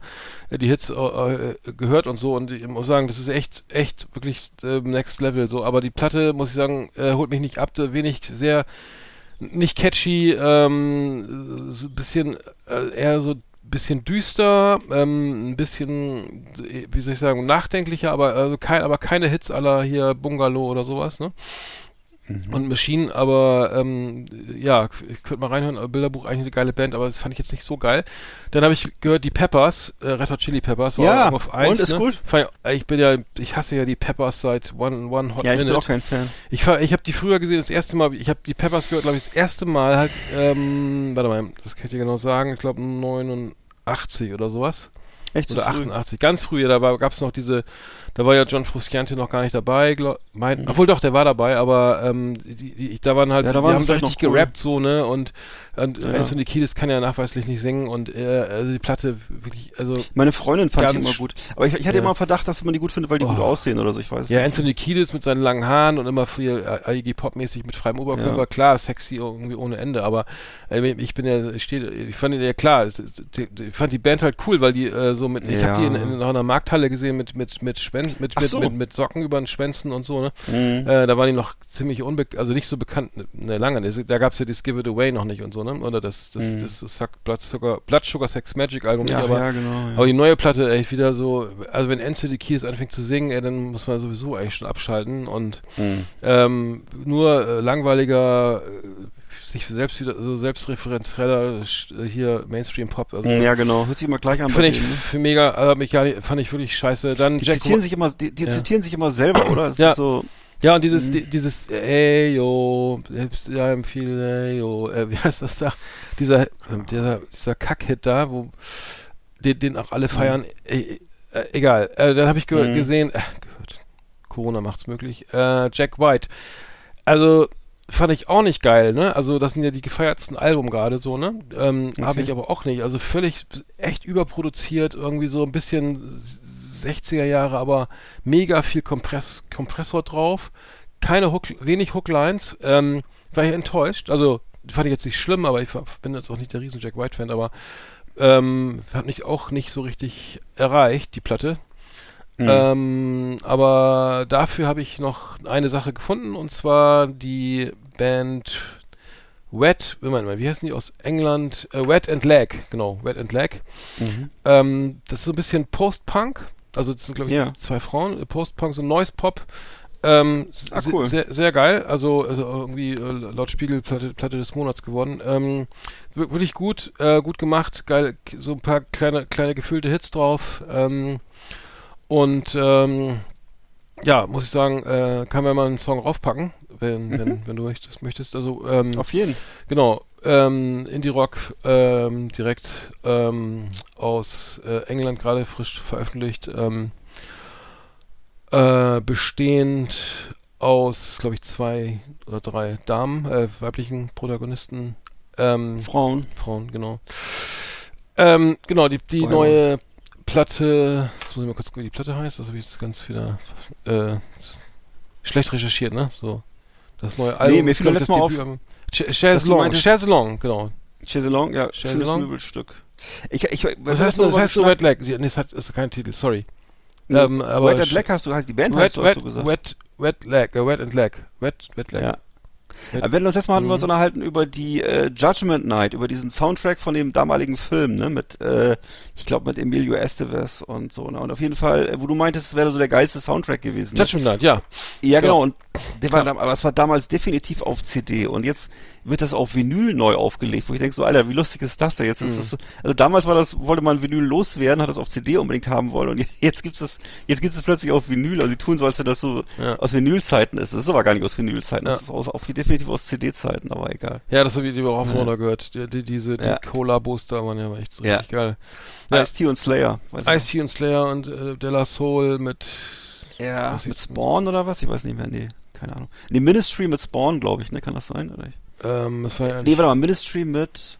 äh, die Hits äh, gehört und so. Und ich muss sagen, das ist echt, echt wirklich äh, Next Level so. Aber die Platte, muss ich sagen, holt mich nicht ab. Wenig sehr nicht catchy, ähm, bisschen eher so bisschen düster, ähm, ein bisschen, wie soll ich sagen, nachdenklicher, aber also kein, aber keine Hits aller hier Bungalow oder sowas, ne? Und Machine, aber ähm, ja, ich könnte mal reinhören, aber Bilderbuch eigentlich eine geile Band, aber das fand ich jetzt nicht so geil. Dann habe ich gehört, die Peppers, äh, Red Hot Chili Peppers, war Ja, auf eins, und, ist ne? gut? Fand Ich, bin ja, ich hasse ja die Peppers seit One, One Hot Ja, ich bin auch kein Fan. Ich, ich habe die früher gesehen, das erste Mal, ich habe die Peppers gehört, glaube ich, das erste Mal halt, ähm, warte mal, das kann ich dir genau sagen, ich glaube 89 oder sowas. Echt so Oder früh? 88, ganz früh, da gab es noch diese, da war ja John Frusciante noch gar nicht dabei, glaub, mein, obwohl doch, der war dabei, aber ähm, die, die, da waren halt, Mhm. Ja, da die waren haben richtig cool. gerappt so, ne, und, und Ja. Anthony Kiedis kann ja nachweislich nicht singen und äh, also die Platte wirklich, also Meine Freundin fand die immer gut. Aber ich, ich hatte ja. immer Verdacht, dass man die gut findet, weil die gut Oh. aussehen oder so, ich weiß Ja, nicht. Anthony Kiedis mit seinen langen Haaren und immer viel äh, Iggy Pop-mäßig mit freiem Oberkörper, Ja. klar, sexy irgendwie ohne Ende, aber äh, ich bin ja, ich stehe, ich fand ja klar, ich fand die Band halt cool, weil die äh, so mit, ich habe die in, in einer Markthalle gesehen mit mit mit Schwän mit so. mit mit Socken über den Schwänzen und so, ne? Mhm. Äh, da waren die noch ziemlich unbekannt, also nicht so bekannt, ne, ne lange, ne, da gab's ja das Give It Away noch nicht und so, ne? Oder das das Mhm. das, das Blood Sugar Blood Sugar Sex Magic Album Ja, nicht, aber ja, genau. Ja. aber die neue Platte, echt wieder so, also wenn Anthony Kiedis anfängt zu singen, ey, dann muss man sowieso eigentlich schon abschalten und Mhm. ähm, nur äh, langweiliger, äh, sich selbst wieder so selbstreferenzieller äh, hier Mainstream Pop. Also Mhm, ja, genau. Hört sich immer gleich an. finde ich ne? für mega, äh, mich gar nicht, fand ich wirklich scheiße. Dann Die Jack zitieren sich immer, die, die Ja. zitieren sich immer selber, oder? Das Ja. so, ja und dieses Mhm. di- dieses ey yo, ja im viel ey yo, äh, wie heißt das da? Dieser äh, dieser dieser Kackhit da, wo den, den auch alle feiern. Äh, äh, egal. Äh, dann habe ich ge Mhm. gesehen, gehört. Corona macht's möglich. Jack White. Also fand ich auch nicht geil, ne? Also das sind ja die gefeiertsten Alben gerade so, ne? Ähm, Habe ich aber auch nicht. Also völlig echt überproduziert, irgendwie so ein bisschen 60er Jahre, aber mega viel Kompress Kompressor drauf. Keine Hook, wenig Hooklines. Ähm, war ich enttäuscht. Also fand ich jetzt nicht schlimm, aber ich bin jetzt auch nicht der riesen Jack White Fan, aber ähm, hat mich auch nicht so richtig erreicht, die Platte. Mhm. Ähm, aber dafür habe ich noch eine Sache gefunden und zwar die Band Wet, wie heißen die aus England? Äh, Wet and Lag, genau, Wet and Lag. Ähm, das ist so ein bisschen Post-Punk. Also das sind, glaube ich, Ja. zwei Frauen. äh, Post-Punk, so Noise-Pop. Ähm, Ah, cool. sehr, sehr geil. Also, also irgendwie äh, laut Spiegel Platte, Platte des Monats geworden. Ähm, wir- wirklich gut, äh, gut gemacht. Geil, so ein paar kleine, kleine gefüllte Hits drauf. Ähm, und ähm, ja, muss ich sagen, äh, kann man mal einen Song raufpacken, wenn, wenn, wenn du möchtest. möchtest. Also, ähm, Mhm. Auf jeden. Genau, ähm, Indie-Rock ähm, direkt ähm, aus äh, England gerade frisch veröffentlicht. Ähm, äh, bestehend aus, glaube ich, zwei oder drei Damen, äh, weiblichen Protagonisten. Ähm, Frauen. Frauen, genau. Ähm, genau, die, die Wow. neue Platte, jetzt muss ich mal kurz gucken, wie die Platte heißt, das habe ich jetzt ganz wieder äh, schlecht recherchiert, ne? So. Das neue Album mir ist, fiel letztes das Mal auf, Chaiselong, Chaiselong, genau. Chaiselong, ja, schönes Chaiselong. Möbelstück. Ich, ich, Das heißt, nur, das heißt nur Red Lag. Nee, das hat, ist kein Titel, sorry. Ähm, aber Red and Black hast du, heißt die Band heißt Wet, du, hast wet, du gesagt. wet, wet Lag, äh, Wet and Lag. Wet, Wet Lag. Ja. Aber wenn wir uns jetzt mal hatten wir Mhm. uns unterhalten über die äh, Judgment Night, über diesen Soundtrack von dem damaligen Film, ne, mit, äh, ich glaube mit Emilio Estevez und so, ne, und auf jeden Fall, wo du meintest, es wäre so der geilste Soundtrack gewesen. Ne? Judgment Night, ja. Ja, genau. Genau. Und der war, aber es war damals definitiv auf CD und jetzt wird das auf Vinyl neu aufgelegt, wo ich denke so, Alter, wie lustig ist das denn? Jetzt Mhm. ist das, so- also damals war das, wollte man Vinyl loswerden, hat das auf CD unbedingt haben wollen und jetzt gibt's das, jetzt gibt's es plötzlich auf Vinyl, also die tun so, als wenn das so Ja. aus Vinylzeiten ist. Das ist aber gar nicht aus Vinylzeiten, das Ja. ist aus, auf, definitiv aus CD-Zeiten, aber egal. Ja, das habe ich lieber auch Ja. runter gehört. Die, die, diese die Ja. Cola-Booster waren ja echt so Ja. richtig geil. Ja. Ice-T und Slayer, weiß ich Ice-T und Slayer und äh, Della Soul mit. Ja, mit Spawn oder was? Ich weiß nicht mehr, nee, keine Ahnung. Nee, Ministry mit Spawn, glaube ich, ne, kann das sein, oder? Ich? Ähm, das war ja Nee, warte mal, Ministry mit,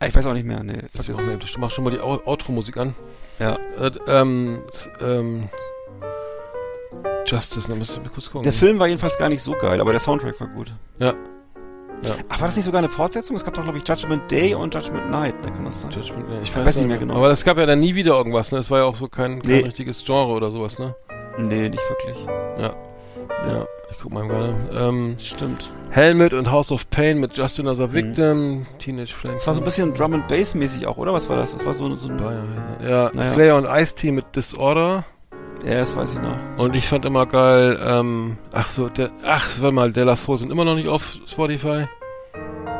ah, ich weiß auch nicht mehr, nee, das ist auch, es. ich mach schon mal die Outro-Musik an. Ja. Äh, ähm, ähm, Justice, da müssen wir kurz gucken. Der Film war jedenfalls gar nicht so geil, aber der Soundtrack war gut. Ja. Ja. Ach, war das nicht sogar eine Fortsetzung? Es gab doch, glaube ich, Judgment Day und Judgment Night, da kann das sein. Judgment, ja, ich Ich weiß, weiß nicht mehr genau. Aber es gab ja dann nie wieder irgendwas, ne? Es war ja auch so kein, kein Nee. richtiges Genre oder sowas, ne? Nee, nicht wirklich. Ja. Ja, ich guck mal gerade. Ähm, Stimmt. Helmet und House of Pain mit Justin as a Victim, Teenage Flames. Das war so ein bisschen Drum and Bass mäßig auch, oder? Was war das? Das war so, so ein... Ja, Naja. Slayer und Ice-T mit Disorder. Ja, das weiß ich noch. Und ich fand immer geil, ähm, ach so, der, ach, warte mal, Della Soul sind immer noch nicht auf Spotify.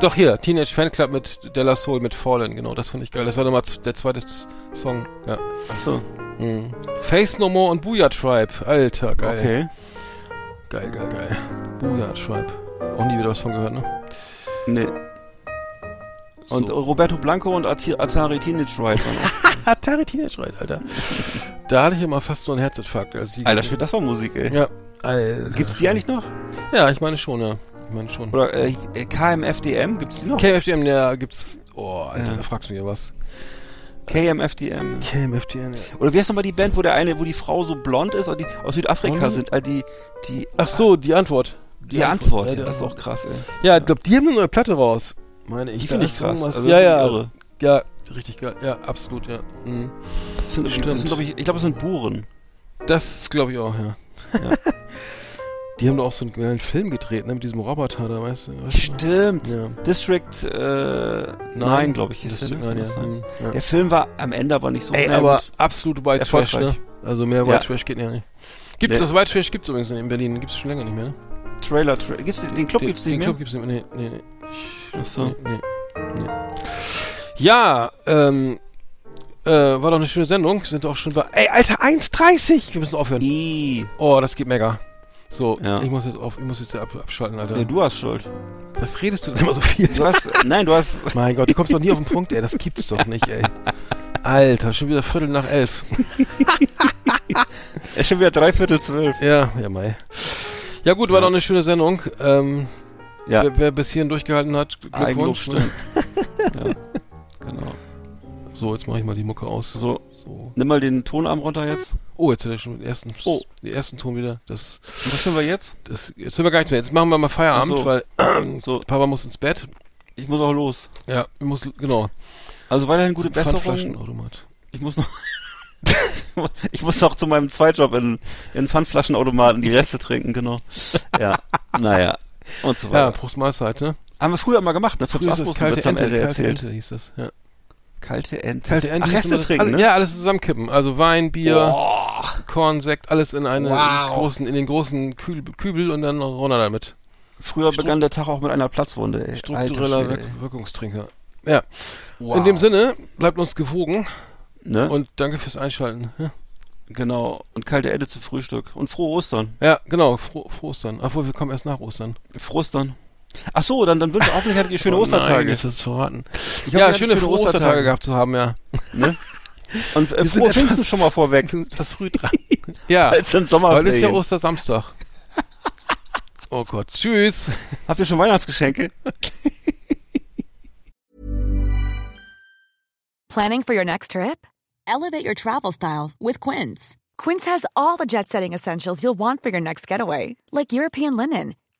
Doch hier, Teenage Fanclub mit Della Soul mit Fallen, genau, das fand ich geil. Das war nochmal der zweite Song, ja. Ach so, Mhm. Face No More und Booyah Tribe, alter, geil. okay. Geil, geil, geil. Booyah Tribe. Auch nie wieder was von gehört, ne? Nee. Und So. Roberto Blanco und Ati- Atari Teenage auch. Atari Teenage Riot, Alter. da hatte ich immer fast nur einen Herzinfarkt, als die Alter, das war Musik, ey. Ja, Alter. Gibt's die eigentlich noch? Ja, ich meine schon, ja. Ich meine schon. Oder äh, KMFDM, gibt's die noch? KFDM, ja, gibt's. Oh, Alter, Ja. da fragst du mir was. KMFDM. KMFDM, ja. Oder wie heißt nochmal die Band, wo der eine, wo die Frau so blond ist und die aus Südafrika Blond? sind? Äh, die, die, Ach so, die Antwort. die, Antwort. Ja, Ja, die das ist auch Antwort. krass, ey. Ja, ich glaube, die haben eine neue Platte raus. Meine ich. Die finde ich krass. Also, ja, ja. irre. Ja, richtig geil. Ja, absolut, ja. Mhm. Das sind, Stimmt. das sind, glaub ich, ich glaube, das sind Buren. Das glaube ich auch, ja. die haben doch auch so einen geilen Film gedreht, ne, mit diesem Roboter da, weißt du? Weißt? Stimmt. Ja. District äh, 9, glaube ich, hieß District der, ne? 9, ja. Kann das sein? Mhm, ja. Der Film war am Ende aber nicht so Ey, aber gut. absolut White Trash, ne? Also mehr Ja. White Trash geht ja nicht. Gibt's Nee. das White Trash gibt's übrigens in Berlin, gibt's schon länger nicht mehr, ne? Trailer, Tra gibt's den, den Club den, gibt's den nicht mehr? Club gibt's nicht mehr. Nee, nee, nee. Ich, Ach so. nee, nee, nee. Ja, ähm, äh, war doch eine schöne Sendung. Sind auch schon bei. Ey, Alter, 1,30! Wir müssen aufhören. I. Oh, das geht mega. So, Ja. ich muss jetzt auf, ich muss jetzt ab, abschalten, Alter. Nee, du hast Schuld. Was redest du denn immer so viel? Du hast, nein, du hast, mein Gott, du kommst doch nie auf den Punkt, ey. Das gibt's doch nicht, ey. Alter, schon wieder Viertel nach elf. ist schon wieder dreiviertel zwölf. Ja, ja, Mai. Ja gut, war Ja. doch eine schöne Sendung. Ähm, Ja, wer, wer bis hierhin durchgehalten hat, Eigenlob Glückwunsch. Ne? stimmt. ja, genau. So, jetzt mache ich mal die Mucke aus. So, So. nimm mal den Tonarm runter jetzt. Oh, jetzt hat er schon den ersten, Oh. den ersten Ton wieder. Das, Und was können wir jetzt? das, jetzt sind wir gar nichts mehr. Jetzt machen wir mal Feierabend, so. weil So, Papa muss ins Bett. ich muss auch los. Ja, muss, genau. Also weiterhin gute Besserung. Ich muss noch, ich muss noch zu meinem Zweitjob in, in Pfandflaschenautomaten die Reste trinken, genau. Ja, naja. Und so Ja, weiter. Prost Mahlzeit, ne? Haben wir früher mal gemacht, ne? Früher ist das kalte Ente, kalte erzählt. Ente hieß das, ja. Kalte Ente. Kalte Ente. Ach, Reste trinken, alle, ne? Ja, alles zusammenkippen. Also Wein, Bier, Boah. Korn, Sekt, alles in eine Wow. großen, in den großen Kühl, Kübel und dann runter damit. Früher begann der Tag auch mit einer Platzwunde, ey. Struktureller Wirk. Wirkungstrinker. Ja. Wow. In dem Sinne, bleibt uns gewogen Ne? und danke fürs Einschalten. Ja, genau. Und kalte Ente zum Frühstück. Und frohe Ostern. ja genau, froh, froh Ostern. Obwohl, wir kommen erst nach Ostern. Frohe Ostern. Ach so, dann, dann wünsche ich hoffentlich hattet ihr schöne Oh Ostertage. Nein, ist das verraten. Ich hoffe, ja, hattet schöne, frohe Ostertage gehabt zu haben, ja. Ne? Und äh, Wir sind frohe etwas- Pfingsten schon mal vorweg. Das früh dran. ja, Weil es ist ja. Ostersamstag. Oh Gott, tschüss. Habt ihr schon Weihnachtsgeschenke? Planning for your next trip? Elevate your travel style with Quince. Quince has all the jet setting essentials you'll want for your next getaway, like European linen,